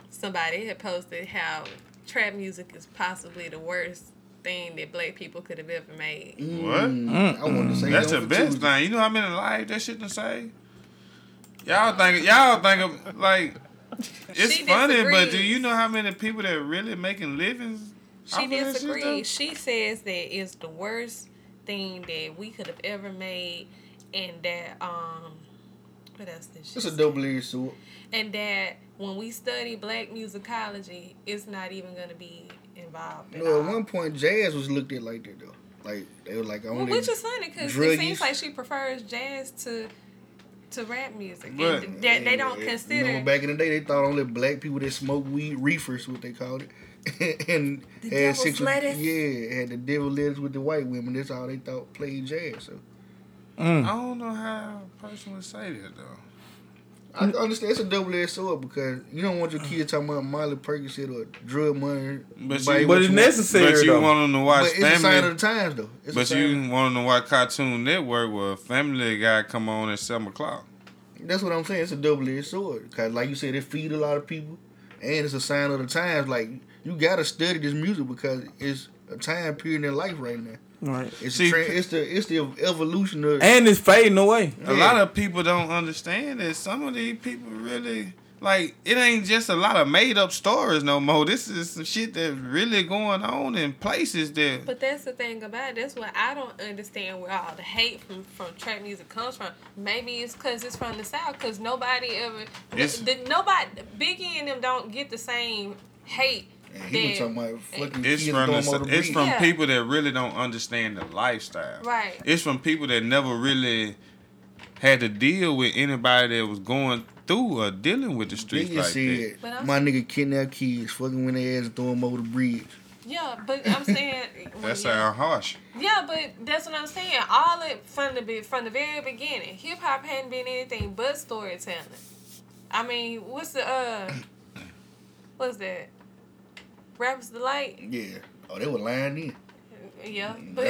somebody had posted how trap music is possibly the worst thing that black people could have ever made. what? I wanted to say That's the best Tuesday. thing. You know how many lives that shit to say? Y'all think y'all think of like it's She funny, but do you know how many people that are really making livings? She off of that shit, though? disagrees. She says that it's the worst thing that we could have ever made, and that um, what else did she? It's a double edged sword. And that when we study black musicology, it's not even gonna be involved. You At know, at one point, jazz was looked at like that though. Like they were like only. Well, which is funny because it seems like she prefers jazz to to rap music. But- and that they don't You consider. know, back in the day, they thought only black people that smoke weed, reefers, what they called it, and The had devil's sex with, lettuce? yeah, had the devil lettuce with the white women. That's all they thought played jazz. So Mm. I don't know how a person would say that though. I mm. understand it's a double edged sword because you don't want your kids mm. talking about Molly Percocet or drug money. But buy you- But it's you want. necessary But you though. want them to watch But it's a sign of the times, though. It's But you want them to watch Cartoon Network where Family Guy come on at seven o'clock. That's what I'm saying. It's a double edged sword because, like you said, it feed a lot of people, and it's a sign of the times. Like you gotta study this music because it's a time period in life right now. Right. It's See, a tra- it's the it's the evolution of And it's fading away. A Yeah. lot of people don't understand that some of these people really like it ain't just a lot of made up stories no more. This is some shit that's really going on in places that But that's the thing about it. That's what I don't understand where all the hate from, from trap music comes from. Maybe it's because it's from the South, because nobody ever, It's- the, nobody, Biggie and them don't get the same hate. And he was talking about fucking it's from the, it's from Yeah. people that really don't understand the lifestyle. Right. It's from people that never really had to deal with anybody that was going through or dealing with the streets Nigga like that. said, But I'm- my nigga kidnap kids, fucking when their ass and throw them over the bridge. Yeah, but I'm saying That yeah. sound harsh. Yeah, but that's what I'm saying. All it from the be- from the very beginning, hip hop hadn't been anything but storytelling. I mean, what's the uh, what's that? Rappers delight. Yeah. Oh, they were lying in. Yeah, but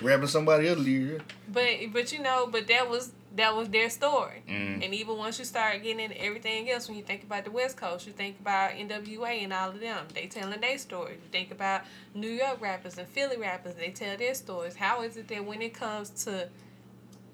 Rapping somebody else lyrics. but but you know, but that was that was their story. Mm. And even once you start getting into everything else, when you think about the West Coast, you think about NWA and all of them. They telling their stories. You think about New York rappers and Philly rappers. They tell their stories. How is it that when it comes to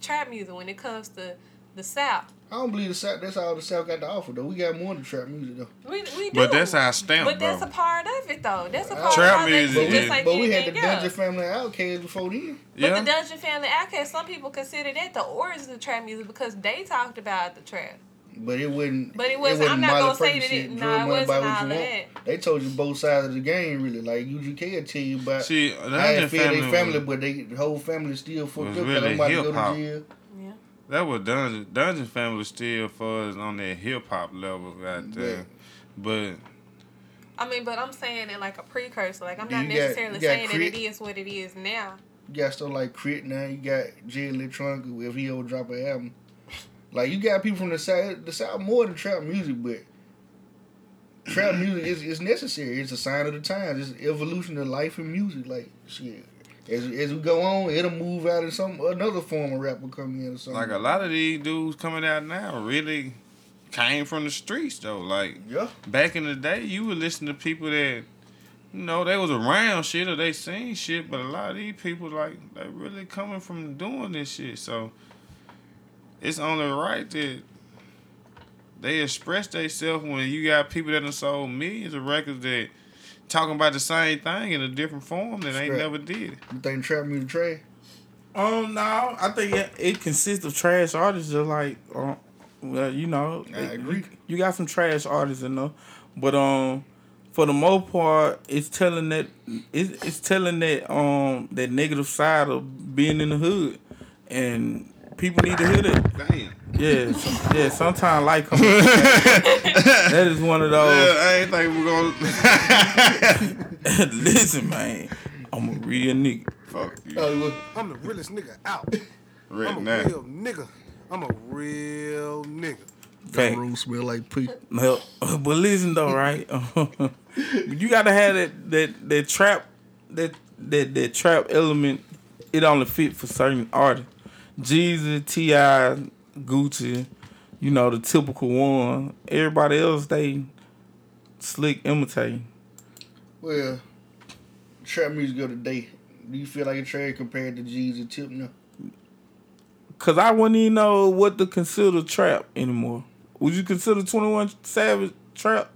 trap music, when it comes to the South, I don't believe the South, that's all the South got to offer, though. We got more than trap music, though. we we do. But that's our stamp, But that's bro. a part of it, though. That's a uh, part Trap of how they music do, is- just like but we had the Dungeon else. Family OutKast before then. But Yeah. the Dungeon Family OutKast, some people consider that the origins of trap music because they talked about the trap. But it wasn't. But it wasn't- I'm not gonna say that it- Drug nah, it wasn't all You of Want. They told you both sides of the game, really. Like UGK will tell you about See, how Dungeon it fed their Family family, was- but they the whole family still fucked up because really I'm about to go hip-hop. to jail. Yeah. That was Dungeon Dungeon Family still for us on that hip hop level right there. But I mean, but I'm saying it like a precursor. Like I'm not you got- necessarily got saying that it is what it is now. You got stuff like Crit now. You got Jay Electronica if he ever drop an album. Like you got people from the south, the south more than trap music, but trap music is, is necessary. It's a sign of the times. It's evolution of life and music. Like shit, as as we go on, it'll move out in some another form of rap will come in or something. like a lot of these dudes coming out now really came from the streets though. Like yeah, back in the day, you would listen to people that you know they was around shit or they seen shit, but a lot of these people like they really coming from doing this shit. So it's only right that they express themselves when you got people that have sold millions of records that talking about the same thing in a different form that ain't never did it. you think trap music trash? Um, no, I think it, it consists of trash artists, just like, uh, well, you know, I agree. You, you got some trash artists in there, but um, for the most part, it's telling that it's, it's telling that um that negative side of being in the hood, and people need to hear that. Damn. Yeah, so- yeah. Sometimes life comes. that is one of those. Yeah, I ain't think we're gonna Listen, man, I'm a real nigga. fuck you. Oh, I'm the realest nigga out. Right I'm a now. real nigga. I'm a real nigga. that room smell like pee. Well, but listen though, right? you gotta have that that that trap that that that trap element. It only fit for certain artists. Jeezy, T.I, Gucci, you know the typical one. Everybody else they slick imitating. Well, trap music of the day. Do you feel like a trash compared to Jeezy and Tip now? Cause I wouldn't even know what to consider trap anymore. Would you consider Twenty One Savage trap?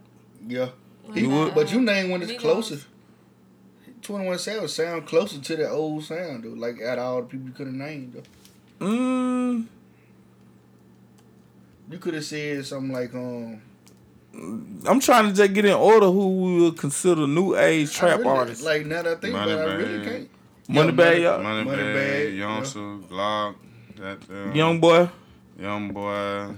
Yeah. he would? But you name one that's Migos. closer. Twenty One Savage sound closer to that old sound though. Like out of all the people you could have named though. Mm, You could have said something like um. I'm trying to just get in order who we would consider new age trap really- artists. Like now that I think about it, I really can't. Money Yeah, Bag, y'all. Money, Money Bag, Bag, Youngster, Glock, that uh, Young boy. young boy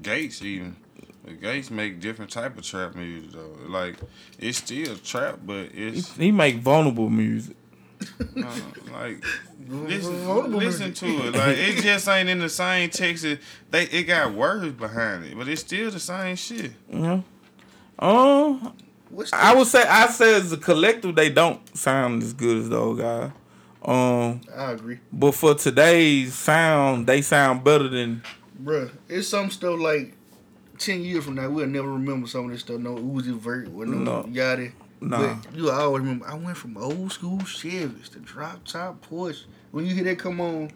Gates even. But Gates make different type of trap music though. Like it's still trap, but it's He make vulnerable music. uh, like listen, listen to it. Like it just ain't in the same text. It, they it got words behind it, but it's still the same shit. You know? Um, I would say I say as a collective they don't sound as good as those guys. Um, I agree, but for today's sound, they sound better than bruh. It's some stuff like ten years from now we'll never remember some of this stuff. No Uzi Vert or no, No. Yachty. Nah. But you always remember. I went from old school Chevys to drop top Porsche. When you hear that come on,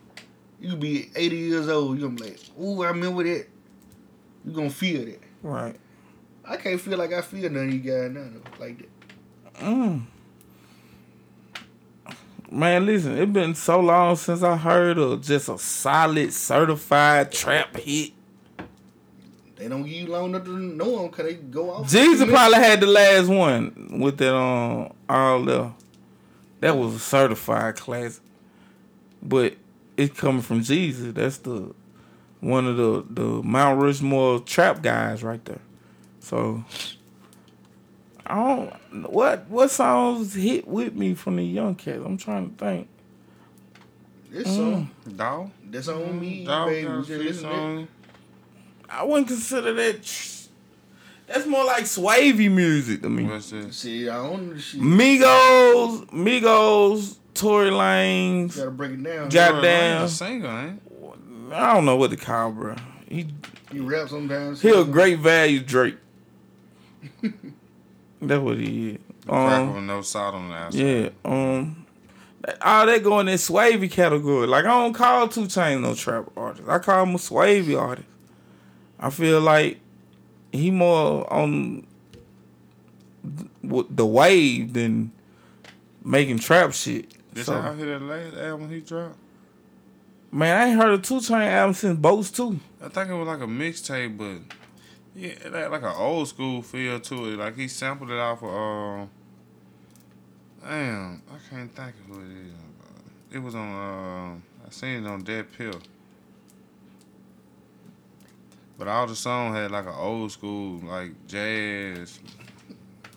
you be eighty years old. You gonna be like, ooh, I remember that. You gonna feel that. right. I can't feel like I feel none of you guys now like that. Mm. Man, listen, it's been so long since I heard of just a solid certified trap hit. They don't give you long enough to know them because they go off. Jeezy probably had the last one with that um all the that was a certified classic. But it's coming from Jeezy. That's the one of the the Mount Rushmore trap guys right there. So I don't what what songs hit with me from the young cats. I'm trying to think. This Mm. song, Dog, that's on me, dog baby. got a Just few listen to that. songs. I wouldn't consider that. tr- That's more like swavy music to me. What's this? See, I own the shit. Migos, Migos, Tory Lanez. Gotta break it down. Goddamn. A singer, ain't? I don't know what to call, bro. He You rap sometimes. he a great value Drake. That's what he is. Um, with no salt on the outside. yeah. Um, all that go in that swavy category. Like I don't call Two Chainz no trap artist. I call him a swavy artist. I feel like he more on the wave than making trap shit. This So- how I hear that last album he dropped. Man, I ain't heard a Two Chain album since Boats 2. I think it was like a mixtape, but yeah, it had like an old school feel to it. Like he sampled it off of um. Damn, I can't think of who it is. It was on. Uh, I seen it on Dead Pill. But all the song had like an old school, like jazz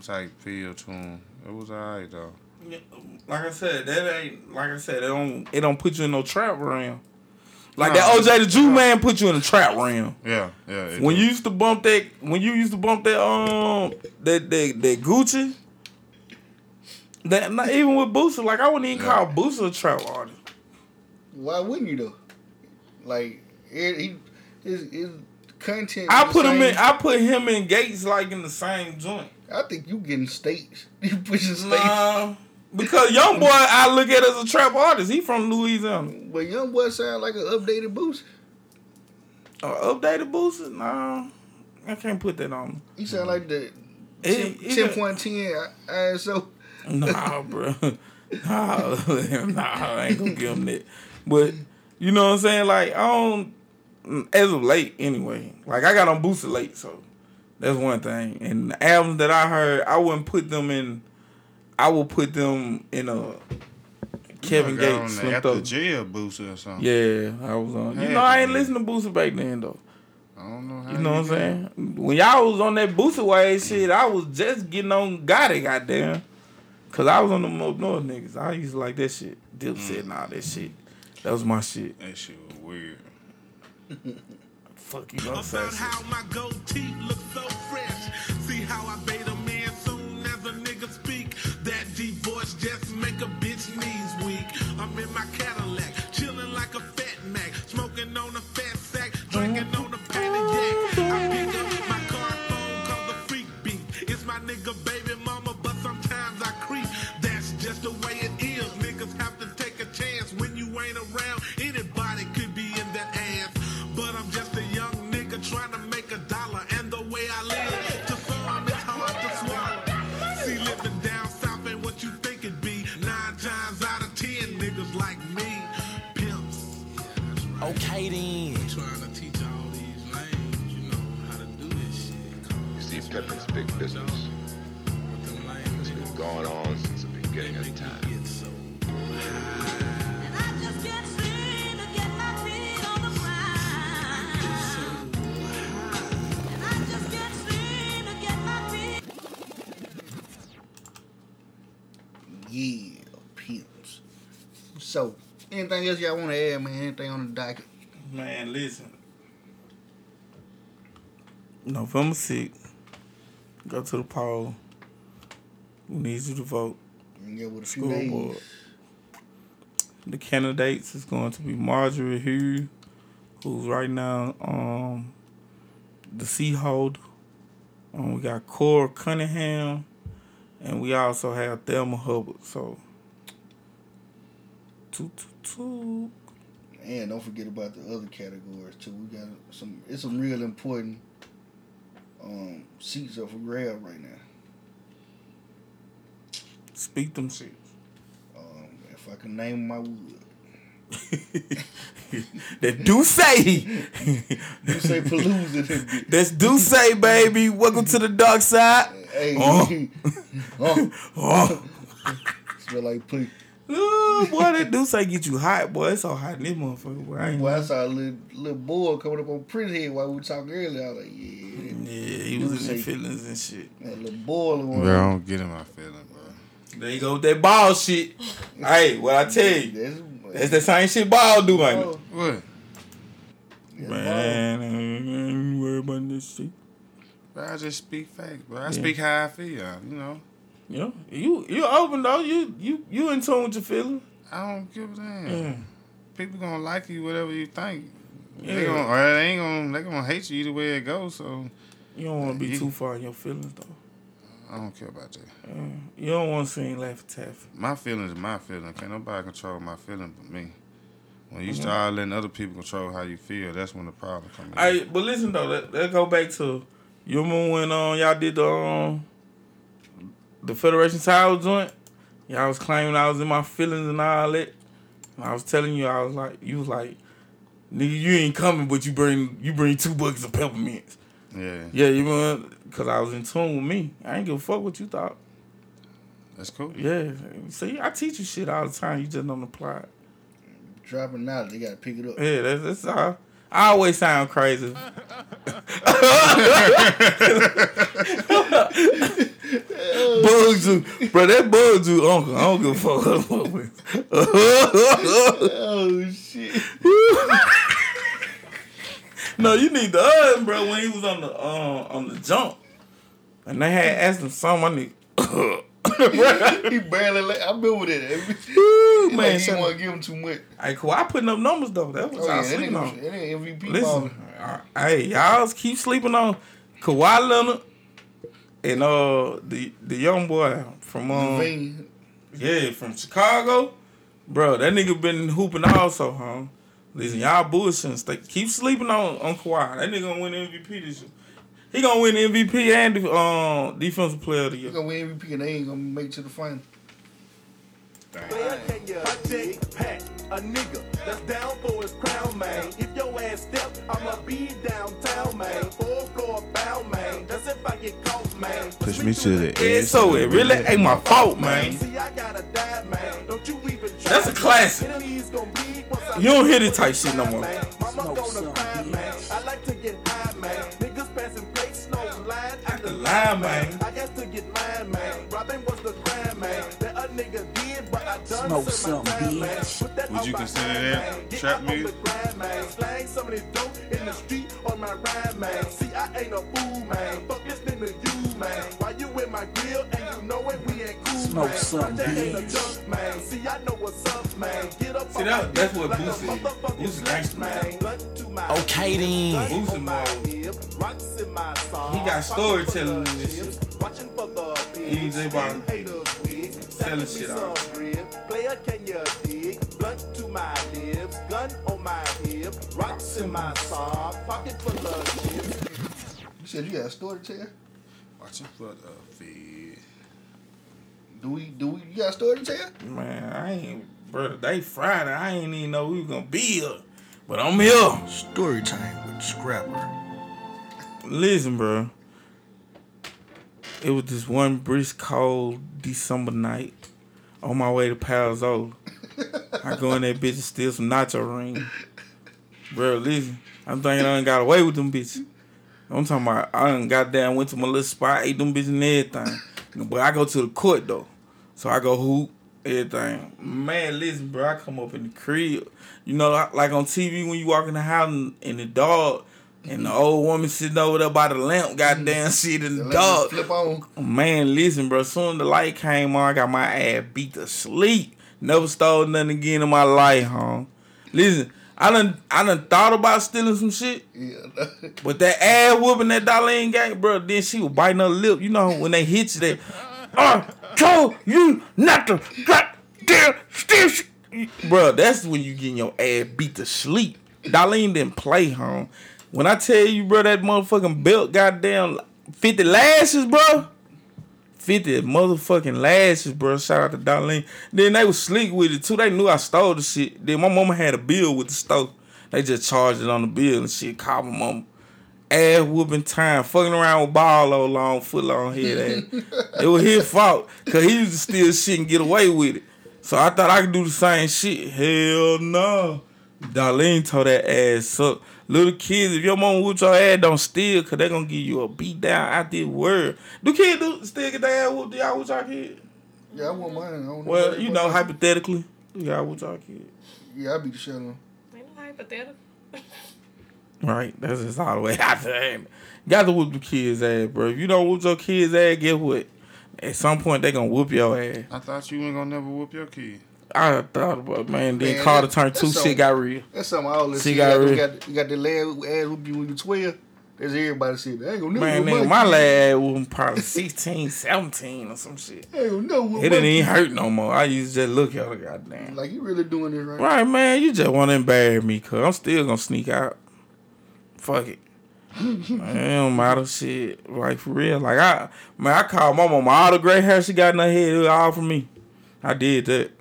type feel to them. It was alright though. Like I said, that ain't like I said, it don't it don't put you in no trap realm. Like Nah. that OJ the Juiceman put you in a trap realm. Yeah, yeah. When do. you used to bump that when you used to bump that um that that, that Gucci. That not even with Boosie, like I wouldn't even call Boosie a trap artist. Why wouldn't you though? Like it, he, his his content. I put him in I put him in Gates like in the same joint. I think you getting states. You pushing states. Nah, because young boy I look at as a trap artist. He from Louisiana. But young boy sound like an updated boost. Uh, updated Boosie? Nah. I can't put that on him. He sound like the ten point ten ISO. Nah, bro. Nah, nah, I ain't gonna give him that. But you know what I'm saying? Like I don't Mm, as of late anyway. Like I got on Boosie late, so that's one thing. And the albums that I heard, I wouldn't put them in. I would put them in a Kevin You got on Gates. the Slim after jail Boosie or something. Yeah, I was on. You know, I ain't listening to Boosie back then though. I don't know how You know what I'm saying? When y'all was on that Boosie wave shit, I was just getting on Gotti, goddamn. Cause I was on the Mo North niggas. I used to like that shit. Dipset and all that shit. That was my shit. That shit was weird. Fuck you gonna say? About how my gold teeth look so fresh. See how I business that's been going on since the beginning of time. Yeah, peeps. So, anything else y'all want to add, man? Anything on the docket? Man, listen. November 6th, Go to the poll. Who needs you to vote? Yeah, with a few School days. board. The candidates is going to be Marjorie Hugh, who's right now um the sea holder. Um, we got Cora Cunningham, and we also have Thelma Hubbard. So, two, two, two. And don't forget about the other categories too. We got some. It's some real important um, seats up for grab right now. Speak them seats. Um, if I can name my wood, That do say. do say Palooza. that. That's do say, baby. Welcome to the dark side. Hey, Oh. oh, Oh. smell like pee. Ooh, boy, that do say get you hot, boy. It's so hot in this motherfucker. Boy, I ain't Boy, I saw a little little boy coming up on Prince Head while we were talking earlier. I was like, Yeah, he was in his feelings and shit. that little boy. Bro, I don't get in my feelings, bro. There you go with that ball shit. hey, what I tell you, that's the same shit ball do, ain't it? Oh. What? Man, I ain't worry about this shit. Bro, I just speak facts, bro. I Yeah. speak how I feel, you know. You know, you you open though. You you you in tune with your feelings. I don't give a damn. Yeah. People gonna like you whatever you think. Yeah. They gonna, or they ain't gonna they gonna hate you either way it goes. So You don't want to be Yeah. too far in your feelings though. I don't care about that. Uh, you don't want to see laughing taffy. My feelings is my feelings. Can't nobody control my feelings but me. When you Mhm. start letting other people control how you feel, that's when the problem comes in. Hey, but listen though, that, that go back to you remember when um y'all did the um the Federation title joint? Y'all was claiming I was in my feelings and all that. And I was telling you, I was like, you was like, nigga, you ain't coming, but you bring you bring two buckets of peppermints. Yeah. Yeah, you know, cause I was in tune with me. I ain't give a fuck what you thought. That's cool. Yeah, see, I teach you shit all the time. You just don't apply it. Dropping knowledge, they gotta pick it up. Yeah, that's, that's all. I always sound crazy. Bugs, bro, that Bugs uncle. I don't give a fuck. oh shit. no, you need the other, bro. When he was on the um on the jump, and they had asked him something. I need. he barely. Let, I remember that. Ooh, man, like he want to give him too much. Hey, cool. I putting up numbers though. That was Oh, yeah, sleeping on. that nigga MVP Listen, uh, hey, y'all keep sleeping on Kawhi Leonard and uh the the young boy from um LaVine. yeah from Chicago, bro. That nigga been hooping also, huh? Listen, y'all bullshitting. Stay, keep sleeping on on Kawhi. That nigga gonna win MVP this year. He gonna win MVP and um defensive player of the year. He year. gonna win MVP and they ain't gonna make it to the final. Player, can you dig a nigga that's down for his crown, man? If your ass step, I'ma be downtown, man. Four floor bow, man. That's if I get caught, man. Push me to the Yeah, edge. so it really ain't my fault, man. See, I gotta die, man. Don't you even try. That's a classic. Enemies gonna bleed once I You don't hear this type shit no more. Mama man. I like to get high, man. Niggas passing plates, no line at the line, man. I guess to get mine, man. Robbing was the crime, man. That a nigga did, but I done Smoke some, time, bitch. Put Would you consider that trap up on music? the grind, man. Slang some of this dope in the street on my ride, man. See, I ain't a fool, man. Get up See that that's what Boosie motherfucking Boosie gangster man. Blunt Okay then. Boosie on my more. hip, rocks in my song. He got storytelling in this shit. Watching for the He pigs, about selling shit out. Player, can you dig? Blunt to my lips, gun on my hip, rocks in my song, pocket full of chips. You said you got a story to tell? Watching for the feed. Do we? Do we? You got a story to tell? Man, I ain't, bro. Today Friday. I ain't even know we was gonna be here, but I'm here. Story time with Scrapper. Listen, bro. It was this one brisk, cold December night on my way to Palazzolo. I go in that bitch and steal some nacho ring. Bro, listen. I'm thinking I done got away with them bitches. I'm talking about I done got down, went to my little spot, ate them bitches and everything. But I go to the court though. So I go hoop. everything. Man, listen, bro. I come up in the crib. You know, like on TV when you walk in the house and, and the dog and the old woman sitting over there by the lamp, mm-hmm. goddamn shit in the, lamp dog. flip on. Man, listen, bro. Soon the light came on, I got my ass beat to sleep. Never stole nothing again in my life, huh? Listen, I done I done thought about stealing some shit. Yeah. But that ass whooping that Darlene gang, bro, then she was biting her lip. You know, when they hit you, they, I ah! Told you not to goddamn steal shit. Bro, that's when you getting your ass beat to sleep. Darlene didn't play, huh? When I tell you, bro, that motherfucking belt, goddamn 50 lashes, bro. 50 motherfucking lashes, bro. Shout out to Darlene. Then they was slick with it too. They knew I stole the shit. Then my mama had a bill with the store. They just charged it on the bill and shit. Called my mama. Ass whooping time. Fucking around with ball all long foot long head ass. it was his fault. Cause he used to steal shit and get away with it. So I thought I could do the same shit. Hell no. Darlene told that ass up. Little kids, if your mama whoop your ass, don't steal, cause they're gonna give you a beat down out this word. Do kids do still get their ass whooped? Do y'all with y'all kids? Yeah, I want mine. I don't know Well, what- you what- know, hypothetically, y'all with y'all kids? Yeah, I beat the shit out of them. Ain't no hypothetical. Right, that's just all the way out there. Got to whoop the kids' ass, bro. If you don't whoop your kids' ass, get what? At some point, they gonna whoop your ass. I thought you ain't gonna never whoop your kid. I thought about man. Then Man, Carter turned that's two. Shit got real. That's something I always She see. got You real. got, you got the lad ass whoop you when you 12. There's everybody see that. Ain't gonna never Man, nigga, my lad was probably 16, 17 or some shit. Ain't gonna never It didn't even hurt no more. I used to just look at her, goddamn. Like, you really doing this right Right, man, you just want to embarrass me, cuz I'm still gonna sneak out. Fuck it. don't matter, shit. Like, for real. Like, I, man, I called my mama all the gray hair she got in her head, it was all for me. I did that.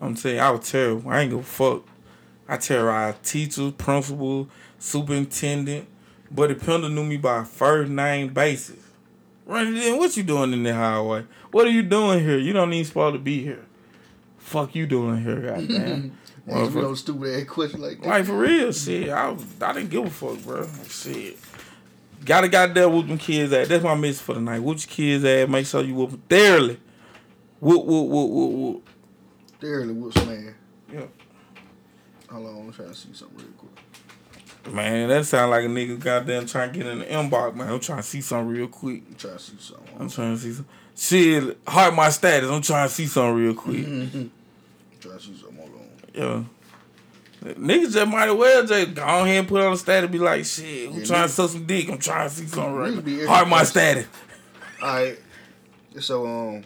I'm saying, I was terrible. I ain't give a fuck. I terrorized teachers, principal, superintendent. Buddy Pender knew me by first name basis. Running in, what you doing in the highway? What are you doing here? You don't even supposed to be here. Fuck you doing here, goddamn. Me Motherfucker. no stupid ass question like that. Like for real, shit. I I didn't give a fuck, bro. Shit. Gotta goddamn whoop them kids at. That's my mission for the night. Whoop your kids at. Make sure you whoop them thoroughly. Whoop whoop whoop whoop whoop. Thoroughly whoops, man. Yeah. Hold on, I'm trying to see something real quick. Man, that sound like a nigga goddamn trying to get in the inbox, man. I'm trying to see something real quick. I'm trying to see something. I'm trying to see some shit. Heart my status. I'm trying to see something real quick. I'm trying to see something. Hold on. Yeah. Niggas just might as well just go ahead and put on a stat and be like, shit, I'm Yeah, trying niggas- to suck some dick. I'm trying to see something Niggas be right. every Heart my place. status. All right. So um,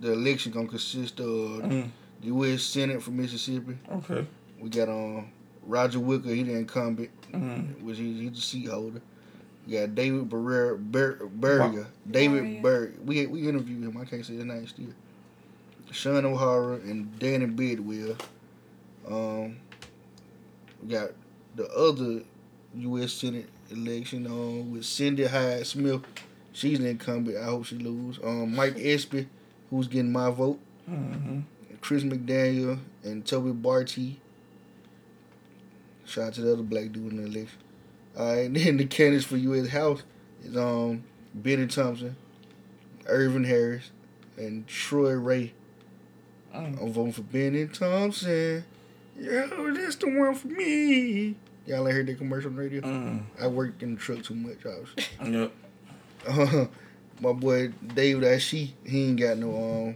the election gonna consist of Mm. the U.S. Senate from Mississippi. Okay. We got um Roger Wicker, he the incumbent, Mhm. which he, he's the seat holder. You got David Barrera, Bur, Burrier, David Burr. We we interviewed him. I can't say his name still. Shawn O'Hara and Danny Bedwell. Um, we got the other U.S. Senate election um, with Cindy Hyde Smith. She's an incumbent. I hope she lose. Um, Mike Espy, who's getting my vote. Mm-hmm. Chris McDaniel and Tobey Bartee. Shout out to the other black dude in the election. All right, and then the candidates for U.S. House is um Bennie Thompson, Irvin Harris, and Troy Ray. Mm. I'm voting for Bennie Thompson. Yo, that's the one for me. Y'all ain't heard that commercial on the radio? Mm. I worked in the truck too much, obviously. Yep. Uh, my boy David Ashe, he ain't got no um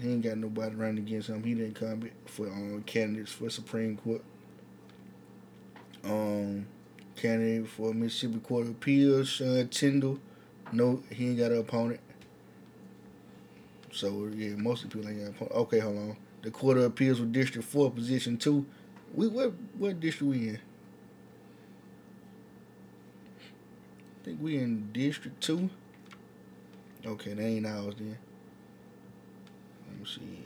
he ain't got nobody running against him. He didn't come for um candidates for Supreme Court. Um candidate for Mississippi Court of Appeals, Sean Tindell. No, he ain't got an opponent. So yeah, most of the people ain't got an opponent. Okay, hold on. The Court of Appeals for District Four, position two. We what what district we in? I think we in District Two. Okay, that ain't ours then. Let me see.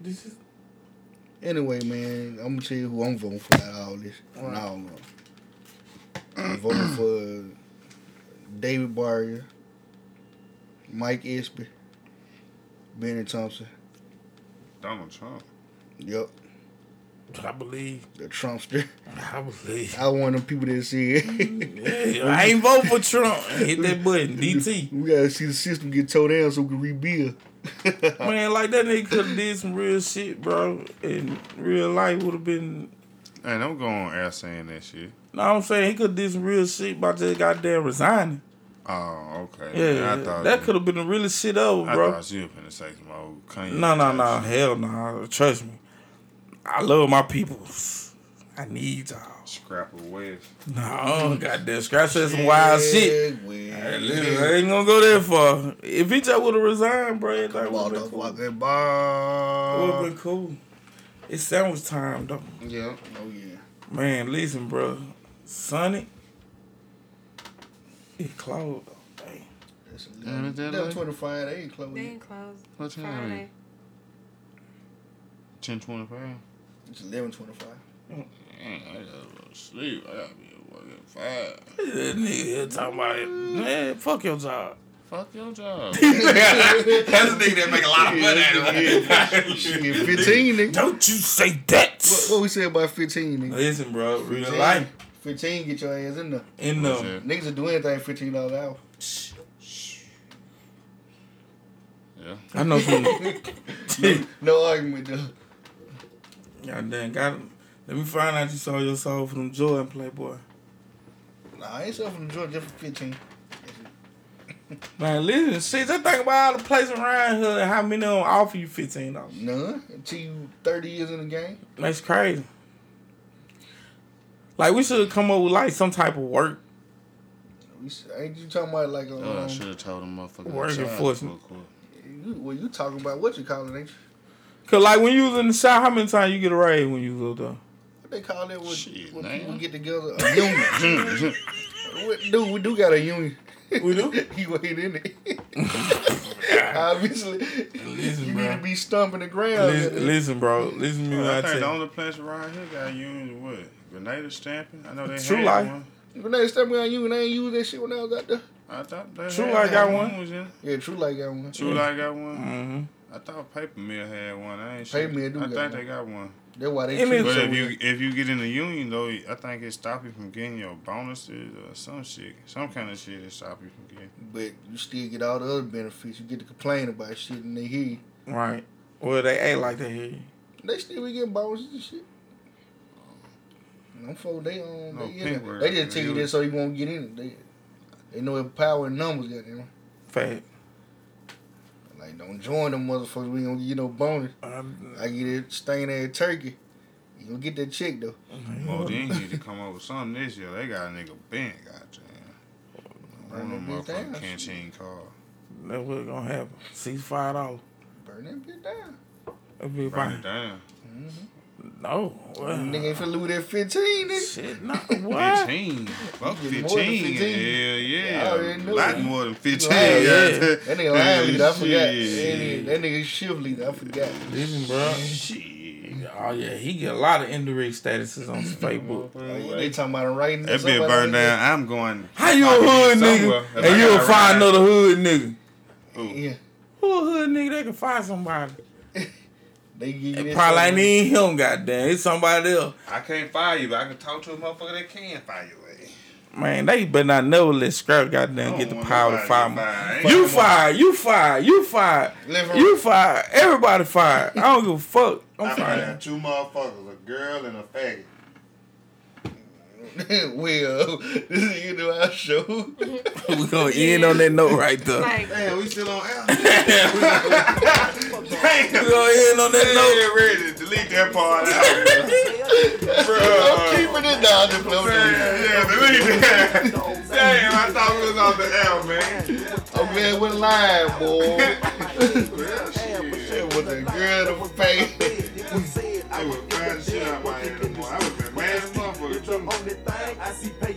This is Anyway, man, I'm gonna tell you who I'm voting for out of all this. Right. I don't know. I'm voting for David Barrier, Mike Espy, Bennie Thompson. Donald Trump. Yep. I believe. The Trumpster. I believe. I want them people that see it. Mm, yeah, I ain't vote for Trump. Hit that button, DT. We gotta see the system get towed down so we can rebuild. Man, like that nigga could have did some real shit, bro. And real life would have been. And I'm going on air saying that shit. No, I'm saying he could have did some real shit by just goddamn resigning. Oh, okay. Yeah, I thought that could have been a really shit over, I bro. thought you were finna say some old Kanye. No, no, no, hell no. Trust me. I love my peoples. I need y'all. Scrapper West. No, goddamn, scratch that some wild shit. Hey, listen, I ain't gonna go that far. If he just would have resigned, bro, everything would have been cool. It been cool. It's sandwich time, though. Yeah. Oh yeah. Man, listen, bro. Sonny, it closed. though. Dang. It's Damn, is that eleven twenty five. They ain't closed. They yet. ain't closed. What time Friday. Ten twenty five. It's eleven twenty five. Man, I gotta go to sleep. I gotta be at work at five. That nigga here talking about it. Man, fuck your job. Fuck your job. That's a nigga that make a lot of money out of Shit, fifteen. Nigga. Don't you say that. What, what we say about fifteen? Nigga? Listen, bro, real 15, life. Fifteen, get your ass in there. In What's the that? Niggas will do anything fifteen dollars an hour. Yeah. I know some. No, no argument though. Goddamn, got him. Let me find out you sold your soul for them Jordan Playboy. Nah, I ain't from Jordan just for fifteen. Man, listen, shit, just think about all the places around here and how many of them offer you fifteen dollars. None until you thirty years in the game. That's crazy. Like we should have come up with like some type of work. We s- Ain't you talking about like um, Oh, I should have told them motherfucker. Work child enforcement. support. you, well, you talking about what you calling it? Ain't you? Cause like when you was in the shop, how many times you get a raise when you was up there? What they call it when, Shit, when man. people get together? A union. Dude, we do got a union. We do? you ain't in it. Obviously, Listen, you bro. need to be stumping the ground. Listen, listen, bro. Listen to me when I I think the only place around here got union or what? Grenada stamping. I know they True had Life. one. When stamping on you and they ain't use that shit when I was out there. I thought they True had Life got that one. Was in. Yeah, True Light got one. True Life got one. Mm-hmm. I thought Paper Mill had one. I ain't Paper sure. Mill do I got think one. they got one. That's why they It treat means- us But so if you weird. if you get in the union though, I think it stop you from getting your bonuses or some shit, some kind of shit that stop you from getting. But you still get all the other benefits. You get to complain about shit and they hear you. Right. Well, they ain't like that here. They still be getting bonuses and shit. Them folks, they um, No they, in pink it. word. they just tell you Really? that so you won't get in it. They, they know if power and numbers got them. Fact. Like, don't join them motherfuckers. We don't get no bonus. I get it staying at turkey. You gonna get that check though. Well, then you need to come up with something this year. They got a nigga bent, goddamn. Burn One of them that bitch down. motherfucking canteen car. That's what's gonna happen. Six five dollars. Burn that bitch down. That'd be Burn fine. it down. No. Well, Nigga ain't finna lose that 15, nigga. shit, no. What? 15. Fuck 15. get more than 15. Hell I yeah. A lot that. more than 15. Line, yeah. That nigga line leader, I forgot. That nigga, that nigga shift leader, I forgot. Listen, bro. Shit. Oh yeah, he get a lot of indirect statuses on Facebook. Oh, yeah, they talking about him writing. That somebody bitch burned like down. I'm going. How you a I'll be hood nigga and you'll find another hood nigga? that. Yeah. Who a hood nigga that can find somebody? They give you It probably ain't something. even him, goddamn. It's somebody else. I can't fire you, but I can talk to a motherfucker that can fire you. eh? Man, they better not never let Scrap goddamn I get the power to nobody fire to me. fire. You got fired, you fired, you fired, you fired. Everybody fired. I don't give a fuck. I'm I fired. fired two motherfuckers, a girl and a faggot. well, this is you know our show. We gonna yeah. end on that note right there. Damn, we still on air. We gonna end on that note. Ready delete that part out, bro. I'm keeping it down. Just no yeah, delete that. Damn, I thought we was on the air, man. Oh man, we're live, boy. well, shit. With the girl in the face. I would find shit out my head. victim.